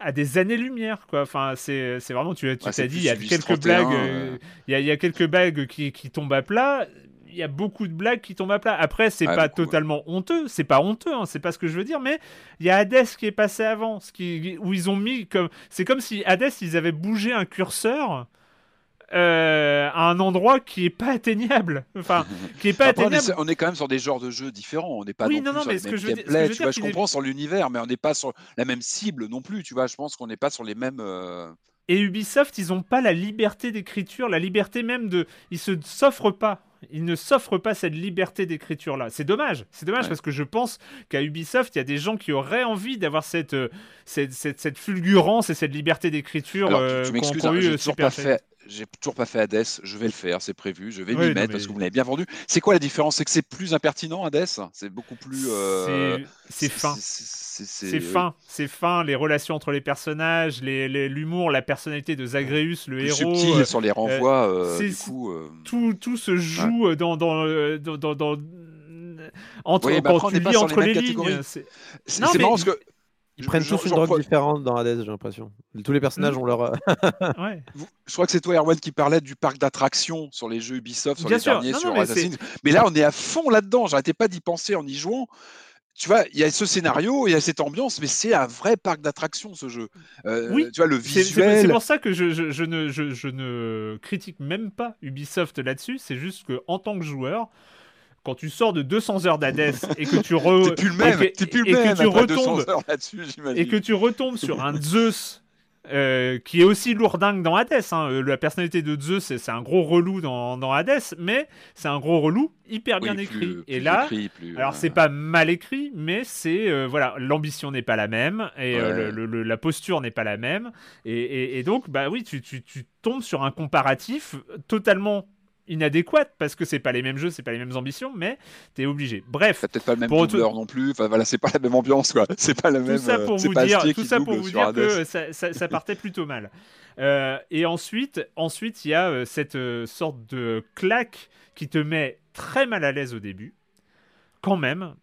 Speaker 1: à des années-lumière, quoi. Enfin, c'est, vraiment, tu, tu t'as dit, il y a quelques blagues, euh, il y, a, quelques blagues qui, qui tombent à plat. Il y a beaucoup de blagues qui tombent à plat. Après, c'est pas totalement honteux, c'est pas honteux, hein, c'est pas ce que je veux dire, mais il y a Hades qui est passé avant, ce qui, où ils ont mis comme, c'est comme si Hades ils avaient bougé un curseur euh, à un endroit qui est pas atteignable. Enfin, qui est pas atteignable.
Speaker 3: On est, quand même sur des genres de jeux différents. On n'est pas non, non, plus sur mais le gameplay. tu vois, je comprends sur l'univers, mais on n'est pas sur la même cible non plus. Tu vois, je pense qu'on n'est pas sur les mêmes. Euh,
Speaker 1: Et Ubisoft, ils n'ont pas la liberté d'écriture, la liberté même de. Ils se s'offrent pas. Ils ne s'offrent pas cette liberté d'écriture là. C'est dommage. C'est dommage parce que je pense qu'à Ubisoft, il y a des gens qui auraient envie d'avoir cette, euh, cette, cette, fulgurance et cette liberté d'écriture
Speaker 3: qu'on a eu Super fait j'ai toujours pas fait Hades, je vais le faire, c'est prévu, je vais m'y mettre parce que vous l'avez bien vendu. C'est quoi la différence? C'est que c'est plus impertinent Hades? C'est beaucoup plus.
Speaker 1: Euh, c'est fin. C'est fin, c'est fin. Les relations entre les personnages, l'humour, la personnalité de Zagreus, le héros.
Speaker 3: Subtil euh, sur les renvois. Euh, du coup,
Speaker 1: tout, tout se joue dans, dans, dans, dans entre, bah, quand tu lis entre les, lignes.
Speaker 2: C'est marrant parce que ils prennent tous une drogue différente dans Hades, j'ai l'impression. Tous les personnages hmm. ont leur. Euh,
Speaker 1: ouais.
Speaker 3: Je crois que c'est toi, Erwan, qui parlait du parc d'attractions sur les jeux Ubisoft, sur les derniers, sur mais Assassin's. Mais là, on est à fond là-dedans. J'arrêtais pas d'y penser en y jouant. Tu vois, il y a ce scénario, il y a cette ambiance, mais c'est un vrai parc d'attractions, ce jeu. Euh, oui, tu vois, le visuel.
Speaker 1: C'est pour ça que je, je, je ne, je, ne critique même pas Ubisoft là-dessus. C'est juste que en tant que joueur, quand tu sors de 200 heures d'Hades et que tu re...
Speaker 3: plus le même, et, plus le même que tu retombes
Speaker 1: et que tu retombes sur un Zeus euh, qui est aussi lourdingue dans Hades. Hein. Euh, la personnalité de Zeus, c'est un gros relou dans, dans Hades, mais c'est un gros relou hyper bien écrit. et là, alors c'est pas mal écrit, mais c'est euh, voilà, l'ambition n'est pas la même et le, la posture n'est pas la même. Et, et, donc, bah oui, tu, tu, tu tombes sur un comparatif totalement inadéquate parce que c'est pas les mêmes jeux, c'est pas les mêmes ambitions, mais t'es obligé. Bref.
Speaker 3: peut-être pas le même doubleur non plus. Enfin voilà, c'est pas la même ambiance quoi. C'est pas la même.
Speaker 1: Tout ça pour vous dire, tout ça pour vous dire que ça, ça, partait plutôt mal. Euh, et ensuite, ensuite il y a euh, cette euh, sorte de claque qui te met très mal à l'aise au début. Quand même,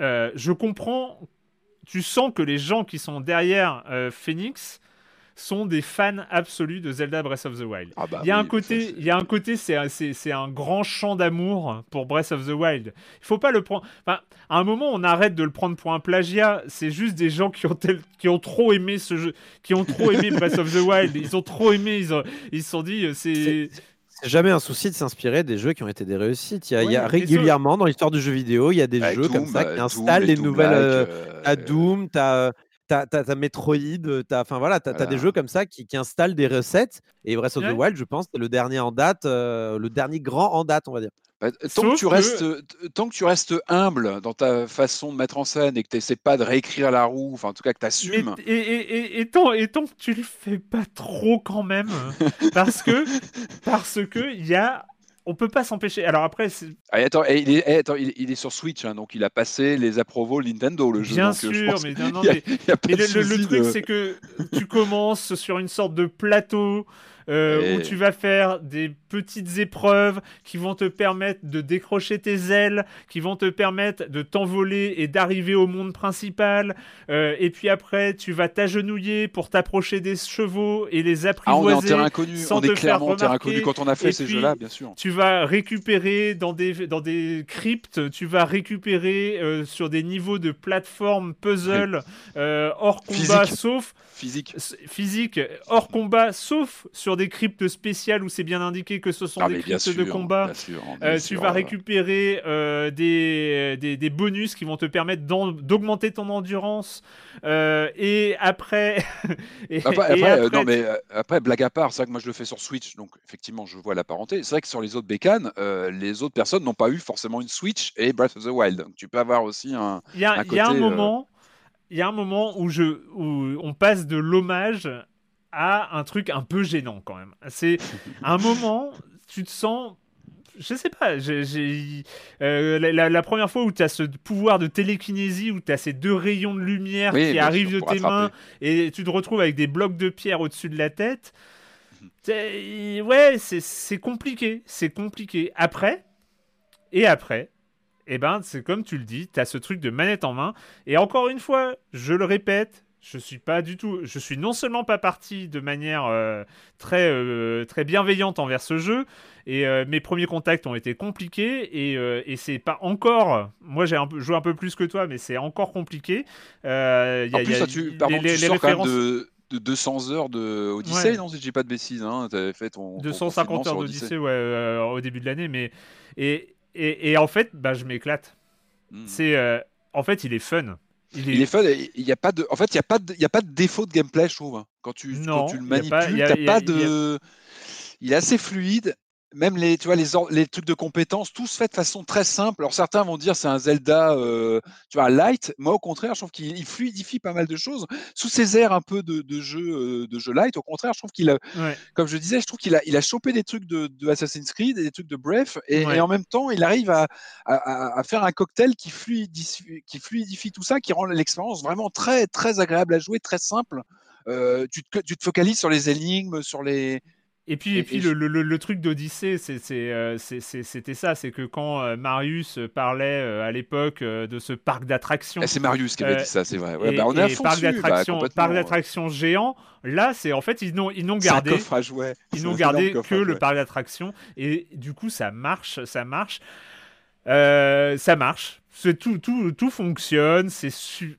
Speaker 1: je comprends. Tu sens que les gens qui sont derrière Phoenix sont des fans absolus de Zelda Breath of the Wild. Ah bah il y a un côté, il y a un côté, c'est un grand chant d'amour pour Breath of the Wild. Il faut pas le prendre. Enfin, à un moment, on arrête de le prendre pour un plagiat. C'est juste des gens qui ont qui ont trop aimé ce jeu, qui ont trop aimé Breath of the Wild. Ils ont trop aimé. Ils, ont... ils se sont dit, euh, c'est
Speaker 2: c'est jamais un souci de s'inspirer des jeux qui ont été des réussites. Il y a, régulièrement dans l'histoire du jeu vidéo, il y a des jeux comme ça qui installent les nouvelles. Euh, à Doom, tu as t'as as, Metroid, t'as enfin voilà, t'as as des jeux comme ça qui, qui, installent des recettes. Et Breath of the Wild, je pense, c'est le dernier en date, euh, le dernier grand en date, on va dire.
Speaker 3: Bah, tant, que tu restes, tant que tu restes humble dans ta façon de mettre en scène et que tu n'essaies pas de réécrire la roue, enfin en tout cas que tu assumes.
Speaker 1: Et, et, et, tant, et tant que tu le fais pas trop quand même, parce que parce que il y a on peut pas s'empêcher. Alors après,
Speaker 3: ah, attends, il est, attends, il, est, sur Switch, hein, donc il a passé les approvals Nintendo le jeu.
Speaker 1: Bien sûr, mais, non, mais, le, truc c'est que tu commences sur une sorte de plateau où tu vas faire des petites épreuves qui vont te permettre de décrocher tes ailes, qui vont te permettre de t'envoler et d'arriver au monde principal. et puis après, tu vas t'agenouiller pour t'approcher des chevaux et les apprivoiser. Ah, on est en
Speaker 3: terrain inconnu, on est clairement en terrain inconnu quand on a fait ces jeux-là, bien sûr.
Speaker 1: Tu vas récupérer dans des, dans des cryptes, tu vas récupérer sur des niveaux de plateforme puzzle hors combat, sauf
Speaker 3: physique.
Speaker 1: Physique, hors combat, sauf sur des cryptes spéciales où c'est bien indiqué que ce sont ah, des cryptes de combat. Euh, tu vas récupérer euh, des, des, bonus qui vont te permettre d'augmenter ton endurance. Euh, et après.
Speaker 3: après, non, mais après, blague à part, c'est vrai que moi je le fais sur Switch, donc effectivement je vois la parenté. C'est vrai que sur les autres bécanes, les autres personnes n'ont pas eu forcément une Switch et Breath of the Wild. Donc tu peux avoir aussi un.
Speaker 1: Il y a un, y a un moment il y a un moment où, je, où on passe de l'hommage à un truc un peu gênant quand même. C'est un moment, tu te sens je sais pas, euh, la, première fois où tu as ce pouvoir de télékinésie, où tu as ces deux rayons de lumière qui arrivent de tes mains et tu te retrouves avec des blocs de pierre au-dessus de la tête, ouais, c'est compliqué, c'est compliqué. Après, et après, et eh ben c'est comme tu le dis, tu as ce truc de manette en main. Et encore une fois, je le répète, je suis pas du tout, je suis non seulement pas parti de manière euh, très euh, très bienveillante envers ce jeu, et euh, mes premiers contacts ont été compliqués et, et c'est pas encore, moi j'ai joué un peu plus que toi, mais c'est encore compliqué.
Speaker 3: Y a, en plus, tu, les, références... de de 200 heures de Odyssey, non, si j'ai pas de bêtises. Hein, avais fait ton.
Speaker 1: 250 heures d'Odyssey, ouais, au début de l'année. Mais et, et, en fait, bah, je m'éclate. Hmm. C'est, en fait, il est fun.
Speaker 3: Il est, fun. Il y a pas de, en fait, il y a pas de, il y a pas de défaut de gameplay, je trouve. Hein. Quand tu, quand tu le manipules, t'as pas de. Il est assez fluide même les, tu vois, les, les trucs de compétences, tout se fait de façon très simple. Alors certains vont dire c'est un Zelda, euh, tu vois, light. Moi, au contraire, je trouve qu'il fluidifie pas mal de choses sous ces airs un peu de, de jeu, euh, de jeu light. Au contraire, je trouve qu'il a, comme je disais, je trouve qu'il a, il a chopé des trucs de, de, Assassin's Creed et des trucs de Breath, et, en même temps, il arrive à, à, faire un cocktail qui fluidifie, qui fluidifie tout ça, qui rend l'expérience vraiment très, très agréable à jouer, très simple. Euh, tu, te, tu te focalises sur les énigmes, sur les
Speaker 1: et puis, et, puis le, le, le, truc d'Odyssée, euh, c'était ça, c'est que quand euh, Marius parlait euh, à l'époque de ce parc d'attractions...
Speaker 3: Eh, c'est Marius qui avait dit ça, c'est vrai. Ouais, bah, on est à fond
Speaker 1: parc d'attractions géant, là, c'est en fait, ils n'ont ils n'ont gardé, ils n'ont gardé que le parc d'attractions, et du coup, ça marche, ça marche. ça marche tout, tout, tout fonctionne, c'est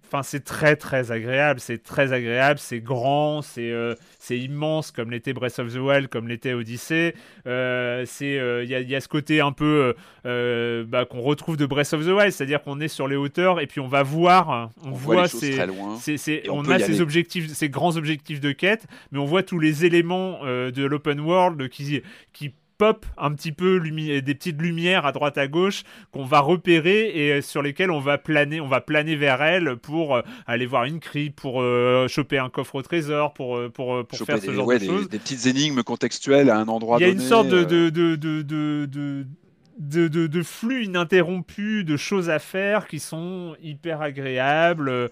Speaker 1: enfin, c'est très très agréable, c'est très agréable, c'est grand, c'est euh, c'est immense comme l'était Breath of the Wild, comme l'était Odyssey. Euh, c'est euh, il y, a, y, a, ce côté un peu bah, qu'on retrouve de Breath of the Wild, c'est-à-dire qu'on est sur les hauteurs et puis on va voir, on, voit, ces, on, a ces objectifs, ces grands objectifs de quête, mais on voit tous les éléments de l'open world qui qui pop un petit peu des petites lumières à droite à gauche qu'on va repérer et sur lesquelles on va planer, on va planer vers elle pour euh, aller voir une crypte, pour euh, choper un coffre au trésor, pour, euh, pour, pour faire ce genre de choses.
Speaker 3: Des petites énigmes contextuelles à un endroit
Speaker 1: donné.
Speaker 3: Il y
Speaker 1: a une sorte de, de, de, de de, de, de, flux ininterrompu de choses à faire qui sont hyper agréables.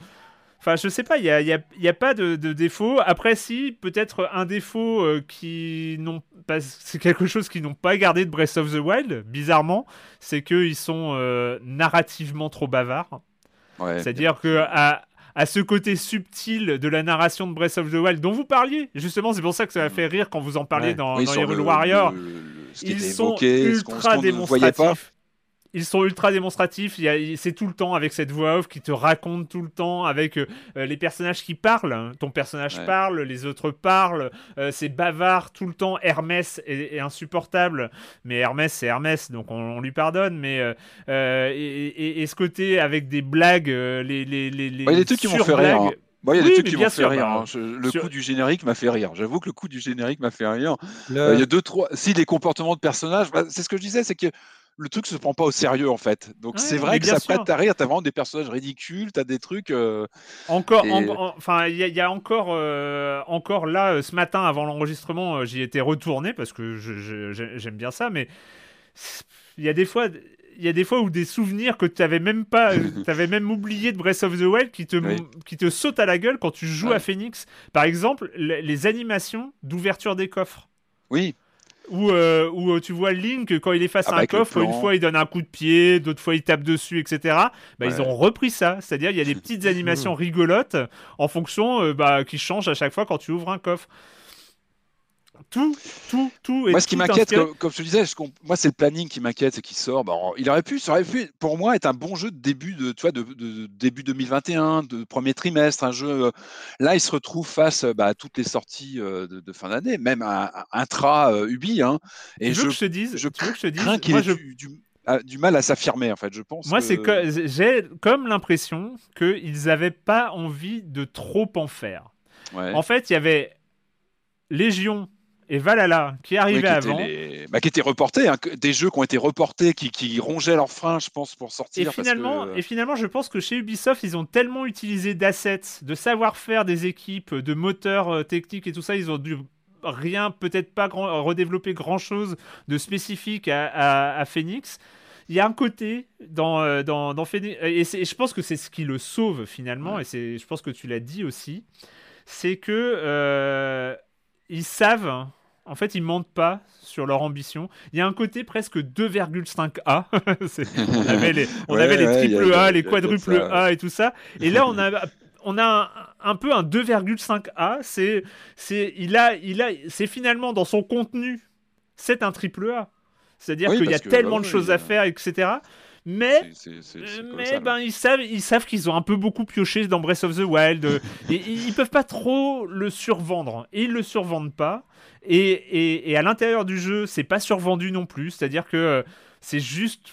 Speaker 1: Enfin, je sais pas, il n'y a, y a, y a, pas de, de, défaut. Après, si, peut-être un défaut euh, qui n'ont pas. C'est quelque chose qu'ils n'ont pas gardé de Breath of the Wild, bizarrement. C'est qu'ils sont euh, narrativement trop bavards. C'est-à-dire que à, à, ce côté subtil de la narration de Breath of the Wild dont vous parliez, justement, c'est pour ça que ça m'a fait rire quand vous en parliez dans, dans Hyrule Warrior. ils sont ultra démonstratifs ils sont ultra démonstratifs. C'est tout le temps avec cette voix off qui te raconte tout le temps, avec euh, les personnages qui parlent. Hein. Ton personnage parle, les autres parlent. Euh, c'est bavard tout le temps. Hermès est, insupportable, mais Hermès c'est Hermès, donc on, lui pardonne. Mais euh, et, ce côté avec des blagues, les les les, les,
Speaker 3: les trucs qui m'ont fait rire. Hein. il y a des trucs qui m'ont fait rire. Bah, hein. le coup du générique m'a fait rire. J'avoue que le coup du générique m'a fait rire. Il y a deux, trois. Si les comportements de personnages, bah, c'est ce que je disais, c'est que le truc se prend pas au sérieux en fait. Donc c'est vrai que ça prête à rire. T'as vraiment des personnages ridicules, t'as des trucs. Euh,
Speaker 1: encore, enfin, il y, a encore, euh, encore là, euh, ce matin avant l'enregistrement, j'y étais retourné parce que j'aime bien ça, mais il y a des fois. Il y a des fois où des souvenirs que tu avais même pas, avais même oublié de Breath of the Wild qui te, qui te sautent à la gueule quand tu joues à Phoenix. Par exemple, les animations d'ouverture des coffres.
Speaker 3: Oui.
Speaker 1: Où, euh, où, tu vois Link, quand il est face à un coffre, une fois il donne un coup de pied, d'autres fois il tape dessus, etc. Bah, Ils ont repris ça. C'est-à-dire, il y a des petites animations rigolotes en fonction bah, qui changent à chaque fois quand tu ouvres un coffre tout, tout, tout.
Speaker 3: Moi, ce qui m'inquiète, comme, je te disais, moi, c'est le planning qui m'inquiète, c'est qu'il sort. Il aurait pu, ça aurait pu, pour moi, être un bon jeu de début de, tu vois, de, début 2021, de premier trimestre, un jeu. Euh, là, il se retrouve face bah, à toutes les sorties euh, de, fin d'année, même un intra euh, Ubi. Hein,
Speaker 1: et je, veux que je te dise, je que je te dise,
Speaker 3: crains qu'il ait du, mal à s'affirmer, en fait. Je pense.
Speaker 1: Moi, c'est j'ai comme l'impression qu'ils n'avaient pas envie de trop en faire. En fait, il y avait Légion et Valhalla qui arrivait avant.
Speaker 3: Bah, qui étaient reportés, hein, des jeux qui ont été reportés, qui, qui rongeaient leurs freins, je pense, pour sortir.
Speaker 1: Et finalement, et finalement, je pense que chez Ubisoft, ils ont tellement utilisé d'assets, de savoir-faire des équipes, de moteurs euh, techniques et tout ça, ils ont dû rien, peut-être pas grand, redévelopper grand-chose de spécifique à, à, Phoenix. Il y a un côté dans, euh, dans, dans Phoenix, et, je pense que c'est ce qui le sauve finalement, et c'est, je pense que tu l'as dit aussi, c'est que euh, ils savent en fait, ils mentent pas sur leur ambition. Il y a un côté presque 2,5A. on avait les, on avait les triple A, les quadruple A et tout ça. Et là, on a, on a un, peu un 2,5A. C'est, c'est, il a, il a, c'est finalement dans son contenu, c'est un triple A. C'est-à-dire qu'il y a tellement de choses à faire, etc. Mais, mais ben, ils savent, ils savent qu'ils ont un peu beaucoup pioché dans Breath of the Wild. et, ils peuvent pas trop le survendre. Et ils le survendent pas. Et, à l'intérieur du jeu, c'est pas survendu non plus. C'est-à-dire que euh, c'est juste,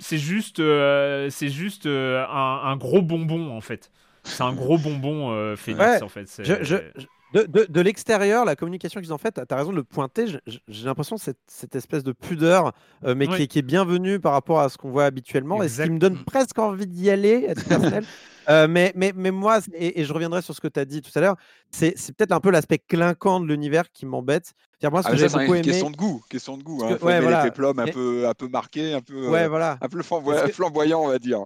Speaker 1: c'est juste, euh, c'est juste euh, un, gros bonbon en fait. C'est un gros bonbon Phoenix en fait.
Speaker 2: De, l'extérieur, la communication qu'ils ont faite, tu as raison de le pointer. J'ai l'impression cette, cette espèce de pudeur, mais qui, est bienvenue par rapport à ce qu'on voit habituellement. Et ce qui me donne presque envie d'y aller, à personnel. mais, mais, mais moi, et, je reviendrai sur ce que tu as dit tout à l'heure, c'est peut-être un peu l'aspect clinquant de l'univers qui m'embête.
Speaker 3: Moi, ce ah, que j'ai beaucoup aimé. Question de goût, question de goût. Hein. ouais, voilà. L'effet plom un peu, un peu marqué, un peu,
Speaker 2: ouais, voilà.
Speaker 3: un peu flamboyant, on va dire.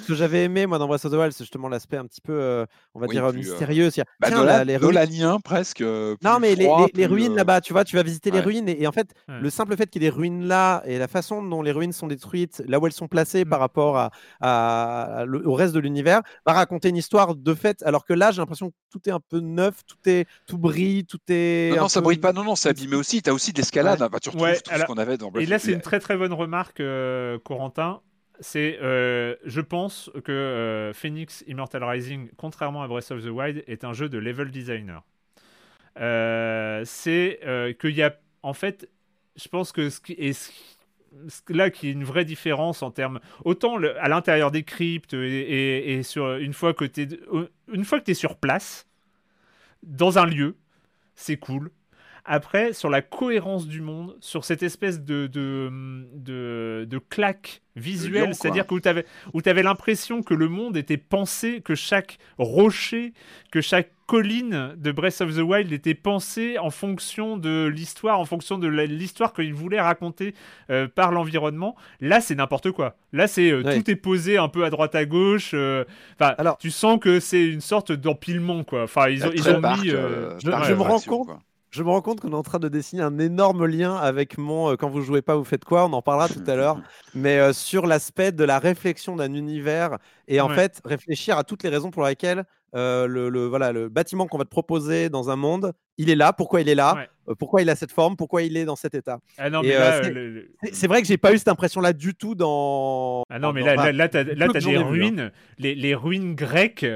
Speaker 2: Ce que j'avais aimé moi dans Breath of the Wild, c'est justement l'aspect un petit peu, on va dire mystérieux.
Speaker 3: Bah, Tiens, les ruines... presque.
Speaker 2: non, mais les, les, ruines là-bas, tu vois, tu vas visiter les ruines et, en fait, le simple fait qu'il y ait des ruines là et la façon dont les ruines sont détruites, là où elles sont placées par mmh. rapport à, à, au reste de l'univers, va raconter une histoire de fait. Alors que là, j'ai l'impression que tout est un peu neuf, tout est, tout brille, tout est.
Speaker 3: Non, non, ça brille pas. Non, non, c'est abîmé aussi. Tu as aussi d'escalade. Ouais. Hein, tu retrouves tout ce qu'on avait dans
Speaker 1: Et là, c'est une très très bonne remarque, euh, Corentin. C'est, euh, je pense que euh, Phoenix Immortal Rising, contrairement à Breath of the Wild, est un jeu de level designer. c'est qu'il y a, en fait, je pense que ce qui est là qui est une vraie différence en termes autant à l'intérieur des cryptes et, et, sur une fois que tu une fois que tu es sur place dans un lieu c'est cool après, sur la cohérence du monde, sur cette espèce de, de, de, claque visuelle, c'est-à-dire où tu avais, avais l'impression que le monde était pensé, que chaque rocher, que chaque colline de Breath of the Wild était pensée en fonction de l'histoire, en fonction de l'histoire qu'il voulait raconter euh, par l'environnement. Là, c'est n'importe quoi. Là, c'est euh, tout est posé un peu à droite à gauche. Euh, alors tu sens que c'est une sorte d'empilement, quoi. Enfin, ils ont, ils ont mis.
Speaker 2: je, me rends compte je me rends compte qu'on est en train de dessiner un énorme lien avec mon euh, quand vous jouez pas, vous faites quoi On en parlera tout à l'heure, mais euh, sur l'aspect de la réflexion d'un univers et en fait réfléchir à toutes les raisons pour lesquelles euh, le, voilà, le bâtiment qu'on va te proposer dans un monde, il est là, pourquoi il est là, pourquoi il a cette forme, pourquoi il est dans cet état?
Speaker 1: Ah
Speaker 2: c'est vrai que j'ai pas eu cette impression-là du tout dans.
Speaker 1: Ah non, mais là, là, tu as, des hein. ruines, les, les, ruines grecques,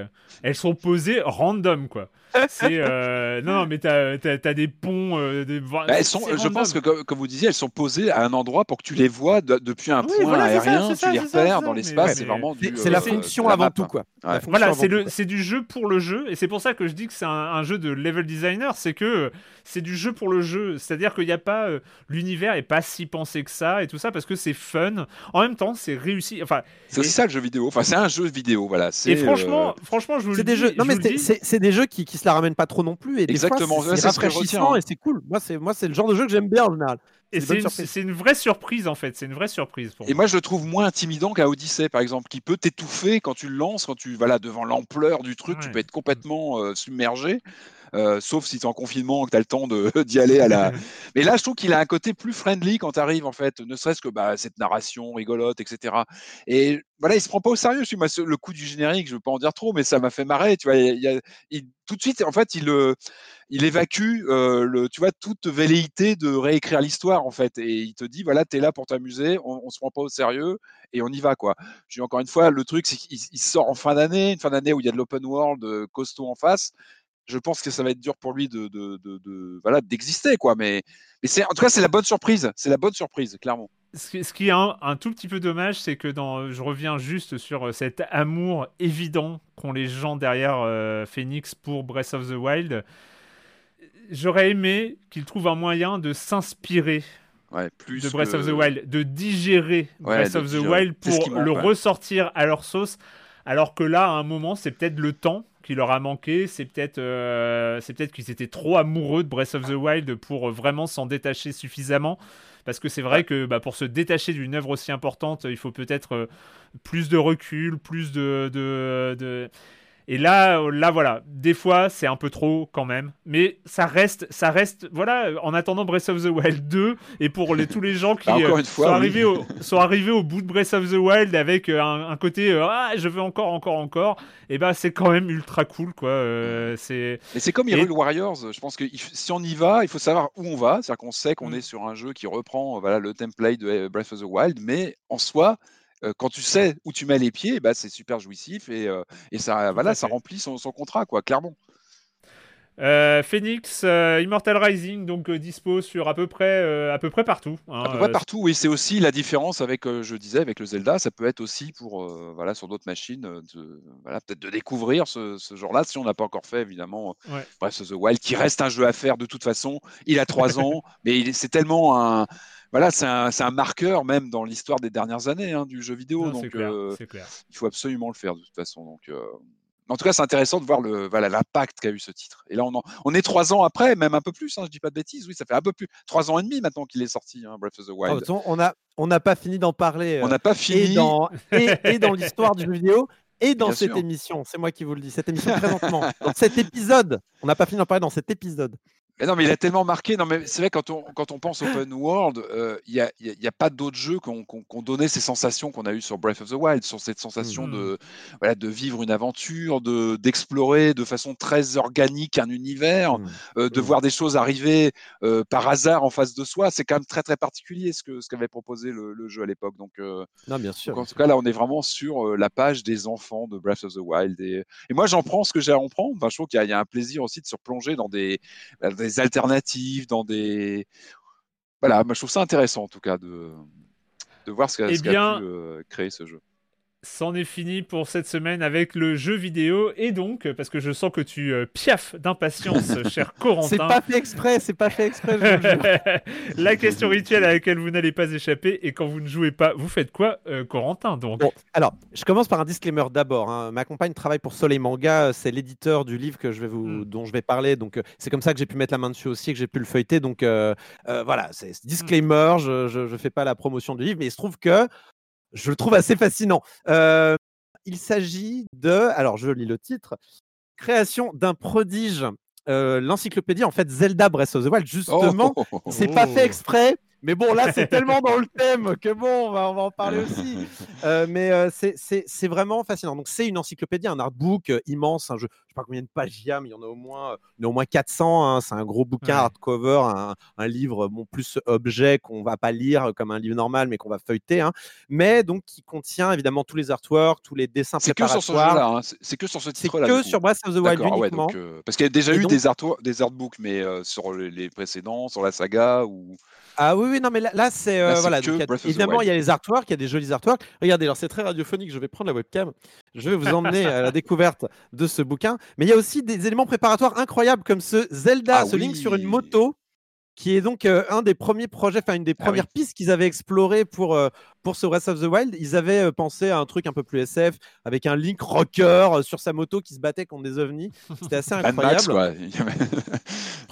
Speaker 1: elles sont posées random, quoi. C'est euh, non, non, mais t'as as, des ponts. Euh, des... Bah,
Speaker 3: elles sont, je pense que comme, vous disiez, elles sont posées à un endroit pour que tu les vois depuis un point aérien, tu les repères dans l'espace. C'est vraiment
Speaker 2: C'est la euh, fonction avant tout, quoi.
Speaker 1: Voilà, c'est le, c'est du jeu pour le jeu, et c'est pour ça que je dis que c'est un, jeu de level designer, c'est que c'est du jeu pour le jeu, c'est-à-dire qu'il n'y a pas l'univers est pas si pensé que ça et tout ça parce que c'est fun. En même temps, c'est réussi. Enfin,
Speaker 3: c'est aussi ça le jeu vidéo. Enfin, c'est un jeu vidéo, voilà.
Speaker 1: Et franchement, franchement, je vous
Speaker 2: le
Speaker 1: dis.
Speaker 2: Des jeux... Non, mais c'est des jeux qui, qui la ramène pas trop non plus. Et Exactement, c'est rafraîchissant et c'est cool. Moi, c'est moi, c'est le genre de jeu que j'aime bien en général.
Speaker 1: Et c'est une, une, vraie surprise en fait, c'est une vraie surprise.
Speaker 3: et moi. je le trouve moins intimidant qu'à Odyssey par exemple, qui peut t'étouffer quand tu le lances, quand tu voilà devant l'ampleur du truc, tu peux être complètement euh, submergé. Sauf si tu es en confinement, que tu as le temps d'y aller à la. Mais là, je trouve qu'il a un côté plus friendly quand tu arrives, en fait, ne serait-ce que bah, cette narration rigolote, etc. Et voilà, il se prend pas au sérieux. Le coup du générique, je veux pas en dire trop, mais ça m'a fait marrer. Tu vois, il, tout de suite, en fait, il, il évacue, le, tu vois, toute velléité de réécrire l'histoire, en fait, et il te dit, voilà, tu es là pour t'amuser, on, on se prend pas au sérieux et on y va, quoi. Je dis encore une fois, le truc, c'est qu'il sort en fin d'année, une fin d'année où il y a de l'open world costaud en face je pense que ça va être dur pour lui de, de, voilà d'exister quoi mais mais c'est en tout cas c'est la bonne surprise c'est la bonne surprise clairement.
Speaker 1: Ce qui est un, tout petit peu dommage c'est que dans je reviens juste sur euh, cet amour évident qu'ont les gens derrière euh, Phoenix pour Breath of the Wild. J'aurais aimé qu'ils trouvent un moyen de s'inspirer
Speaker 3: plus
Speaker 1: de Breath of the Wild de digérer Breath of the Wild pour le ressortir à leur sauce alors que là à un moment c'est peut-être le temps qui leur a manqué. C'est peut-être euh, c'est peut-être qu'ils étaient trop amoureux de Breath of the Wild pour vraiment s'en détacher suffisamment. Parce que c'est vrai que bah, pour se détacher d'une œuvre aussi importante, il faut peut-être euh, plus de recul, plus de, de et là, là voilà, des fois c'est un peu trop quand même, mais ça reste, ça reste, voilà, en attendant Breath of the Wild 2 et pour les, tous les gens qui
Speaker 3: bah, euh, sont,
Speaker 1: arrivés au, sont arrivés au bout de Breath of the Wild avec euh, un, côté euh, ah je veux encore, encore, encore, et ben c'est quand même ultra cool quoi. c'est.
Speaker 3: Mais c'est comme Hyrule Warriors, je pense que si on y va, il faut savoir où on va, c'est-à-dire qu'on sait qu'on mm. est sur un jeu qui reprend voilà le template de Breath of the Wild, mais en soi quand tu sais où tu mets les pieds, bah, c'est super jouissif et, et ça, voilà, ça remplit son, son, contrat, quoi, clairement.
Speaker 1: Euh, Phoenix, Immortal Rising, donc dispo sur à peu près, à peu près partout.
Speaker 3: Hein, à peu près partout, oui. C'est aussi la différence avec, je disais, avec le Zelda. Ça peut être aussi pour, voilà, sur d'autres machines, de, voilà, peut-être de découvrir ce, ce genre-là, si on n'a pas encore fait, évidemment. Bref, The Wild, qui reste un jeu à faire de toute façon. Il a trois ans, mais c'est tellement un voilà, c'est un, marqueur même dans l'histoire des dernières années hein, du jeu vidéo. donc, euh, il faut absolument le faire de toute façon. Donc, euh, en tout cas, c'est intéressant de voir le voilà l'impact qu'a eu ce titre. Et là, on, on est trois ans après, même un peu plus. Hein, je dis pas de bêtises. Oui, ça fait un peu plus trois ans et demi maintenant qu'il est sorti, hein, Breath of the Wild.
Speaker 2: on n'a pas fini d'en parler.
Speaker 3: On n'a pas fini.
Speaker 2: Et dans, et, dans l'histoire du jeu vidéo. Et dans cette émission, c'est moi qui vous le dis, cette émission présentement, dans cet épisode, on n'a pas fini d'en parler dans cet épisode.
Speaker 3: Mais non, mais il a tellement marqué. Non, mais c'est vrai quand on quand on pense open world, euh, il n'y a, y a, pas d'autres jeux qui ont donné ces sensations qu'on a eues sur Breath of the Wild, sur cette sensation de mmh. voilà de vivre une aventure, de d'explorer de façon très organique un univers, mmh. euh, de mmh. voir des choses arriver euh, par hasard en face de soi. C'est quand même très très particulier ce que ce qu'avait proposé le, jeu à l'époque. Donc,
Speaker 2: non, bien sûr.
Speaker 3: en tout cas là, on est vraiment sur la page des enfants de Breath of the Wild. Et, et moi, j'en prends ce que j'ai à en prendre. Enfin, je trouve qu'il y, a un plaisir aussi de se replonger dans des des alternatives, dans des. Voilà, moi je trouve ça intéressant en tout cas de, de voir ce qu'a eh pu euh, créer ce jeu
Speaker 1: c'en est fini pour cette semaine avec le jeu vidéo. Et donc, parce que je sens que tu euh, piaffes d'impatience, cher Corentin.
Speaker 2: C'est pas fait exprès, c'est pas fait exprès.
Speaker 1: la question rituelle à laquelle vous n'allez pas échapper. Et quand vous ne jouez pas, vous faites quoi, euh, Corentin donc
Speaker 2: Alors, je commence par un disclaimer d'abord. Hein. Ma compagne travaille pour Soleil Manga. C'est l'éditeur du livre que je vais vous, hmm. dont je vais parler. Donc, euh, c'est comme ça que j'ai pu mettre la main dessus aussi, que j'ai pu le feuilleter. Donc, voilà, c'est disclaimer. Je, je, je fais pas la promotion du livre, mais il se trouve que je le trouve assez fascinant. il s'agit de, alors je lis le titre, création d'un prodige. L'encyclopédie, en fait, Zelda Breath of the Wild, justement, c'est pas fait exprès, mais bon, là, c'est tellement dans le thème que bon, on va, en parler aussi. Euh, mais euh, c'est vraiment fascinant. Donc, c'est une encyclopédie, un artbook euh, immense. Jeu, je sais pas combien de pages il y a, mais il y en a au moins, il y a au moins 400. Hein. C'est un gros bouquin hardcover, un, livre bon, plus objet qu'on va pas lire comme un livre normal, mais qu'on va feuilleter. Hein. Mais donc, qui contient évidemment tous les artworks, tous les dessins préparatoires.
Speaker 3: C'est que sur ce jeu-là. Hein. C'est que sur ce titre-là.
Speaker 2: C'est que sur Breath of the Wild uniquement.
Speaker 3: parce qu'il y a déjà eu des, des artbooks, mais sur les précédents, sur la saga ou.
Speaker 2: Ah oui, oui, non, mais là, c'est. Euh, voilà, évidemment, il y a les artworks, il y a des jolis artworks. Regardez, alors c'est très radiophonique, je vais prendre la webcam, je vais vous emmener à la découverte de ce bouquin. Mais il y a aussi des éléments préparatoires incroyables comme ce Zelda, ah ce Link sur une moto qui est donc euh, un des premiers projets, enfin une des ah premières pistes qu'ils avaient explorées pour, euh, pour ce Breath of the Wild. Ils avaient euh, pensé à un truc un peu plus SF avec un Link rocker sur sa moto qui se battait contre des ovnis. C'était assez incroyable.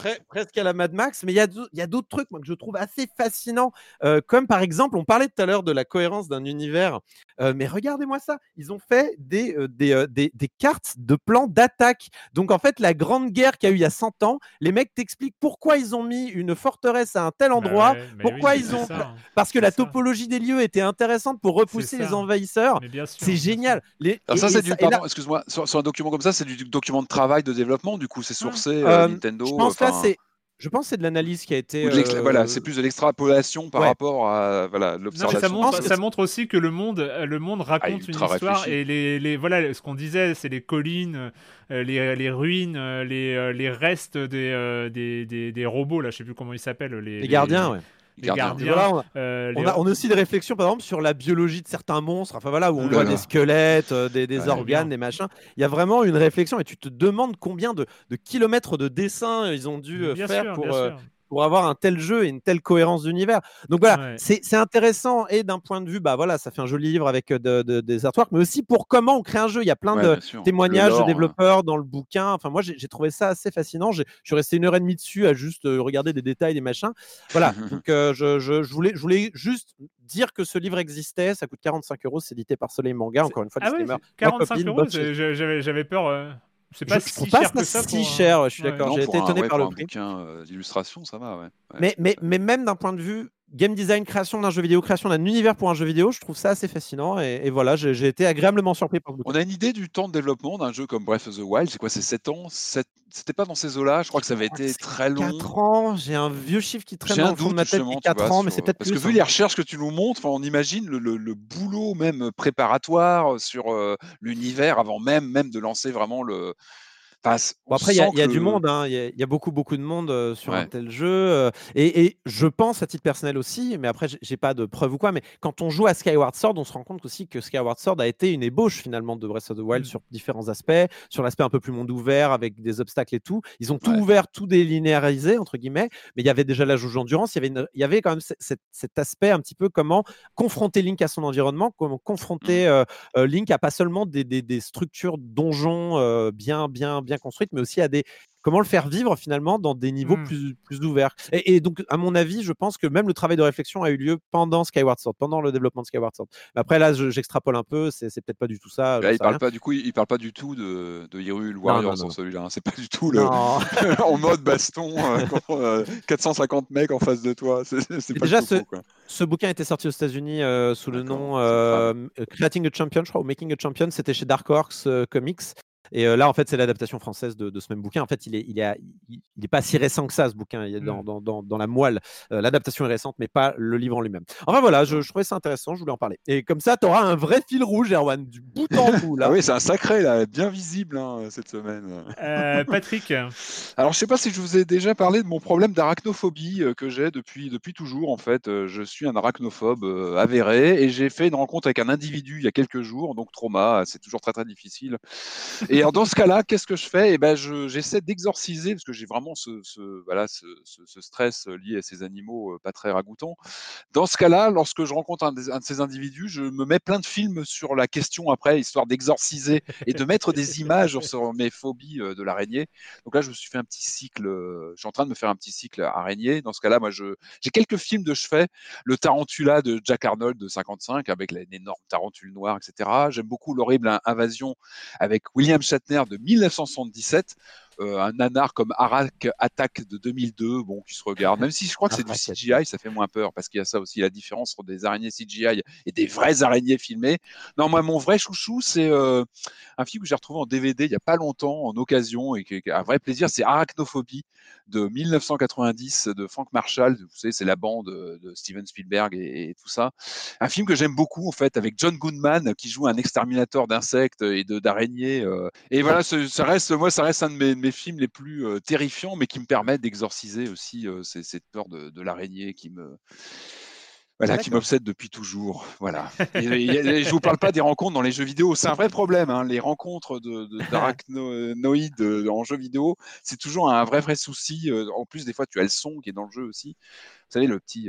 Speaker 2: presque à la Mad Max, mais il y a d'autres trucs moi, que je trouve assez fascinants, euh, comme par exemple, on parlait tout à l'heure de la cohérence d'un univers, euh, mais regardez-moi ça, ils ont fait des, euh, des, des, des, cartes de plans d'attaque. Donc en fait, la grande guerre qu'il y a eu il y a 100 ans, les mecs t'expliquent pourquoi ils ont mis une forteresse à un tel bah endroit, pourquoi ils ont... Hein. Parce que la topologie des lieux était intéressante pour repousser les envahisseurs. C'est génial.
Speaker 3: Les... Alors ça, c'est du... excuse-moi, sur, un document comme ça, c'est du document de travail de développement, du coup, c'est mmh. sourcé Nintendo.
Speaker 2: Je pense que c'est je pense que c'est de l'analyse qui a été.
Speaker 3: Voilà, euh, c'est plus de l'extrapolation par rapport à voilà, l'observation.
Speaker 1: Ça montre, ça montre aussi que le monde, euh, le monde ah, raconte une histoire et les, les, voilà, ce qu'on disait, c'est les collines, euh, les, les, ruines, les, les restes des, des, des, des, robots, là, je sais plus comment ils s'appellent. Les,
Speaker 2: les gardiens, ouais les gardiens. Euh, on, a, aussi des réflexions, par exemple, sur la biologie de certains monstres. Enfin voilà, où on voit des squelettes, euh, des, organes, des machins. Il y a vraiment une réflexion et tu te demandes combien de, kilomètres de dessins ils ont dû euh, faire pour, pour avoir un tel jeu et une telle cohérence d'univers. Donc voilà, c'est intéressant et d'un point de vue, bah voilà, ça fait un joli livre avec euh, des artworks, mais aussi pour comment on crée un jeu. Il y a plein de témoignages de développeurs dans le bouquin. Enfin, moi, j'ai trouvé ça assez fascinant. Je suis resté une heure et demie dessus à juste euh, regarder des détails, des machins. Voilà, donc euh, je, je, voulais, je voulais juste dire que ce livre existait. Ça coûte 45 euros. C'est édité par Soleil Manga. Encore une fois,
Speaker 1: ah oui, 45 euros, j'avais peur.
Speaker 2: C'est pas, si, cher que ça si cher, je suis d'accord. J'ai été étonné par le prix.
Speaker 3: d'illustration, ça va, ouais.
Speaker 2: Mais, mais, mais même d'un point de vue game design, création d'un jeu vidéo, création d'un univers pour un jeu vidéo, je trouve ça assez fascinant. Et, voilà, j'ai été agréablement surpris par le
Speaker 3: On a une idée du temps de développement d'un jeu comme Breath of the Wild C'est quoi C'est 7 ans C'était pas dans ces eaux-là Je crois que ça avait été très long.
Speaker 2: 4 ans J'ai un vieux chiffre qui traîne dans ma tête. 4 ans, mais c'est peut-être
Speaker 3: Parce que vu les recherches que tu nous montres, on imagine le, boulot même préparatoire sur euh, l'univers avant même, même de lancer vraiment le
Speaker 2: après, il y, a du monde, hein. il y, a beaucoup, beaucoup de monde euh, sur un tel jeu. Euh, et, je pense, à titre personnel aussi, mais après, j'ai pas de preuves ou quoi, mais quand on joue à Skyward Sword, on se rend compte aussi que Skyward Sword a été une ébauche finalement de Breath of the Wild mmh. sur différents aspects, sur l'aspect un peu plus monde ouvert avec des obstacles et tout. Ils ont tout ouvert, tout délinéarisé, entre guillemets, mais il y avait déjà la jauge d'endurance, il, y avait il y avait quand même cet, aspect un petit peu comment confronter Link à son environnement, comment confronter mmh. euh, Link à pas seulement des, des, des structures donjons bien, bien, bien construite, mais aussi à des comment le faire vivre finalement dans des niveaux mmh. plus, plus ouverts. Et, donc, à mon avis, je pense que même le travail de réflexion a eu lieu pendant Skyward Sword, pendant le développement de Skyward Sword. Mais après, là, j'extrapole un peu, c'est peut-être pas du tout ça.
Speaker 3: il parle pas, du coup, il, parle pas du tout de, de Hyrule Warriors dans celui-là. Hein. C'est pas du tout le, en mode baston, 450 euh, mecs en face de toi. C'est
Speaker 2: déjà ce, ce, bouquin était sorti aux États-Unis euh, sous le nom euh, Creating a Champion, je crois, ou Making a Champion. C'était chez Dark Horse Comics. Et là, en fait, c'est l'adaptation française de, ce même bouquin. En fait, il est, il est, il, est pas si récent que ça, ce bouquin. Il est dans, mmh. dans, dans, la moelle. l'adaptation est récente, mais pas le livre en lui-même. Enfin voilà, je, trouvais ça intéressant. Je voulais en parler. Et comme ça, tu auras un vrai fil rouge, Erwan, du bout en bout. Là.
Speaker 3: ah oui, c'est un sacré, là, bien visible hein, cette semaine.
Speaker 1: Euh, Patrick.
Speaker 3: Alors, je sais pas si je vous ai déjà parlé de mon problème d'arachnophobie que j'ai depuis, depuis toujours. En fait, je suis un arachnophobe avéré et j'ai fait une rencontre avec un individu il y a quelques jours. Donc, trauma, c'est toujours très très difficile. Et alors, dans ce cas-là, qu'est-ce que je fais? Eh ben, j'essaie d'exorciser parce que j'ai vraiment ce, voilà, ce, stress lié à ces animaux pas très ragoûtants. Dans ce cas-là, lorsque je rencontre un, de ces individus, je me mets plein de films sur la question après, histoire d'exorciser et de mettre des images sur mes phobies de l'araignée. Donc là, je me suis fait un petit cycle. je suis en train de me faire un petit cycle araignée. Dans ce cas-là, moi, j'ai quelques films de chevet. Le Tarantula de Jack Arnold de 55 avec l'énorme tarentule noire, etc. J'aime beaucoup l'horrible invasion avec William Shatner de 1977 euh, un nanar comme Arak Attack de 2002, bon, qui se regarde, même si je crois que c'est du CGI, ça fait moins peur parce qu'il y a ça aussi, la différence entre des araignées CGI et des vraies araignées filmées. Non, moi, mon vrai chouchou, c'est euh, un film que j'ai retrouvé en DVD il n'y a pas longtemps, en occasion, et qui a un vrai plaisir, c'est Arachnophobie de 1990 de Frank Marshall. Vous savez, c'est la bande de Steven Spielberg et, tout ça. Un film que j'aime beaucoup, en fait, avec John Goodman qui joue un exterminateur d'insectes et d'araignées. Euh. Et voilà, ça reste, moi, ça reste un de mes mes films les plus terrifiants, mais qui me permettent d'exorciser aussi cette peur de, l'araignée qui me voilà, qui m'obsède depuis toujours. Voilà. Et, je vous parle pas des rencontres dans les jeux vidéo. C'est un vrai problème. Hein. Les rencontres d'arachnoïdes de, en jeux vidéo, c'est toujours un vrai, vrai souci. En plus, des fois, tu as le son qui est dans le jeu aussi. Vous savez, le petit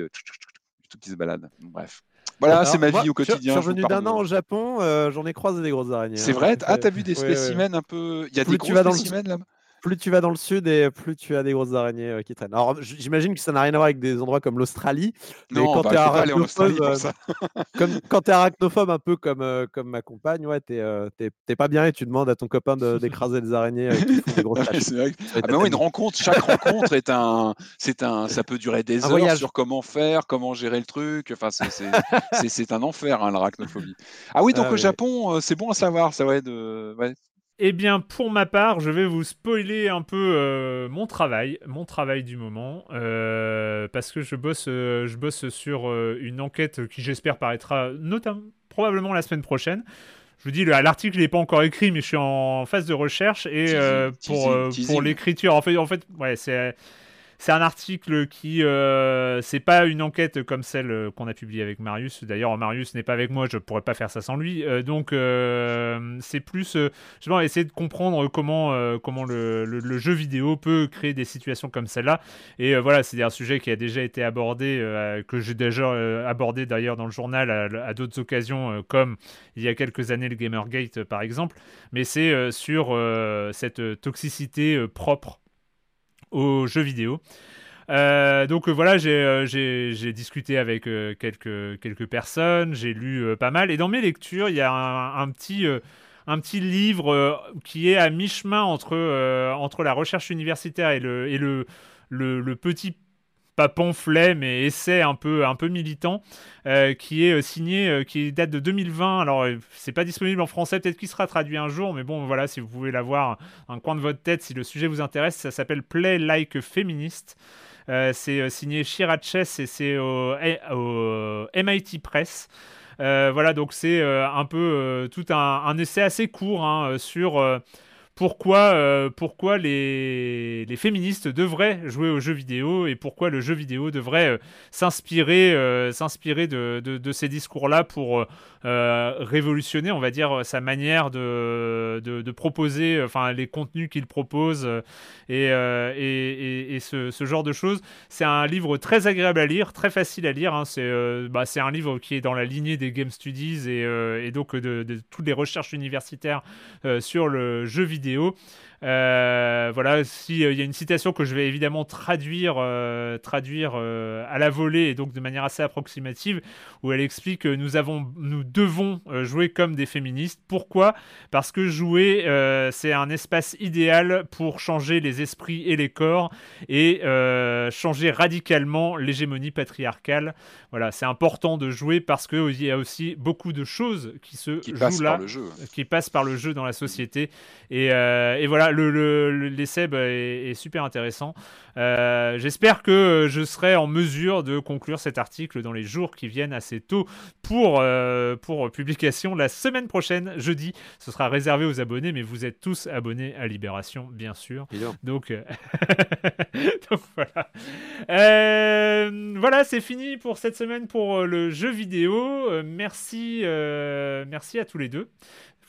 Speaker 3: tout qui se balade. Bref. Voilà, c'est ma vie au quotidien.
Speaker 2: Je suis revenu d'un an au Japon, j'en ai croisé des grosses araignées.
Speaker 3: C'est hein, vrai? Ah, t'as vu des spécimens un peu? Il y a des gros spécimens là?
Speaker 2: Plus tu vas dans le sud et plus tu as des grosses araignées euh, qui traînent. Alors, j'imagine que ça n'a rien à voir avec des endroits comme l'Australie.
Speaker 3: Mais non, quand bah, tu es arachnophobe, euh,
Speaker 2: comme, quand tu es arachnophobe, un peu comme, euh, comme ma compagne, ouais, tu n'es pas bien et tu demandes à ton copain d'écraser des araignées qui font des grosses
Speaker 3: ah une rencontre, chaque rencontre est un, c'est un, ça peut durer des heures sur comment faire, comment gérer le truc. Enfin, c'est un enfer hein, l'arachnophobie. Ah oui, donc ah au Japon, c'est bon à savoir, ça ouais, de, ouais,
Speaker 1: eh bien, pour ma part, je vais vous spoiler un peu euh, mon travail, mon travail du moment, euh, parce que je bosse, euh, je bosse sur une enquête qui, j'espère, paraîtra notamment probablement la semaine prochaine. Je vous dis, l'article n'est pas encore écrit, mais je suis en phase de recherche et pour, pour l'écriture, en fait, en fait, ouais, c'est c'est un article qui, euh, c'est pas une enquête comme celle euh, qu'on a publiée avec Marius. D'ailleurs, Marius n'est pas avec moi, je pourrais pas faire ça sans lui. Euh, donc, c'est plus justement essayer de comprendre comment, comment le, jeu vidéo peut créer des situations comme celle-là. Et voilà, c'est un sujet qui a déjà été abordé, que j'ai déjà abordé d'ailleurs dans le journal à, d'autres occasions, comme il y a quelques années le Gamergate par exemple. Mais c'est sur cette toxicité propre aux jeux vidéo. Euh, donc voilà, euh, j'ai discuté avec euh, quelques, quelques personnes, j'ai lu pas mal, et dans mes lectures, il y a un, petit, un petit livre qui est à mi-chemin entre, entre la recherche universitaire et le, et le, le petit pas pamphlet, mais essai un peu, un peu militant, euh, qui est euh, signé, euh, qui date de 2020. Alors, c'est pas disponible en français, peut-être qu'il sera traduit un jour, mais bon, voilà, si vous pouvez l'avoir un coin de votre tête, si le sujet vous intéresse, ça s'appelle Play Like Feminist. c'est signé Chiraches et c'est au, MIT Press. voilà, donc c'est un peu tout un, essai assez court hein, sur pourquoi, euh, pourquoi les, féministes devraient jouer aux jeux vidéo et pourquoi le jeu vidéo devrait euh, s'inspirer euh, s'inspirer de, ces discours-là pour révolutionner, on va dire, sa manière de, proposer, enfin, les contenus qu'il propose et, ce, genre de choses. C'est un livre très agréable à lire, très facile à lire. Hein. C'est bah, un livre qui est dans la lignée des Game Studies et, donc de, toutes les recherches universitaires sur le jeu vidéo perdeu euh, voilà, s'il euh, y a une citation que je vais évidemment traduire, euh, traduire à la volée et donc de manière assez approximative, où elle explique que nous, avons, nous devons jouer comme des féministes. Pourquoi? Parce que jouer, c'est un espace idéal pour changer les esprits et les corps et changer radicalement l'hégémonie patriarcale. Voilà, c'est important de jouer parce qu'il y a aussi beaucoup de choses qui se jouent là, qui passent par le jeu dans la société. Et, et voilà, le, l'essai bah, est, super intéressant. Euh, j'espère que je serai en mesure de conclure cet article dans les jours qui viennent assez tôt pour, euh, pour publication la semaine prochaine, jeudi. Ce sera réservé aux abonnés, mais vous êtes tous abonnés à Libération, bien sûr. Donc, euh, Donc voilà. voilà, c'est fini pour cette semaine pour le jeu vidéo. merci, merci à tous les deux.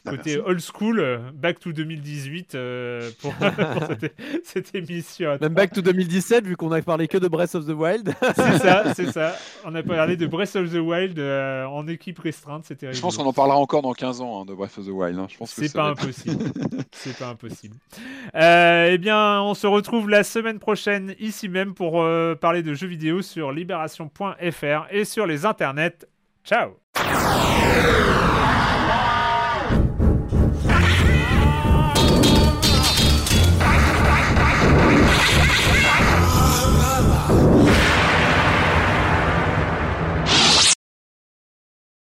Speaker 1: Bah, côté old school, euh, back to 2018 euh, pour, cette, émission.
Speaker 2: Même back to 2017, vu qu'on a parlé que de Breath of the Wild.
Speaker 1: c'est ça, c'est ça. On a parlé de Breath of the Wild euh, en équipe restreinte, c'était
Speaker 3: Je pense qu'on en parlera encore dans 15 ans hein, de Breath of the Wild. Hein. Je pense
Speaker 1: c'est pas, impossible. c'est pas impossible. eh bien, on se retrouve la semaine prochaine ici même pour parler de jeux vidéo sur libération.fr et sur les internets. Ciao 干嘛